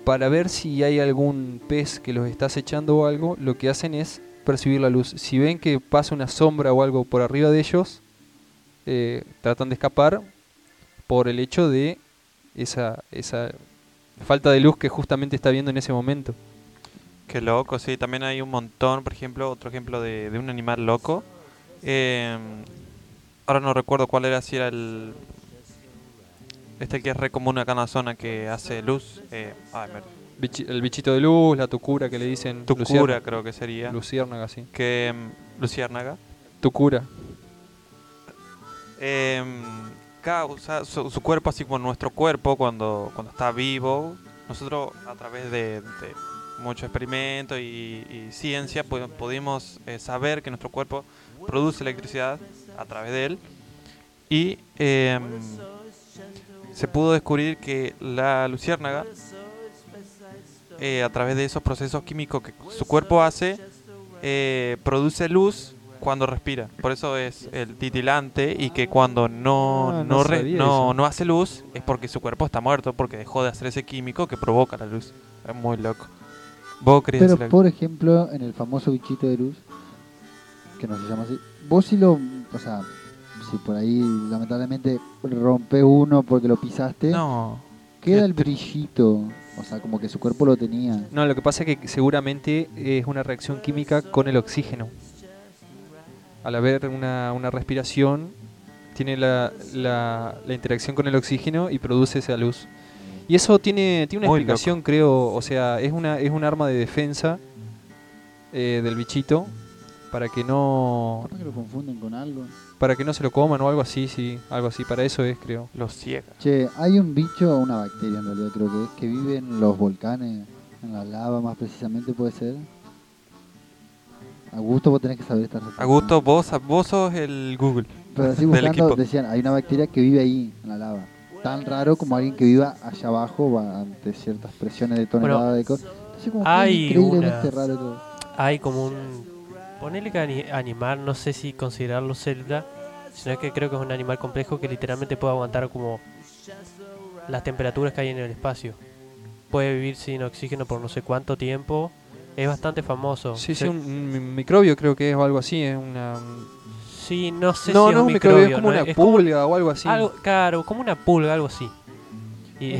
Para ver si hay algún pez que los está acechando o algo, lo que hacen es percibir la luz. Si ven que pasa una sombra o algo por arriba de ellos, eh, tratan de escapar por el hecho de esa, esa falta de luz que justamente está viendo en ese momento. Qué loco, sí, también hay un montón, por ejemplo, otro ejemplo de, de un animal loco. Eh, ahora no recuerdo cuál era, si era el... Este que es re común acá en la zona que hace luz. Eh, ay, me- el bichito de luz, la tucura que le dicen. Tucura luciérnaga- creo que sería. Luciérnaga, sí. Que, mm, luciérnaga. Tucura. Em, causa su, su cuerpo así como nuestro cuerpo cuando, cuando está vivo nosotros a través de, de mucho experimento y, y ciencia pu- pudimos eh, saber que nuestro cuerpo produce electricidad a través de él y em, se pudo descubrir que la luciérnaga eh, a través de esos procesos químicos que su cuerpo hace eh, produce luz cuando respira. Por eso es el titilante y que cuando no, Ah, no, no re- no, no hace luz es porque su cuerpo está muerto, porque dejó de hacer ese químico que provoca la luz. Es muy loco. ¿Vos querías Pero por ejemplo, en el famoso bichito de luz, que no se llama así, vos si lo, o sea, si por ahí lamentablemente rompe uno porque lo pisaste, No. queda qué el brillito, o sea, como que su cuerpo lo tenía. No, lo que pasa es que seguramente es una reacción química con el oxígeno. Al haber una, una respiración, tiene la, la- la interacción con el oxígeno y produce esa luz. Y eso tiene, tiene una Muy explicación, creo, o sea, es una es un arma de defensa eh, del bichito para que no que lo confunden con algo. para que no se lo coman o algo así, sí, algo así, para eso es, creo. Los ciega. Che, hay un bicho, una bacteria en realidad creo que es, que vive en los volcanes, en la lava más precisamente puede ser. Augusto, vos tenés que saber esta respuesta. Augusto, vos, vos sos el Google. Pero así del buscando, equipo. decían, hay una bacteria que vive ahí, en la lava. Tan raro como alguien que viva allá abajo va ante ciertas presiones de toneladas de cosas. Entonces, como hay una- raro todo. Hay como un. Ponele que ani- animal, no sé si considerarlo célula, sino que creo que es un animal complejo que literalmente puede aguantar como las temperaturas que hay en el espacio. Puede vivir sin oxígeno por no sé cuánto tiempo. Es bastante famoso. Sí, sí, un, un microbio creo que es o algo así, es una... sí, no sé no, si no es un microbio, es como una es como pulga o algo así. algo, claro, como una pulga, algo así. Y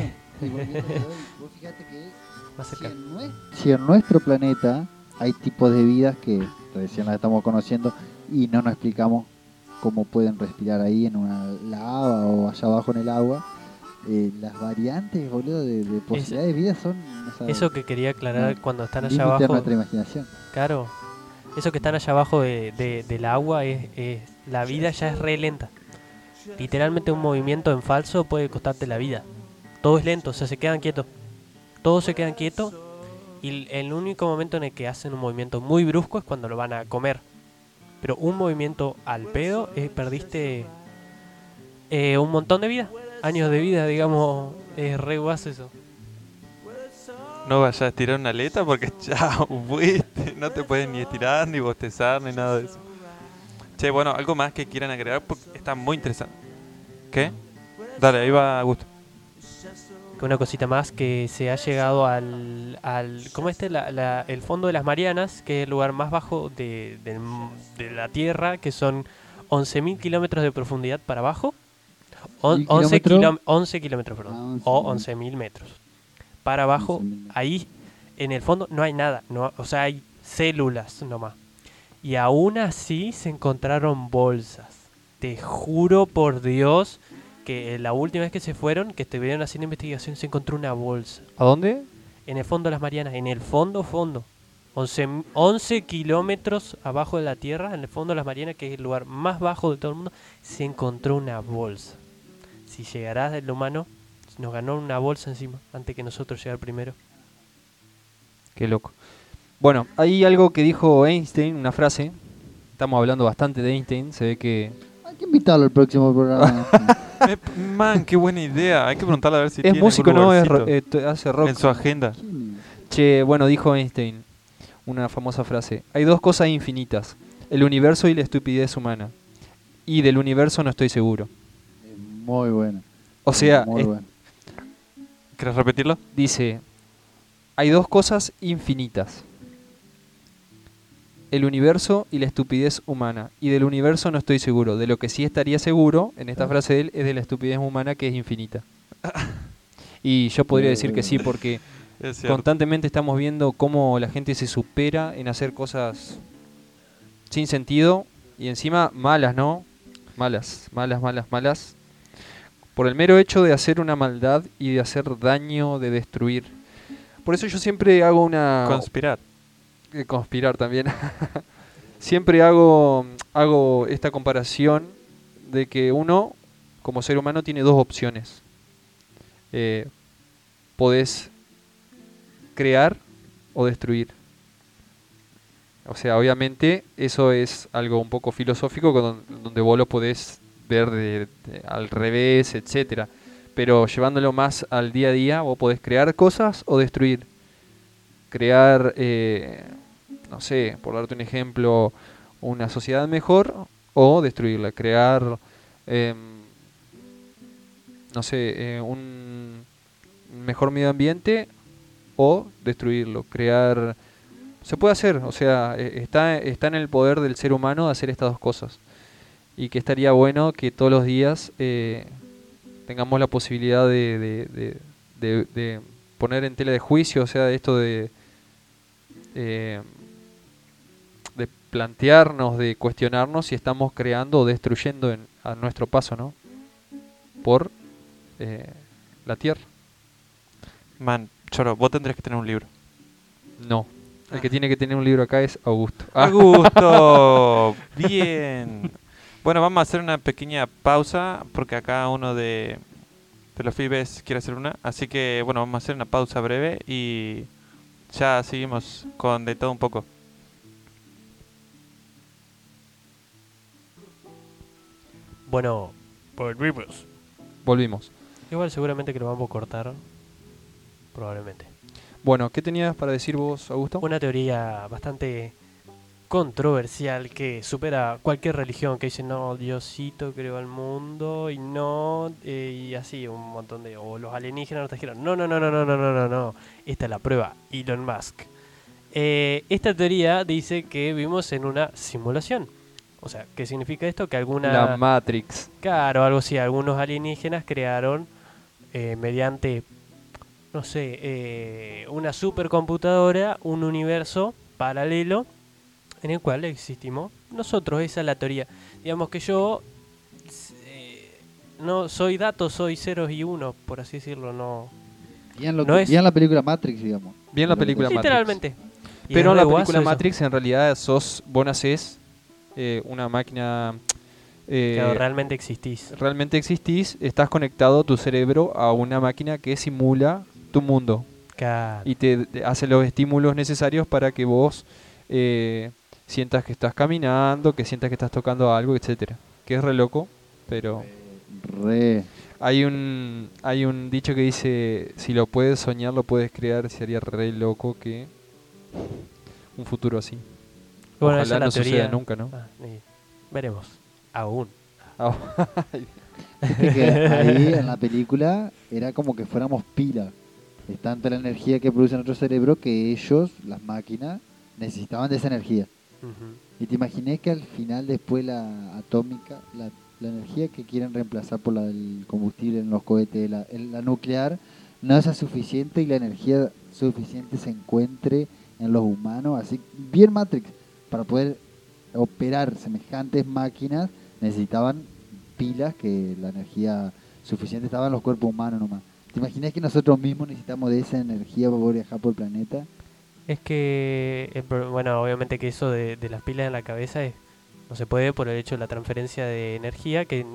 vos fíjate que más si en, nue- si en nuestro planeta hay tipos de vidas que recién las estamos conociendo y no nos explicamos cómo pueden respirar ahí en una lava o allá abajo en el agua, eh, las variantes, boludo, de, de posibilidades de vida son... o sea, Eso que quería aclarar no, cuando están allá abajo. nuestra imaginación. Claro, eso que están allá abajo de, de- del agua es, la vida ya es re lenta. Literalmente un movimiento en falso puede costarte la vida. Todo es lento, o sea, se quedan quietos. todos se quedan quietos y el- único momento en el que hacen un movimiento muy brusco es cuando lo van a comer. Pero un movimiento al pedo, eh, perdiste un montón de vida, años de vida, digamos, es re guaso eso. No vayas a estirar una aleta porque chao, fuiste. No te puedes ni estirar, ni bostezar, ni nada de eso. Che, bueno, algo más que quieran agregar porque está muy interesante. ¿Qué? Dale, ahí va Augusto. que una cosita más que se ha llegado al, al ¿cómo este? La- la- el fondo de las Marianas, que es el lugar más bajo de, del m- de la Tierra, que son 11.000 kilómetros de profundidad para abajo. On- ¿Y 11, kilómetro? kilom- 11 kilómetros, perdón. Ah, 11.000. o 11.000 metros. Para abajo, 11.000. ahí en el fondo no hay nada, no, o sea, hay células nomás. Y aún así se encontraron bolsas. Te juro por Dios que la última vez que se fueron, que estuvieron haciendo investigación, se encontró una bolsa. ¿A dónde? En el fondo de las Marianas, en el fondo, fondo. 11, m- 11 kilómetros abajo de la Tierra, en el fondo de las Marianas, que es el lugar más bajo de todo el mundo, se encontró una bolsa. Si llegará del humano, nos ganó una bolsa encima, antes que nosotros llegar primero. Qué loco. Bueno, hay algo que dijo Einstein, una frase. Estamos hablando bastante de Einstein, se ve que... Hay que invitarlo al próximo programa. Man, qué buena idea. Hay que preguntarle a ver si es tiene músico, algún ¿no? Es ro- eh, hace rock. en su agenda. ¿Quién Che, bueno, dijo Einstein, una famosa frase. Hay dos cosas infinitas, el universo y la estupidez humana. Y del universo no estoy seguro. Muy bueno. O sea, muy es- bueno. ¿Quieres repetirlo? dice, hay dos cosas infinitas. El universo y la estupidez humana. Y del universo no estoy seguro. De lo que sí estaría seguro, en esta frase de él, es de la estupidez humana que es infinita. Y yo podría decir que sí, porque Es cierto. constantemente estamos viendo cómo la gente se supera en hacer cosas sin sentido y encima malas, ¿no? Malas, malas, malas, malas. Por el mero hecho de hacer una maldad y de hacer daño, de destruir. Por eso yo siempre hago una... Conspirar. eh, conspirar también. siempre hago, hago esta comparación de que uno, como ser humano, tiene dos opciones. Eh, podés crear o destruir. O sea, obviamente eso es algo un poco filosófico donde vos lo podés de- de- al revés, etcétera. Pero llevándolo más al día a día, vos podés crear cosas o destruir. Crear, eh, no sé, por darte un ejemplo, una sociedad mejor o destruirla. Crear, em, no sé, eh, un mejor medio ambiente o destruirlo. Crear... Se puede hacer, o sea, eh, está, está en el poder del ser humano hacer estas dos cosas. Y que estaría bueno que todos los días eh, tengamos la posibilidad de, de- de- de- de poner en tela de juicio, o sea, esto de, eh, de plantearnos, de cuestionarnos si estamos creando o destruyendo en- a nuestro paso, ¿no? Por eh, la Tierra. Man, Choro, vos tendrías que tener un libro. No. El que tiene que tener un libro acá es Augusto. Ah, Augusto, bien. Bueno, vamos a hacer una pequeña pausa porque acá uno de, de los pibes quiere hacer una. Así que, bueno, vamos a hacer una pausa breve y ya seguimos con de todo un poco. Bueno, volvimos. volvimos. Igual seguramente que lo vamos a cortar. Probablemente. Bueno, ¿qué tenías para decir vos, Augusto? Una teoría bastante controversial que supera cualquier religión que dice no, Diosito creó el mundo y no, eh, y así un montón de, o los alienígenas nos trajeron. No, no, no, no, no, no, no, no, no. Esta es la prueba, Elon Musk. Eh, esta teoría dice que vivimos en una simulación. O sea, ¿qué significa esto? Que alguna... La Matrix. Claro, algo así. Algunos alienígenas crearon eh, mediante, no sé, una supercomputadora un universo paralelo en el cual existimos nosotros. Esa es la teoría. Digamos que yo eh, no soy datos, soy ceros y unos, por así decirlo. No. Bien, lo No que- es- bien la película Matrix, digamos. Bien la película Matrix. Literalmente. Pero en la película eso. Matrix en realidad sos, vos nacés eh, una máquina... eh, Claro, realmente existís. realmente existís, estás conectado tu cerebro a una máquina que simula tu mundo. Claro. y te, te hace los estímulos necesarios para que vos eh, sientas que estás caminando, que sientas que estás tocando algo, etcétera. Que es re loco, pero Re. hay un hay un dicho que dice si lo puedes soñar lo puedes crear, sería re loco que un futuro así. Bueno, Ojalá no teoría. suceda nunca, ¿no? Ah, veremos. Aún. Ah, que ahí en la película era como que fuéramos pila. Es tanta la energía que produce nuestro cerebro que ellos, las máquinas, necesitaban de esa energía. Y te imaginé que al final, después la atómica, la, la energía que quieren reemplazar por la del combustible en los cohetes, la, nuclear, no es suficiente y la energía suficiente se encuentre en los humanos, así bien Matrix, para poder operar semejantes máquinas necesitaban pilas que la energía suficiente estaba en los cuerpos humanos nomás. ¿Te imaginas que nosotros mismos necesitamos de esa energía para poder viajar por el planeta? Es que, el pro- bueno, obviamente que eso de, de las pilas en la cabeza es, no se puede por el hecho de la transferencia de energía, que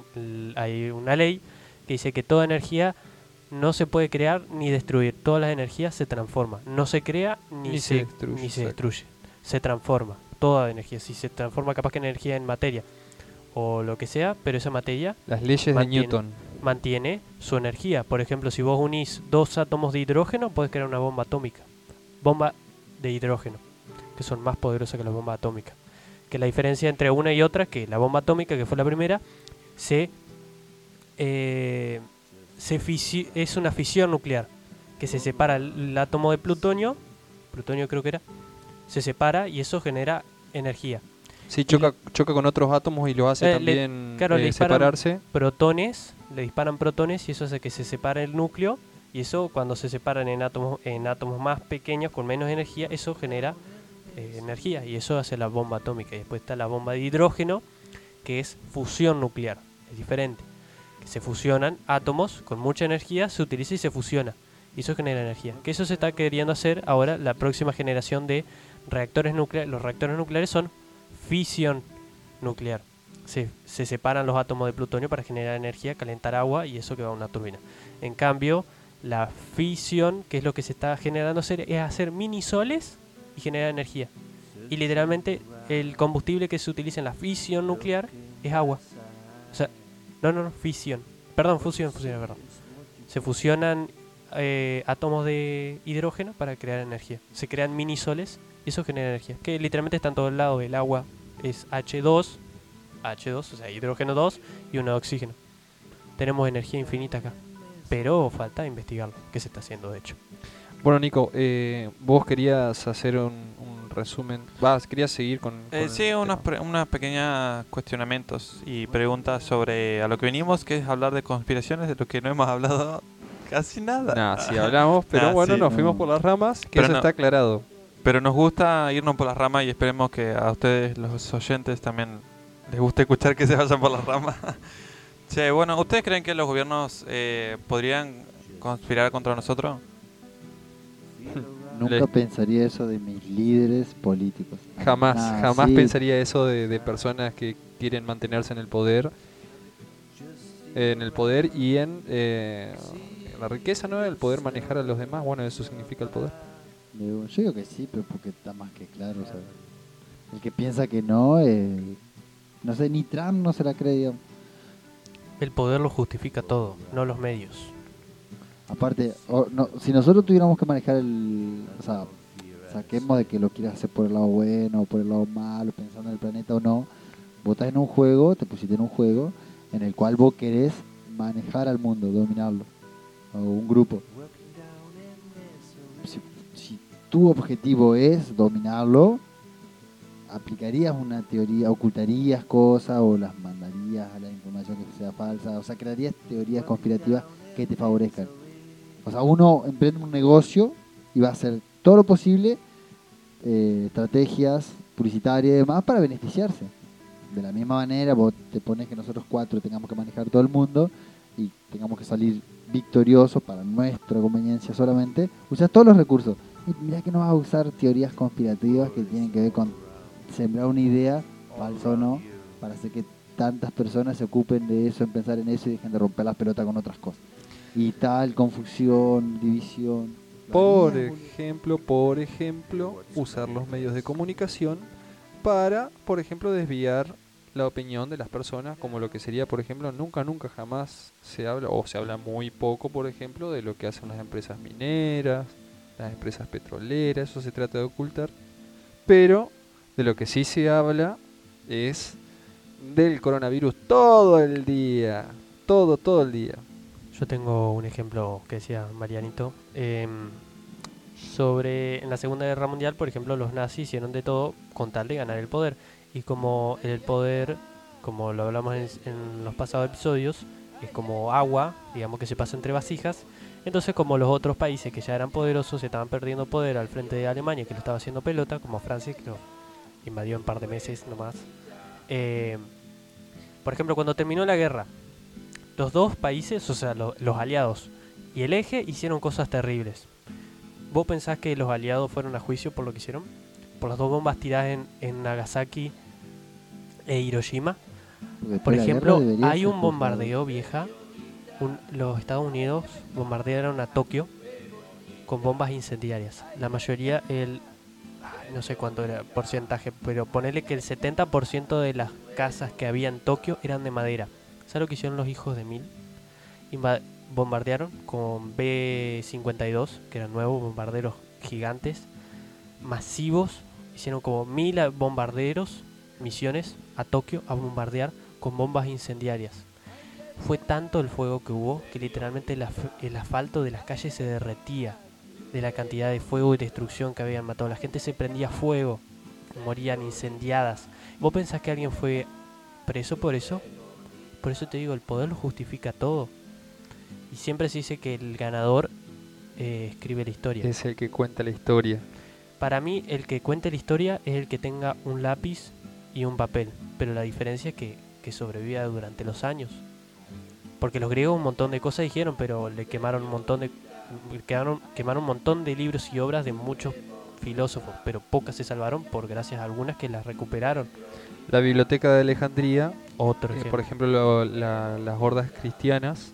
hay una ley que dice que toda energía no se puede crear ni destruir, todas las energías se transforman, no se crea ni, Ni se, se destruye, ni se destruye, se transforma, toda energía, si se transforma capaz que energía en materia o lo que sea, pero esa materia Las leyes Mantiene. de Newton. mantiene su energía. Por ejemplo, si vos unís dos átomos de hidrógeno, puedes crear una bomba atómica. Bomba de hidrógeno, que son más poderosas que las bombas atómicas. Que la diferencia entre una y otra es que la bomba atómica, que fue la primera, se, eh, se es una fisión nuclear, que se separa el, el átomo de plutonio, plutonio creo que era, se separa y eso genera energía. Sí, choca, choca con otros átomos y lo hace Eh, le- también claro, le eh, separarse. protones, le disparan protones y eso hace que se separe el núcleo y eso cuando se separan en átomos en átomos más pequeños con menos energía, eso genera eh, energía y eso hace la bomba atómica. Y después está la bomba de hidrógeno, que es fusión nuclear, es diferente. Que se fusionan átomos con mucha energía, se utiliza y se fusiona. Y eso genera energía. Que eso se está queriendo hacer ahora la próxima generación de reactores nucleares. Los reactores nucleares son fisión nuclear. Se, se separan los átomos de plutonio para generar energía, calentar agua y eso que va a una turbina. En cambio, la fisión, que es lo que se está generando hacer, es hacer mini soles y generar energía. Y literalmente el combustible que se utiliza en la fisión nuclear es agua. O sea, no, no, no, fisión. Perdón, fusión, fusión, verdad. Se fusionan eh, átomos de hidrógeno para crear energía. Se crean mini soles y eso genera energía. Que literalmente está en todos lados. El agua es H2, H2, o sea, hidrógeno 2 y uno de oxígeno. Tenemos energía infinita acá. Pero falta investigarlo, que se está haciendo de hecho. Bueno, Nico, eh, vos querías hacer un, un resumen. Vas, querías seguir con. Eh, con sí, el unos, pre- unos pequeños cuestionamientos y preguntas sobre a lo que venimos, que es hablar de conspiraciones, de lo que no hemos hablado casi nada. Nah, sí hablamos, pero Nah, bueno, sí, nos no. fuimos por las ramas, que Pero eso no. está aclarado. Pero nos gusta irnos por las ramas y esperemos que a ustedes, los oyentes, también les guste escuchar que se vayan por las ramas. Che, bueno, ¿ustedes creen que los gobiernos eh, podrían conspirar contra nosotros? Nunca Le- pensaría eso de mis líderes políticos. Jamás, Ah, jamás sí. pensaría eso de, de personas que quieren mantenerse en el poder. En el poder y en eh, la riqueza, ¿no? El poder manejar a los demás. Bueno, eso significa el poder. Yo digo que sí, pero porque está más que claro. o sea, el que piensa que no, eh, no sé, ni Trump no se la cree, digamos. El poder lo justifica todo, no los medios. Aparte, o- no, si nosotros tuviéramos que manejar el. O sea, saquemos de que lo quieras hacer por el lado bueno o por el lado malo, pensando en el planeta o no. Vos en un juego, te pusiste en un juego en el cual vos querés manejar al mundo, dominarlo. O un grupo. Si tu objetivo es dominarlo, aplicarías una teoría, ocultarías cosas o las mandarías a la información que sea falsa, o sea, crearías teorías conspirativas que te favorezcan. O sea, uno emprende un negocio y va a hacer todo lo posible, eh, estrategias publicitarias y demás para beneficiarse. De la misma manera, vos te pones que nosotros cuatro tengamos que manejar todo el mundo y tengamos que salir victoriosos para nuestra conveniencia solamente, usas todos los recursos. Y mira que no vas a usar teorías conspirativas que tienen que ver con sembrar una idea, falsa o no, para hacer que tantas personas se ocupen de eso, en pensar en eso y dejen de romper las pelotas con otras cosas. Y tal, confusión, división. Por ejemplo, por ejemplo, usar los medios de comunicación para, por ejemplo, desviar la opinión de las personas, como lo que sería, por ejemplo, nunca, nunca, jamás se habla, o se habla muy poco, por ejemplo, de lo que hacen las empresas mineras, las empresas petroleras, eso se trata de ocultar, pero de lo que sí se habla es del coronavirus todo el día, todo, todo el día. Yo tengo un ejemplo que decía Marianito. em, sobre en la Segunda Guerra Mundial, por ejemplo, los nazis hicieron de todo con tal de ganar el poder. Y como el poder, como lo hablamos en, en los pasados episodios, es como agua, digamos que se pasa entre vasijas. Entonces, como los otros países que ya eran poderosos estaban perdiendo poder al frente de Alemania, que lo estaba haciendo pelota, como Francia, que lo invadió en un par de meses nomás. eh, por ejemplo, cuando terminó la guerra, los dos países, o sea, lo- los aliados y el eje hicieron cosas terribles. ¿Vos pensás que los aliados fueron a juicio por lo que hicieron? Por las dos bombas tiradas en, en Nagasaki e Hiroshima. después Por ejemplo, hay un bombardeo vieja. un- los Estados Unidos bombardearon a Tokio con bombas incendiarias. La mayoría, el no sé cuánto era porcentaje, pero ponele que el 70% de las casas que había en Tokio eran de madera. ¿Sabes lo que hicieron los hijos de Mil? Bombardearon con B-52, que eran nuevos bombarderos gigantes, masivos. Hicieron como mil bombarderos, misiones a Tokio a bombardear con bombas incendiarias. Fue tanto el fuego que hubo que literalmente el asfalto de las calles se derretía de la cantidad de fuego y destrucción que habían matado. La gente se prendía fuego, morían incendiadas. ¿Vos pensás que alguien fue preso por eso? Por eso te digo, el poder lo justifica todo. Y siempre se dice que el ganador eh, escribe la historia. Es el que cuenta la historia. Para mí, el que cuente la historia es el que tenga un lápiz y un papel. Pero la diferencia es que, que sobreviva durante los años. Porque los griegos un montón de cosas dijeron, pero le quemaron un montón de quedaron, quemaron un montón de libros y obras de muchos filósofos, pero pocas se salvaron por gracias a algunas que las recuperaron. La biblioteca de Alejandría, Otro eh, por ejemplo, lo- la- las hordas cristianas,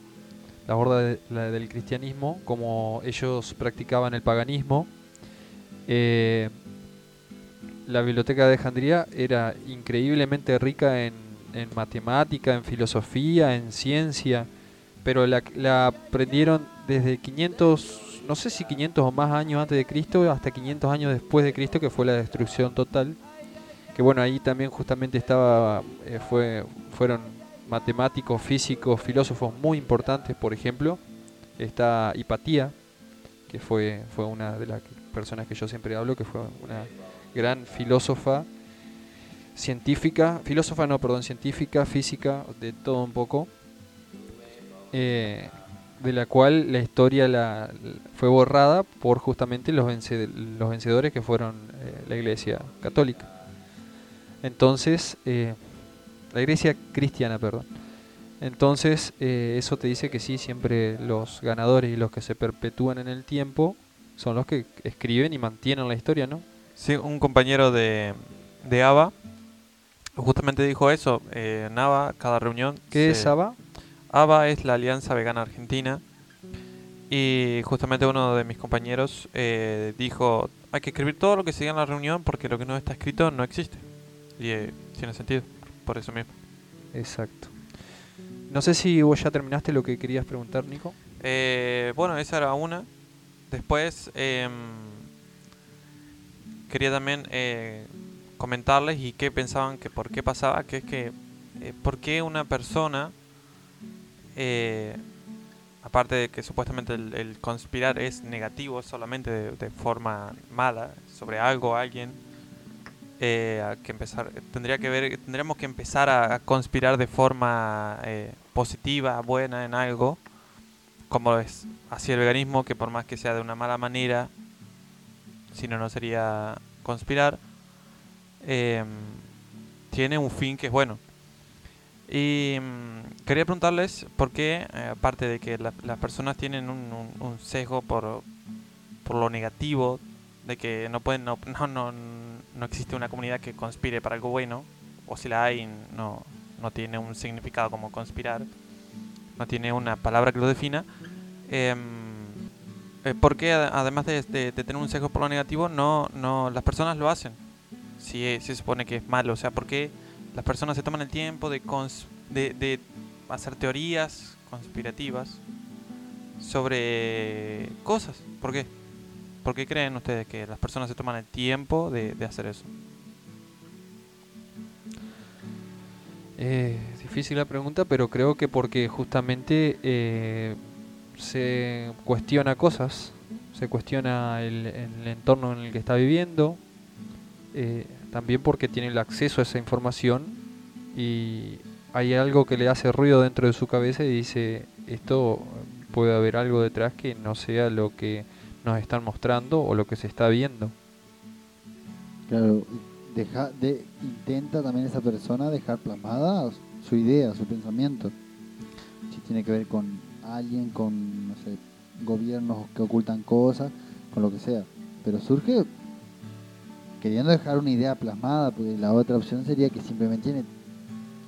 la horda de- la del cristianismo, como ellos practicaban el paganismo, eh, la biblioteca de Alejandría era increíblemente rica en, en matemática, en filosofía, en ciencia, pero la, la aprendieron desde 500, no sé si 500 o más años antes de Cristo, hasta 500 años después de Cristo, que fue la destrucción total. Que bueno, ahí también justamente estaba, eh, fue, fueron matemáticos, físicos, filósofos muy importantes, por ejemplo, está Hipatía, que fue, fue una de las personas que yo siempre hablo, que fue una gran filósofa, científica, filósofa no, perdón, científica, física, de todo un poco, eh, de la cual la historia la, fue borrada por justamente los, vence- los vencedores que fueron eh, la Iglesia Católica. Entonces, eh, la Iglesia Cristiana, perdón. Entonces, eh, eso te dice que sí, siempre los ganadores y los que se perpetúan en el tiempo son los que escriben y mantienen la historia, ¿no? Sí, un compañero de, de ABA justamente dijo eso. eh, en ABA, cada reunión. ¿Qué se- es ABA? ABA es la Alianza Vegana Argentina. Y justamente uno de mis compañeros eh, dijo: hay que escribir todo lo que se diga en la reunión porque lo que no está escrito no existe. Y eh, tiene sentido, por eso mismo. Exacto. No sé si vos ya terminaste lo que querías preguntar, Nico. Eh, bueno, esa era una. Después em, quería también eh, comentarles y qué pensaban que por qué pasaba, que es que eh, por qué una persona, eh, aparte de que supuestamente el, conspirar es negativo solamente de, forma mala sobre algo alguien, eh, que empezar tendría que ver tendríamos que empezar a, conspirar de forma eh, positiva buena en algo como es así el veganismo que por más que sea de una mala manera si no no sería conspirar tiene un fin que es bueno y mm, quería preguntarles por qué eh, aparte de que la- las personas tienen un, un- sesgo por, por lo negativo de que no pueden no, no, no, no existe una comunidad que conspire para algo bueno o si la hay no, no tiene un significado como conspirar no tiene una palabra que lo defina Em, eh, ¿por qué además de, de- tener un sesgo por lo negativo, no, no las personas lo hacen? Si, si se supone que es malo, o sea, ¿por qué las personas se toman el tiempo de, de, hacer teorías conspirativas sobre cosas? ¿Por qué? ¿Por qué creen ustedes que las personas se toman el tiempo de, hacer eso? Eh, difícil la pregunta, pero creo que porque justamente eh, se cuestiona cosas, se cuestiona el, el entorno en el que está viviendo, eh, también porque tiene el acceso a esa información y hay algo que le hace ruido dentro de su cabeza y dice, esto puede haber algo detrás que no sea lo que nos están mostrando o lo que se está viendo. Claro, deja, de, intenta también esa persona dejar plasmada su idea, su pensamiento. Si tiene que ver con alguien, con, no sé, gobiernos que ocultan cosas, con lo que sea. Pero surge queriendo dejar una idea plasmada, porque la otra opción sería que simplemente, tiene,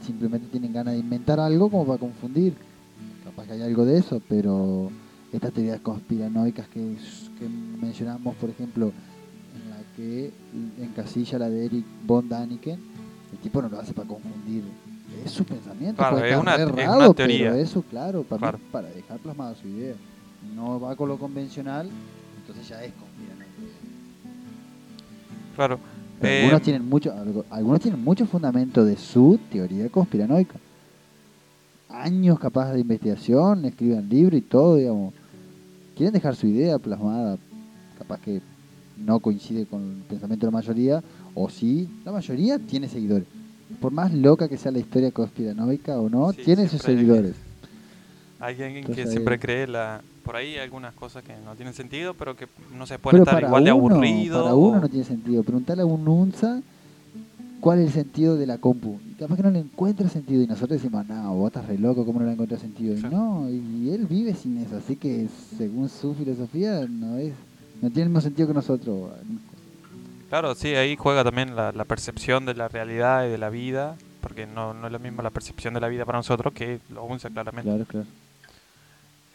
simplemente tienen ganas de inventar algo como para confundir. Capaz que hay algo de eso, pero estas teorías conspiranoicas que, que mencionamos, por ejemplo, en la que encasilla la de Eric von Daniken, el tipo no lo hace para confundir. Es su pensamiento, Claro, es una- errado, una teoría. pero eso, claro, para, Claro. mí, para dejar plasmada su idea. No va con lo convencional, entonces ya es. Claro. Eh, algunos tienen mucho algunos tienen mucho fundamento de su teoría conspiranoica. Años capaz de investigación escriben libros y todo digamos. Quieren dejar su idea plasmada capaz que no coincide con el pensamiento de la mayoría o sí la mayoría tiene seguidores. Por más loca que sea la historia conspiranoica o no Sí, tiene sus seguidores. Hay alguien que siempre ahí- cree la... Por ahí algunas cosas que no tienen sentido, pero que no se pueden pero estar igual de aburrido. para uno o- no tiene sentido preguntarle a un unza cuál es el sentido de la compu y capaz que no le encuentra sentido y nosotros decimos no vos estás re loco cómo no le encuentra sentido y Sí. no y él vive sin eso así que según su filosofía no es no tiene el mismo sentido que nosotros Claro, sí, ahí juega también la, la percepción de la realidad y de la vida, porque no, no es lo mismo la percepción de la vida para nosotros que lo UNSA claramente. claro claro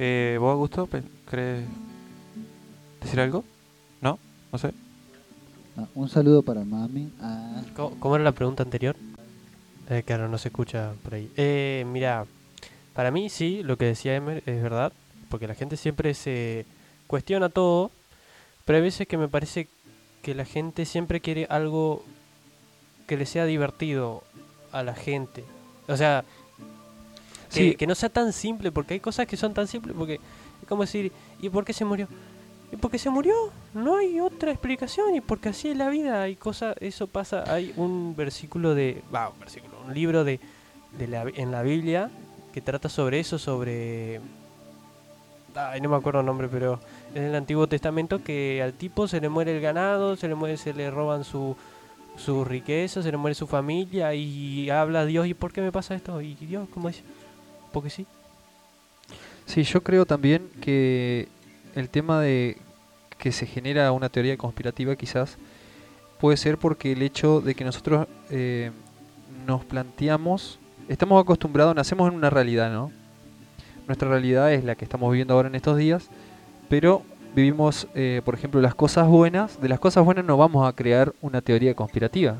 Eh, ¿Vos, Augusto, crees decir algo? ¿No? No sé. Ah, un saludo para mami ah, ¿Cómo, cómo era la pregunta anterior? Eh, claro, no se escucha por ahí. Eh, mira, para mí sí, lo que decía Emer es verdad, porque la gente siempre se cuestiona todo, pero hay veces que me parece que la gente siempre quiere algo que le sea divertido a la gente. O sea, Que no sea tan simple, porque hay cosas que son tan simples, porque es como decir, ¿y por qué se murió? ¿Y porque se murió? No hay otra explicación, y porque así es la vida, hay cosas, eso pasa, hay un versículo de, va, un versículo, un libro de, la, en la Biblia que trata sobre eso, sobre, ay, no me acuerdo el nombre, pero en el Antiguo Testamento que al tipo se le muere el ganado, se le muere, se le roban su, su riqueza, se le muere su familia, y habla Dios, ¿y por qué me pasa esto? Y Dios, ¿cómo dice? Porque sí. Sí, yo creo también que el tema de que se genera una teoría conspirativa quizás puede ser porque el hecho de que nosotros eh, nos planteamos, estamos acostumbrados, nacemos en una realidad, ¿no? Nuestra realidad es la que estamos viviendo ahora en estos días, pero vivimos, eh, por ejemplo, las cosas buenas, de las cosas buenas no vamos a crear una teoría conspirativa.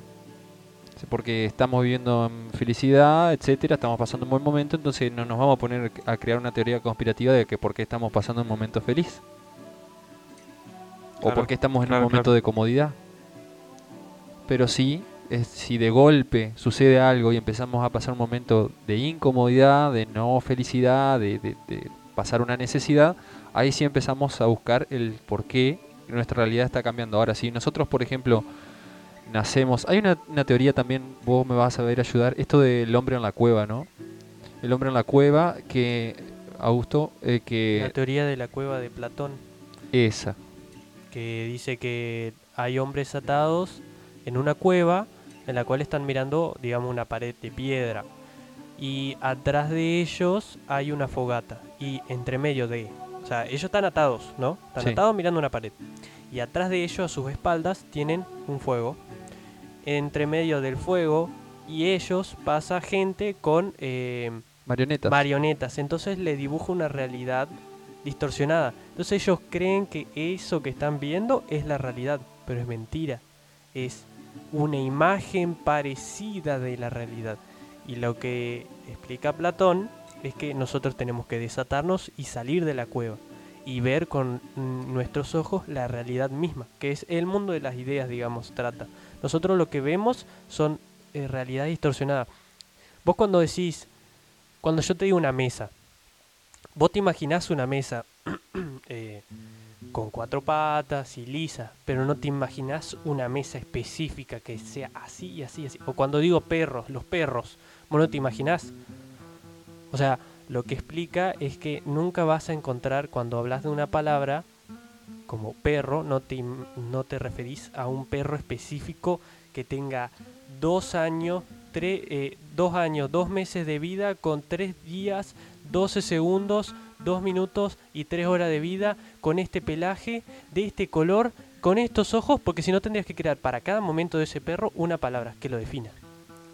Porque estamos viviendo en felicidad, etcétera, estamos pasando un buen momento, entonces no nos vamos a poner a crear una teoría conspirativa de que por qué estamos pasando un momento feliz. o por qué estamos en claro, un momento claro. de comodidad. Pero sí, es- si de golpe sucede algo y empezamos a pasar un momento de incomodidad, de no felicidad, de, de- de pasar una necesidad, ahí sí empezamos a buscar el por qué nuestra realidad está cambiando. Ahora, si nosotros, por ejemplo, nacemos... Hay una, una teoría también, vos me vas a ver ayudar, esto del hombre en la cueva, ¿no? El hombre en la cueva que... Augusto, eh, La que... teoría de la cueva de Platón, Esa, que dice que hay hombres atados en una cueva en la cual están mirando, digamos, una pared de piedra. Y atrás de ellos hay una fogata. Y entre medio de... O sea, ellos están atados, ¿no? Están Sí. atados mirando una pared. Y atrás de ellos, a sus espaldas, tienen un fuego. Entre medio del fuego y ellos pasa gente con... eh, marionetas. marionetas. Entonces le dibuja una realidad distorsionada. Entonces ellos creen que eso que están viendo es la realidad, pero es mentira. Es una imagen parecida de la realidad. Y lo que explica Platón es que nosotros tenemos que desatarnos y salir de la cueva y ver con nuestros ojos la realidad misma, que es el mundo de las ideas, digamos, trata. Nosotros lo que vemos son eh, realidad distorsionada. Vos cuando decís, cuando yo te digo una mesa, vos te imaginás una mesa eh, con cuatro patas y lisa, pero no te imaginás una mesa específica que sea así y así, así. O cuando digo perros, los perros, vos no te imaginás. O sea, lo que explica es que nunca vas a encontrar cuando hablas de una palabra como perro, no te, no te referís a un perro específico que tenga dos años, tres, eh, dos años, dos meses de vida con tres días, 12 segundos, dos minutos y tres horas de vida con este pelaje, de este color, con estos ojos, porque si no tendrías que crear para cada momento de ese perro una palabra que lo defina.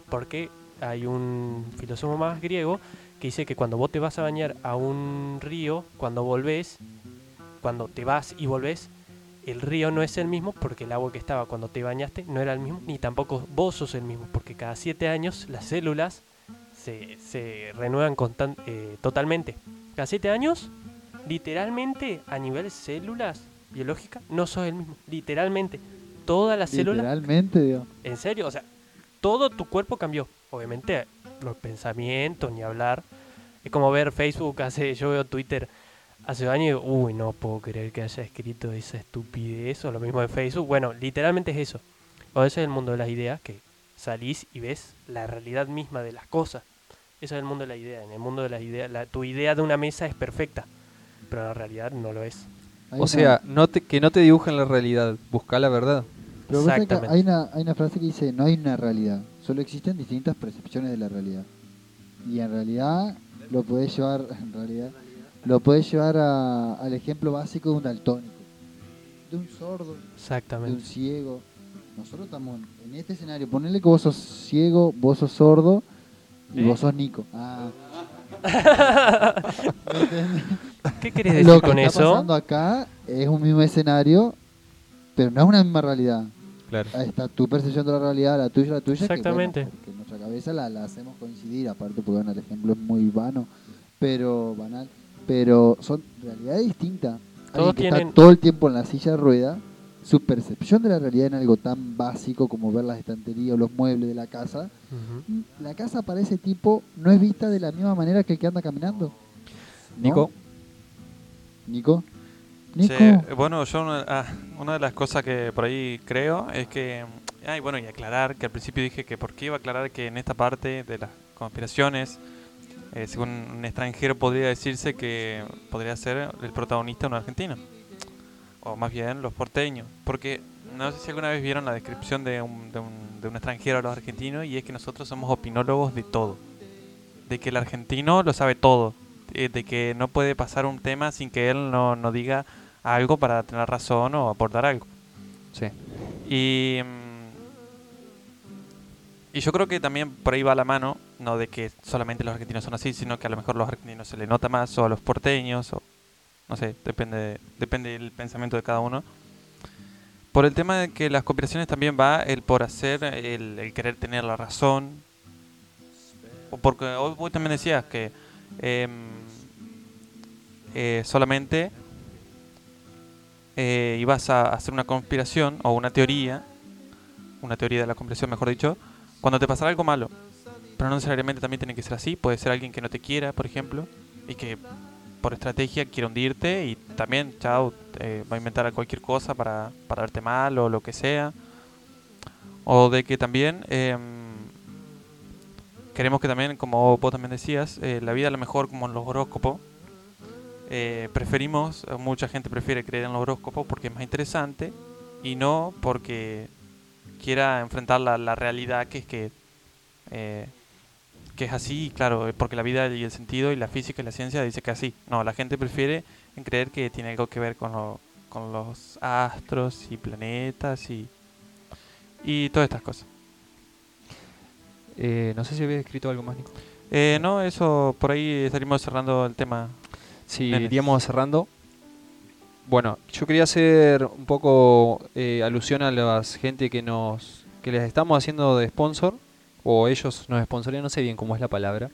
Porque hay un filósofo más griego que dice que cuando vos te vas a bañar a un río, cuando volvés, cuando te vas y volvés, el río no es el mismo porque el agua que estaba cuando te bañaste no era el mismo, ni tampoco vos sos el mismo, porque cada siete años las células se, se renuevan constan- eh, totalmente. Cada siete años, literalmente a nivel células biológicas, no sos el mismo. Literalmente, todas las células Literalmente, digo. en serio, o sea, todo tu cuerpo cambió. Obviamente, los pensamientos, ni hablar. Es como ver Facebook hace, yo veo Twitter hace años y digo, uy, no puedo creer que haya escrito esa estupidez. O lo mismo de Facebook. Bueno, literalmente es eso. O ese es el mundo de las ideas, que salís y ves la realidad misma de las cosas. Eso es el mundo de la idea. En el mundo de las ideas, la- tu idea de una mesa es perfecta, pero la realidad no lo es. O sea, no te, que no te dibujen la realidad, busca la verdad. Pero Exactamente. hay una, hay una frase que dice, no hay una realidad, solo existen distintas percepciones de la realidad. Y en realidad lo podés llevar, en realidad, lo podés llevar a- al ejemplo básico de un daltónico, de un sordo, de un Exactamente. ciego. Nosotros estamos en este escenario, ponele que vos sos ciego, vos sos sordo y ¿Eh? vos sos Nico. Ah. ¿Qué querés decir Lo que con está eso? pasando acá es un mismo escenario, pero no es una misma realidad. Claro. Ahí está tu percepción de la realidad, la tuya, la tuya. que, Exactamente. bueno, porque nuestra cabeza la, la hacemos coincidir, aparte porque bueno, el ejemplo es muy vano, pero banal. Pero son realidades distintas. Todos Alguien que tienen- está todo el tiempo en la silla de rueda, su percepción de la realidad en algo tan básico como ver las estanterías o los muebles de la casa, la casa para ese tipo no es vista de la misma manera que el que anda caminando. ¿No? Nico, Nico. Sí, bueno, yo una, ah, una de las cosas que por ahí creo es que, ay, bueno, y aclarar que al principio dije que por qué iba a aclarar que en esta parte de las conspiraciones, eh, según un extranjero podría decirse que podría ser el protagonista un argentino, o más bien los porteños, porque no sé si alguna vez vieron la descripción de un, de un, de un extranjero a los argentinos y es que nosotros somos opinólogos de todo, de que el argentino lo sabe todo, eh, de que no puede pasar un tema sin que él no, no diga algo para tener razón o aportar algo. sí. Y, mm, y yo creo que también por ahí va la mano, no de que solamente los argentinos son así, sino que a lo mejor los argentinos se le nota más, o a los porteños, o no sé, depende, depende del pensamiento de cada uno. Por el tema de que las conspiraciones también va el por hacer, el, el querer tener la razón. O porque hoy vos también decías que em, eh, solamente eh, ibas a hacer una conspiración o una teoría, una teoría de la conspiración, mejor dicho, cuando te pasara algo malo. Pero no necesariamente también tiene que ser así. Puede ser alguien que no te quiera, por ejemplo, y que por estrategia quiere hundirte y también, chao, eh, va a inventar cualquier cosa para, para verte mal o lo que sea. O de que también em, queremos que también, como vos también decías, eh, la vida a lo mejor como en los horóscopos, eh, preferimos, eh, mucha gente prefiere creer en los horóscopos porque es más interesante y no porque quiera enfrentar la, la realidad que es que, eh, que es así, claro, eh, porque la vida y el sentido y la física y la ciencia dice que así. No, la gente prefiere en creer que tiene algo que ver con, lo- con los astros y planetas y, y todas estas cosas. Eh, no sé si habías escrito algo más, Nico. Eh, no, eso por ahí estaríamos cerrando el tema. si Nenes. iríamos cerrando. Bueno, yo quería hacer un poco eh, alusión a la gente que nos que les estamos haciendo de sponsor o ellos nos sponsorían, no sé bien cómo es la palabra.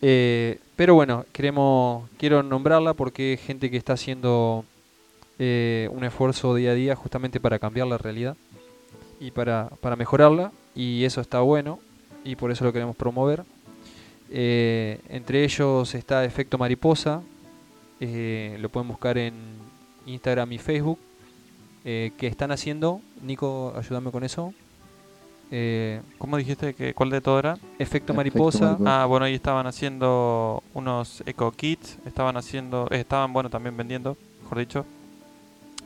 Eh, pero bueno, queremos quiero nombrarla porque es gente que está haciendo eh, un esfuerzo día a día justamente para cambiar la realidad y para, para mejorarla y eso está bueno y por eso lo queremos promover. Eh, entre ellos está Efecto Mariposa, eh, lo pueden buscar en Instagram y Facebook. eh, que están haciendo, Nico, ayúdame con eso. Eh, ¿Cómo dijiste que cuál de todo era? Efecto Efecto Mariposa, Mariposa. Ah, bueno, ahí estaban haciendo unos eco kits, estaban haciendo, eh, estaban, bueno, también vendiendo, mejor dicho,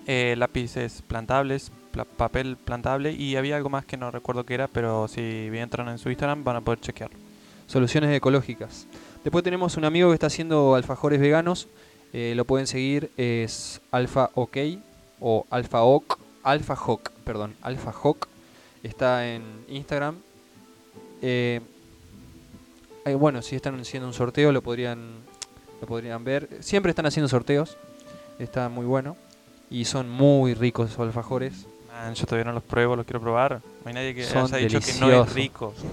eh, lápices plantables, papel plantable y había algo más que no recuerdo qué era, pero si entran en su Instagram van a poder chequearlo. soluciones ecológicas. Después tenemos un amigo que está haciendo alfajores veganos, eh, lo pueden seguir, es Alfa OK o Alfa Oc, Alfa Hoc, perdón, Alfa Hoc, está en Instagram. Eh, eh, bueno, si están haciendo un sorteo lo podrían, lo podrían ver. Siempre están haciendo sorteos, está muy bueno y son muy ricos esos alfajores. Man, yo todavía no los pruebo, los quiero probar. No hay nadie que Son haya dicho que no deliciosos. es rico.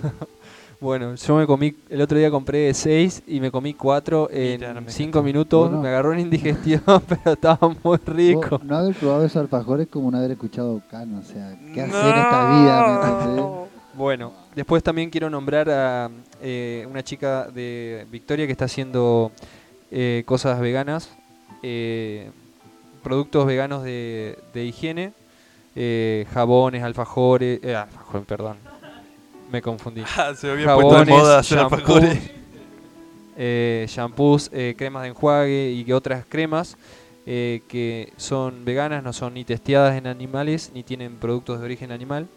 Bueno, yo me comí, el otro día compré 6 y me comí 4 en Literalmente. 5 minutos. Bueno. Me agarró una indigestión, pero estaba muy rico. No haber probado esos alfajores es como no haber escuchado Cano, o sea, ¿qué hacer en esta vida? Bueno, después también quiero nombrar a eh, una chica de Victoria que está haciendo eh, cosas veganas, eh, productos veganos de, de higiene, eh, jabones, alfajores, eh, alfajores, perdón, me confundí. Ah, se había puesto de moda hacer shampoos, alfajores. eh, shampoos, cremas de enjuague y otras cremas que son veganas, no son ni testeadas en animales ni tienen productos de origen animal.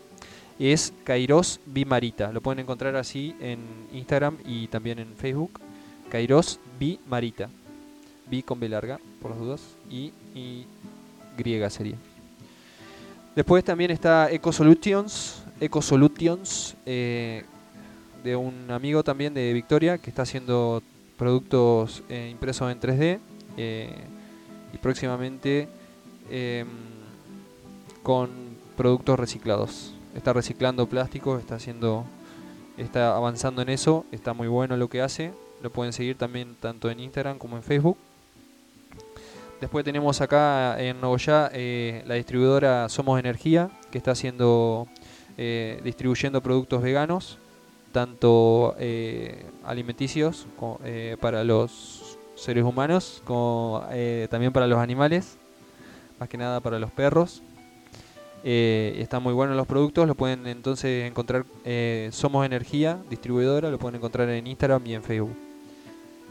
Es Kairos Bimarita. Lo pueden encontrar así en Instagram y también en Facebook. Kairos Bimarita. Bi con B larga, por las dudas. Y, y griega sería. Después también está EcoSolutions. EcoSolutions. eh, de un amigo también de Victoria que está haciendo productos eh, impresos en 3D eh, y próximamente em, con productos reciclados. Está reciclando plásticos, está haciendo, está avanzando en eso, está muy bueno lo que hace. Lo pueden seguir también tanto en Instagram como en Facebook. Después tenemos acá en Nogoyá eh, la distribuidora Somos Energía, que está haciendo eh, distribuyendo productos veganos, tanto eh, alimenticios para los seres humanos como también para los animales, más que nada para los perros. Están muy buenos los productos, lo pueden entonces encontrar, Somos Energía, distribuidora, lo pueden encontrar en Instagram y en Facebook.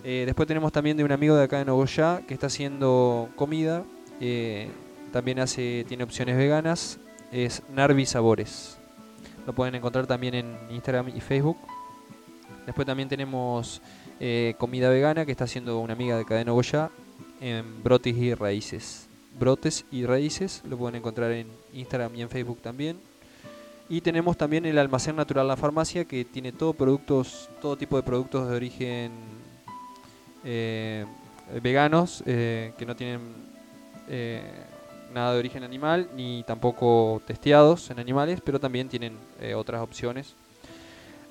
Eh, después tenemos también de un amigo de acá de Nogoyá que está haciendo comida, eh, también hace, tiene opciones veganas, es Narvi Sabores. Lo pueden encontrar también en Instagram y Facebook. Después también tenemos eh, comida vegana que está haciendo una amiga de Cadena Goya en Brotes y Raíces. Brotes y Raíces lo pueden encontrar en Instagram y en Facebook también. Y tenemos también el almacén natural La Farmacia que tiene todo productos, todo tipo de productos de origen eh, veganos eh, que no tienen eh, nada de origen animal ni tampoco testeados en animales, pero también tienen eh, otras opciones.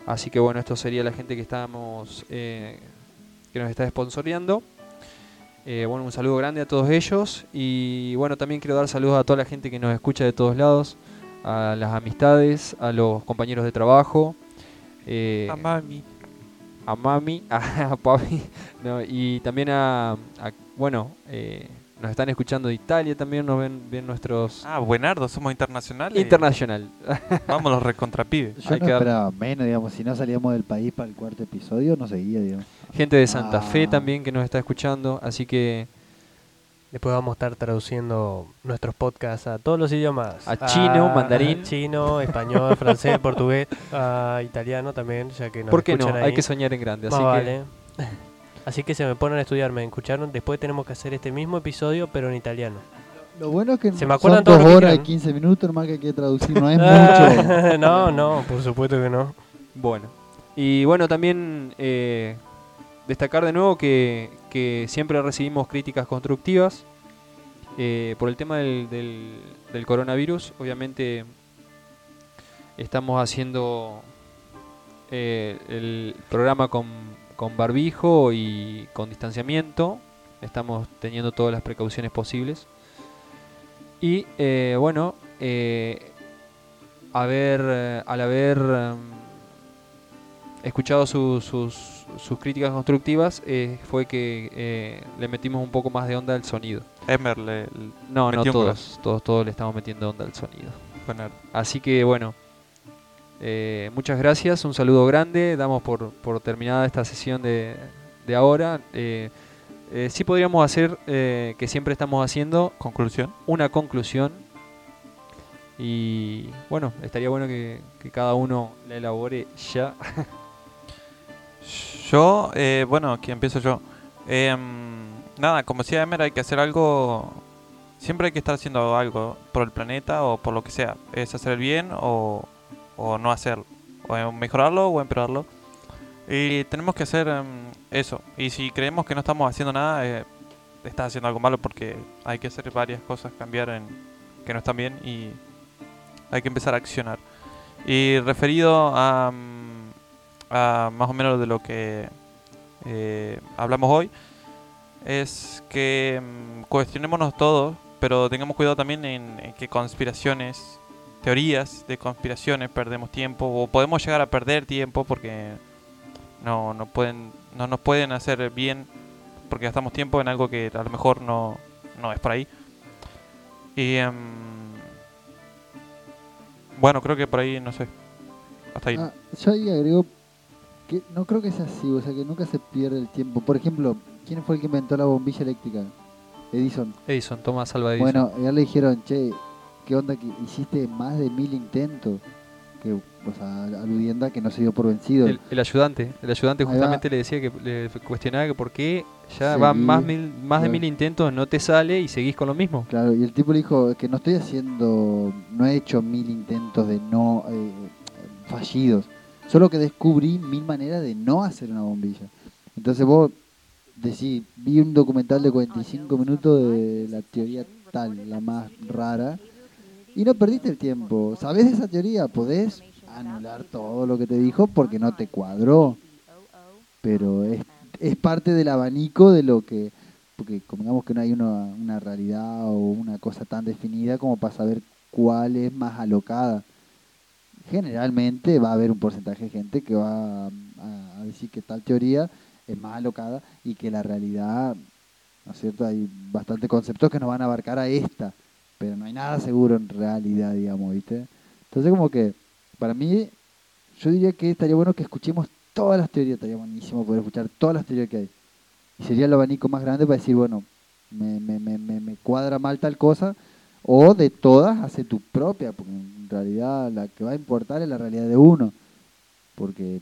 Así que bueno, esto sería la gente que estamos que nos está sponsoreando. Bueno, un saludo grande a todos ellos y bueno, también quiero dar saludos a toda la gente que nos escucha de todos lados, a las amistades, a los compañeros de trabajo, A mami. A mami, a papi, no, y también a, a- bueno, eh, nos están escuchando de Italia también, nos ven, ven nuestros Ah, buenardo, somos internacionales. internacional. Vamos los recontrapibe. Yo Hay no que dar- esperaba menos, digamos, si no salíamos del país para el cuarto episodio, no seguía, digamos. Gente de Santa Fe Ah. también que nos está escuchando, así que Después vamos a estar traduciendo nuestros podcasts a todos los idiomas. A chino, mandarín. Chino, español, francés, portugués, a italiano también, ya que nos ¿por qué no? Hay que soñar en grande, Más así vale. Así que se me ponen a estudiar, me escucharon. Después tenemos que hacer este mismo episodio, pero en italiano. Lo bueno es que Se me acuerdan son todo dos que horas y quieran. 15 minutos, nomás que hay que traducir, no es mucho. no, no, por supuesto que no. que bueno. Y bueno, también eh, destacar de nuevo que, siempre recibimos críticas constructivas. Eh, por el tema del, coronavirus, obviamente estamos haciendo eh, el programa con, con barbijo y con distanciamiento. Estamos teniendo todas las precauciones posibles. Y eh, bueno, eh, haber, al haber em, escuchado su- sus, sus críticas constructivas, eh, fue que eh, le metimos un poco más de onda al sonido. Emer le, le- No, no Metió todos, todos, todos le estamos metiendo onda al sonido. Así que bueno, eh, muchas gracias, un saludo grande, damos por, por terminada esta sesión de, de ahora. Eh, sí podríamos hacer, eh, que siempre estamos haciendo, Conclusión. una conclusión. Y bueno, estaría bueno que, que cada uno la elabore ya. Yo, eh, bueno, aquí empiezo yo. Em, nada, como decía Emer, hay que hacer algo. Siempre hay que estar haciendo algo por el planeta o por lo que sea. Es hacer el bien o, o no hacerlo. O em, mejorarlo o empeorarlo. Y tenemos que hacer em, eso. Y si creemos que no estamos haciendo nada, eh, estás haciendo algo malo porque hay que hacer varias cosas, cambiar que no están bien y hay que empezar a accionar. Y referido a, mm, a más o menos de lo que eh, hablamos hoy, es que mm, cuestionémonos todos, pero tengamos cuidado también en, en que conspiraciones, teorías de conspiraciones perdemos tiempo o podemos llegar a perder tiempo porque no, no pueden no nos pueden hacer bien porque gastamos tiempo en algo que a lo mejor no, no es por ahí. Y em, bueno, creo que por ahí, no sé. Hasta ahí. Ah, yo ahí que no creo que sea así, o sea que nunca se pierde el tiempo. Por ejemplo, ¿quién fue el que inventó la bombilla eléctrica? Edison. Edison, de Edison. Bueno, ya le dijeron, che, ¿qué onda que hiciste más de mil intentos? Que, o sea, aludiendo a que no se dio por vencido. el, el ayudante, el ayudante justamente le decía que le cuestionaba que por qué ya van más, mil, más de mil intentos, no te sale y seguís con lo mismo. Claro, y el tipo le dijo que no estoy haciendo, no he hecho mil intentos de no eh, fallidos, solo que descubrí mil maneras de no hacer una bombilla. Entonces vos decís, vi un documental de 45 minutos de la teoría tal, la más rara, y no perdiste el tiempo. ¿Sabés de esa teoría? Podés anular todo lo que te dijo porque no te cuadró, pero es, es parte del abanico de lo que porque digamos que no hay una, una realidad o una cosa tan definida como para saber cuál es más alocada. Generalmente va a haber un porcentaje de gente que va a, a decir que tal teoría es más alocada y que la realidad, ¿no es cierto? Hay bastantes conceptos que nos van a abarcar a esta, pero no hay nada seguro en realidad, digamos, ¿viste? Entonces como que para mí, yo diría que estaría bueno que escuchemos todas las teorías, estaría buenísimo poder escuchar todas las teorías que hay. Y sería el abanico más grande para decir, bueno, me, me, me, me, cuadra mal tal cosa, o de todas hace tu propia, porque en realidad la que va a importar es la realidad de uno, porque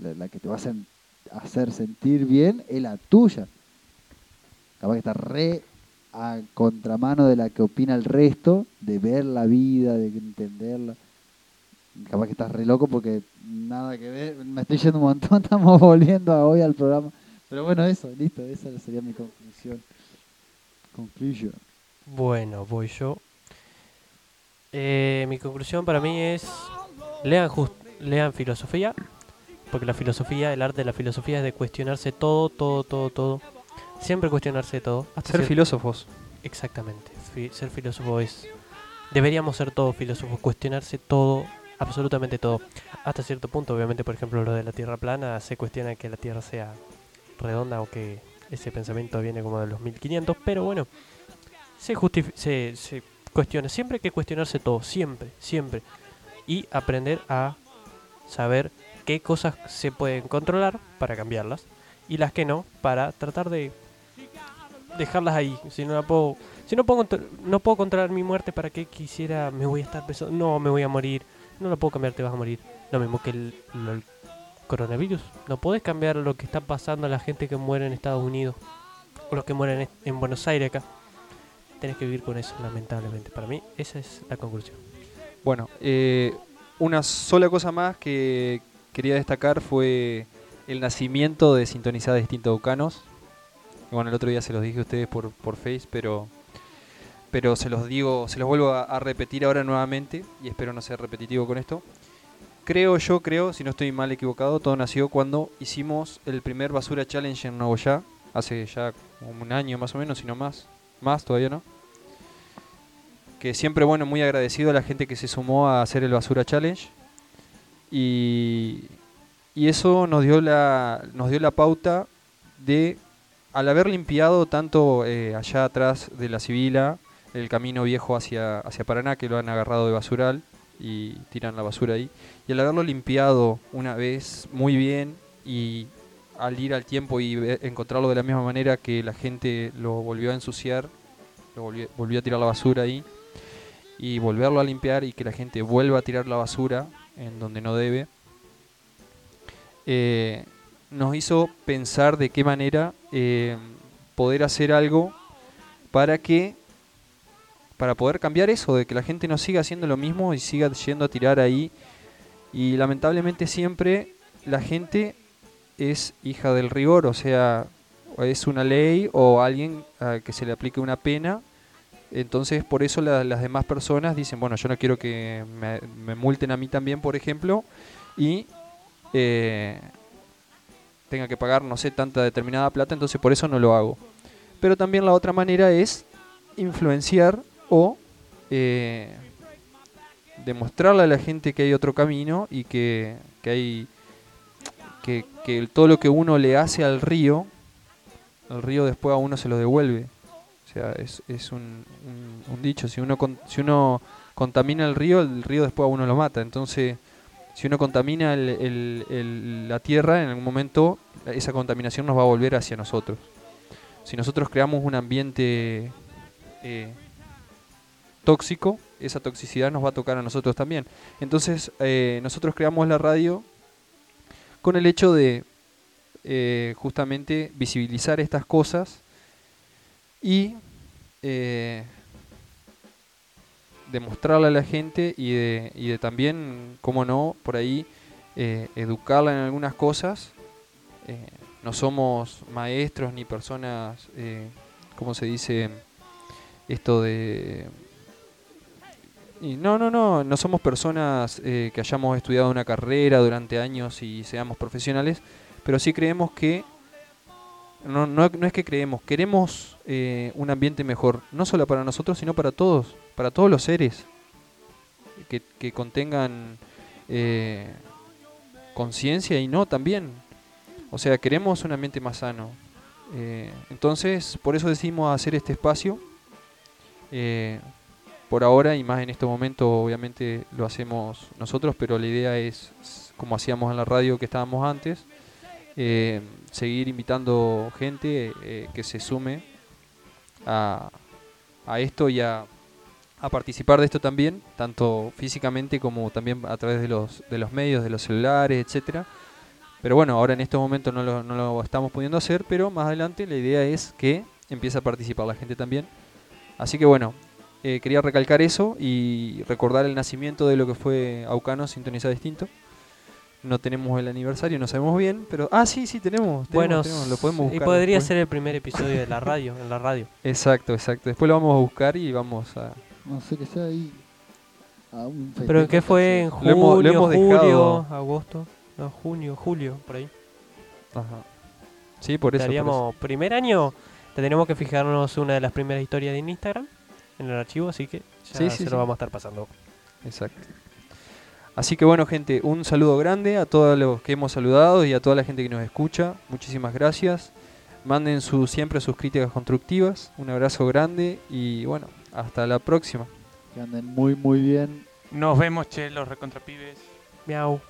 la, que te va a hacer sentir bien es la tuya. Capaz que está re a contramano de la que opina el resto, de ver la vida, de entenderla. Capaz que estás re loco porque nada que ver, me estoy yendo un montón, estamos volviendo a hoy al programa. Pero bueno, eso, listo, esa sería mi conclusión. Conclusion. Bueno, voy yo. Eh, mi conclusión para mí es lean lean filosofía, porque la filosofía, el arte de la filosofía es de cuestionarse todo, todo, todo, todo. Siempre cuestionarse todo. Hasta Ser filósofos. Exactamente. Fi- ser filósofo es. Deberíamos ser todos filósofos, cuestionarse todo, absolutamente todo. Hasta cierto punto, obviamente, por ejemplo, lo de la Tierra plana, se cuestiona que la Tierra sea redonda o que ese pensamiento viene como de los 1500, pero bueno, se, se, se cuestiona. Siempre hay que cuestionarse todo, siempre, siempre. Y aprender a saber qué cosas se pueden controlar para cambiarlas y las que no, para tratar de dejarlas ahí. Si no la puedo, si no puedo, no puedo controlar mi muerte, ¿para qué quisiera? Me voy a estar pensando, no, me voy a morir. No la puedo cambiar, te vas a morir. Lo mismo que el, coronavirus. No podés cambiar lo que está pasando a la gente que muere en Estados Unidos o los que mueren en, en Buenos Aires acá. Tenés que vivir con eso, lamentablemente. Para mí, esa es la conclusión. Bueno, eh, una sola cosa más que quería destacar fue el nacimiento de Sintonizada Distinto Aucanos. Bueno, el otro día se los dije a ustedes por, por Face, pero, pero se los digo, se los vuelvo a, a repetir ahora nuevamente y espero no ser repetitivo con esto. Creo yo, creo, si no estoy mal equivocado, todo nació cuando hicimos el primer Basura Challenge en Nogoyá, hace ya como un año más o menos, si no más, más todavía no. Que siempre, bueno, muy agradecido a la gente que se sumó a hacer el Basura Challenge. Y, y eso nos dio la, nos dio la pauta de, al haber limpiado tanto eh, allá atrás de la Sibila, el camino viejo hacia, hacia Paraná, que lo han agarrado de basural y tiran la basura ahí, y al haberlo limpiado una vez muy bien y al ir al tiempo y encontrarlo de la misma manera que la gente lo volvió a ensuciar, lo volvió, volvió a tirar la basura ahí, y volverlo a limpiar y que la gente vuelva a tirar la basura en donde no debe, eh, nos hizo pensar de qué manera eh, poder hacer algo para que para poder cambiar eso, de que la gente no siga haciendo lo mismo y siga yendo a tirar ahí. Y lamentablemente siempre la gente es hija del rigor, o sea, es una ley o alguien a que se le aplique una pena. Entonces por eso la- las demás personas dicen, bueno, yo no quiero que me, me multen a mí también, por ejemplo, y eh, tenga que pagar, no sé, tanta determinada plata, entonces por eso no lo hago. Pero también la otra manera es influenciar o eh, demostrarle a la gente que hay otro camino y que, que hay que, que todo lo que uno le hace al río, el río después a uno se lo devuelve. O sea, es, es un, un- un dicho, si uno, con- si uno contamina el río, el río después a uno lo mata. Entonces, si uno contamina el- el- el- la tierra, en algún momento esa contaminación nos va a volver hacia nosotros. Si nosotros creamos un ambiente eh, tóxico, esa toxicidad nos va a tocar a nosotros también. Entonces, eh, nosotros creamos la radio con el hecho de eh, justamente visibilizar estas cosas y eh, demostrarle a la gente y de, y de también, como no, por ahí eh, educarla en algunas cosas. Eh, no somos maestros ni personas, eh, ¿cómo se dice? Esto de... Y no, no, no, no somos personas eh, que hayamos estudiado una carrera durante años y seamos profesionales, pero sí creemos que, no, no, es que creemos, queremos eh, un ambiente mejor, no solo para nosotros, sino para todos, para todos los seres que, contengan eh, conciencia y no también. O sea, queremos un ambiente más sano. Entonces, por eso decidimos hacer este espacio. Por ahora y más en este momento, obviamente lo hacemos nosotros, pero la idea es, como hacíamos en la radio que estábamos antes, eh, seguir invitando gente eh, que se sume a, a esto y a, a participar de esto también, tanto físicamente como también a través de los, de los medios, de los celulares, etcétera. Pero bueno, ahora en estos momentos no lo, no lo estamos pudiendo hacer, pero más adelante la idea es que empiece a participar la gente también. Así que bueno, eh, quería recalcar eso y recordar el nacimiento de lo que fue Aucano Sintonizado Distinto. No tenemos el aniversario, no sabemos bien, pero... Ah, sí, sí, tenemos. tenemos, Bueno, tenemos, lo podemos y buscar. podría después. ser el primer episodio de la radio, en la radio. Exacto, exacto. Después lo vamos a buscar y vamos a... No sé que sea ahí. a un ¿Pero festejo qué fue? ¿En casi. Lo hemos- lo julio, hemos julio, dejado- agosto? No, junio, julio, por ahí. Ajá. Sí, por eso. por eso. Estaríamos primer año, tendríamos que fijarnos una de las primeras historias de Instagram en el archivo, así que ya Sí, se sí, lo sí. vamos a estar pasando. Exacto. Así que bueno, gente, un saludo grande a todos los que hemos saludado y a toda la gente que nos escucha. Muchísimas gracias. Manden su, siempre sus críticas constructivas. Un abrazo grande y bueno, hasta la próxima. Que anden muy, muy bien. Nos vemos, che, los recontrapibes. Miau.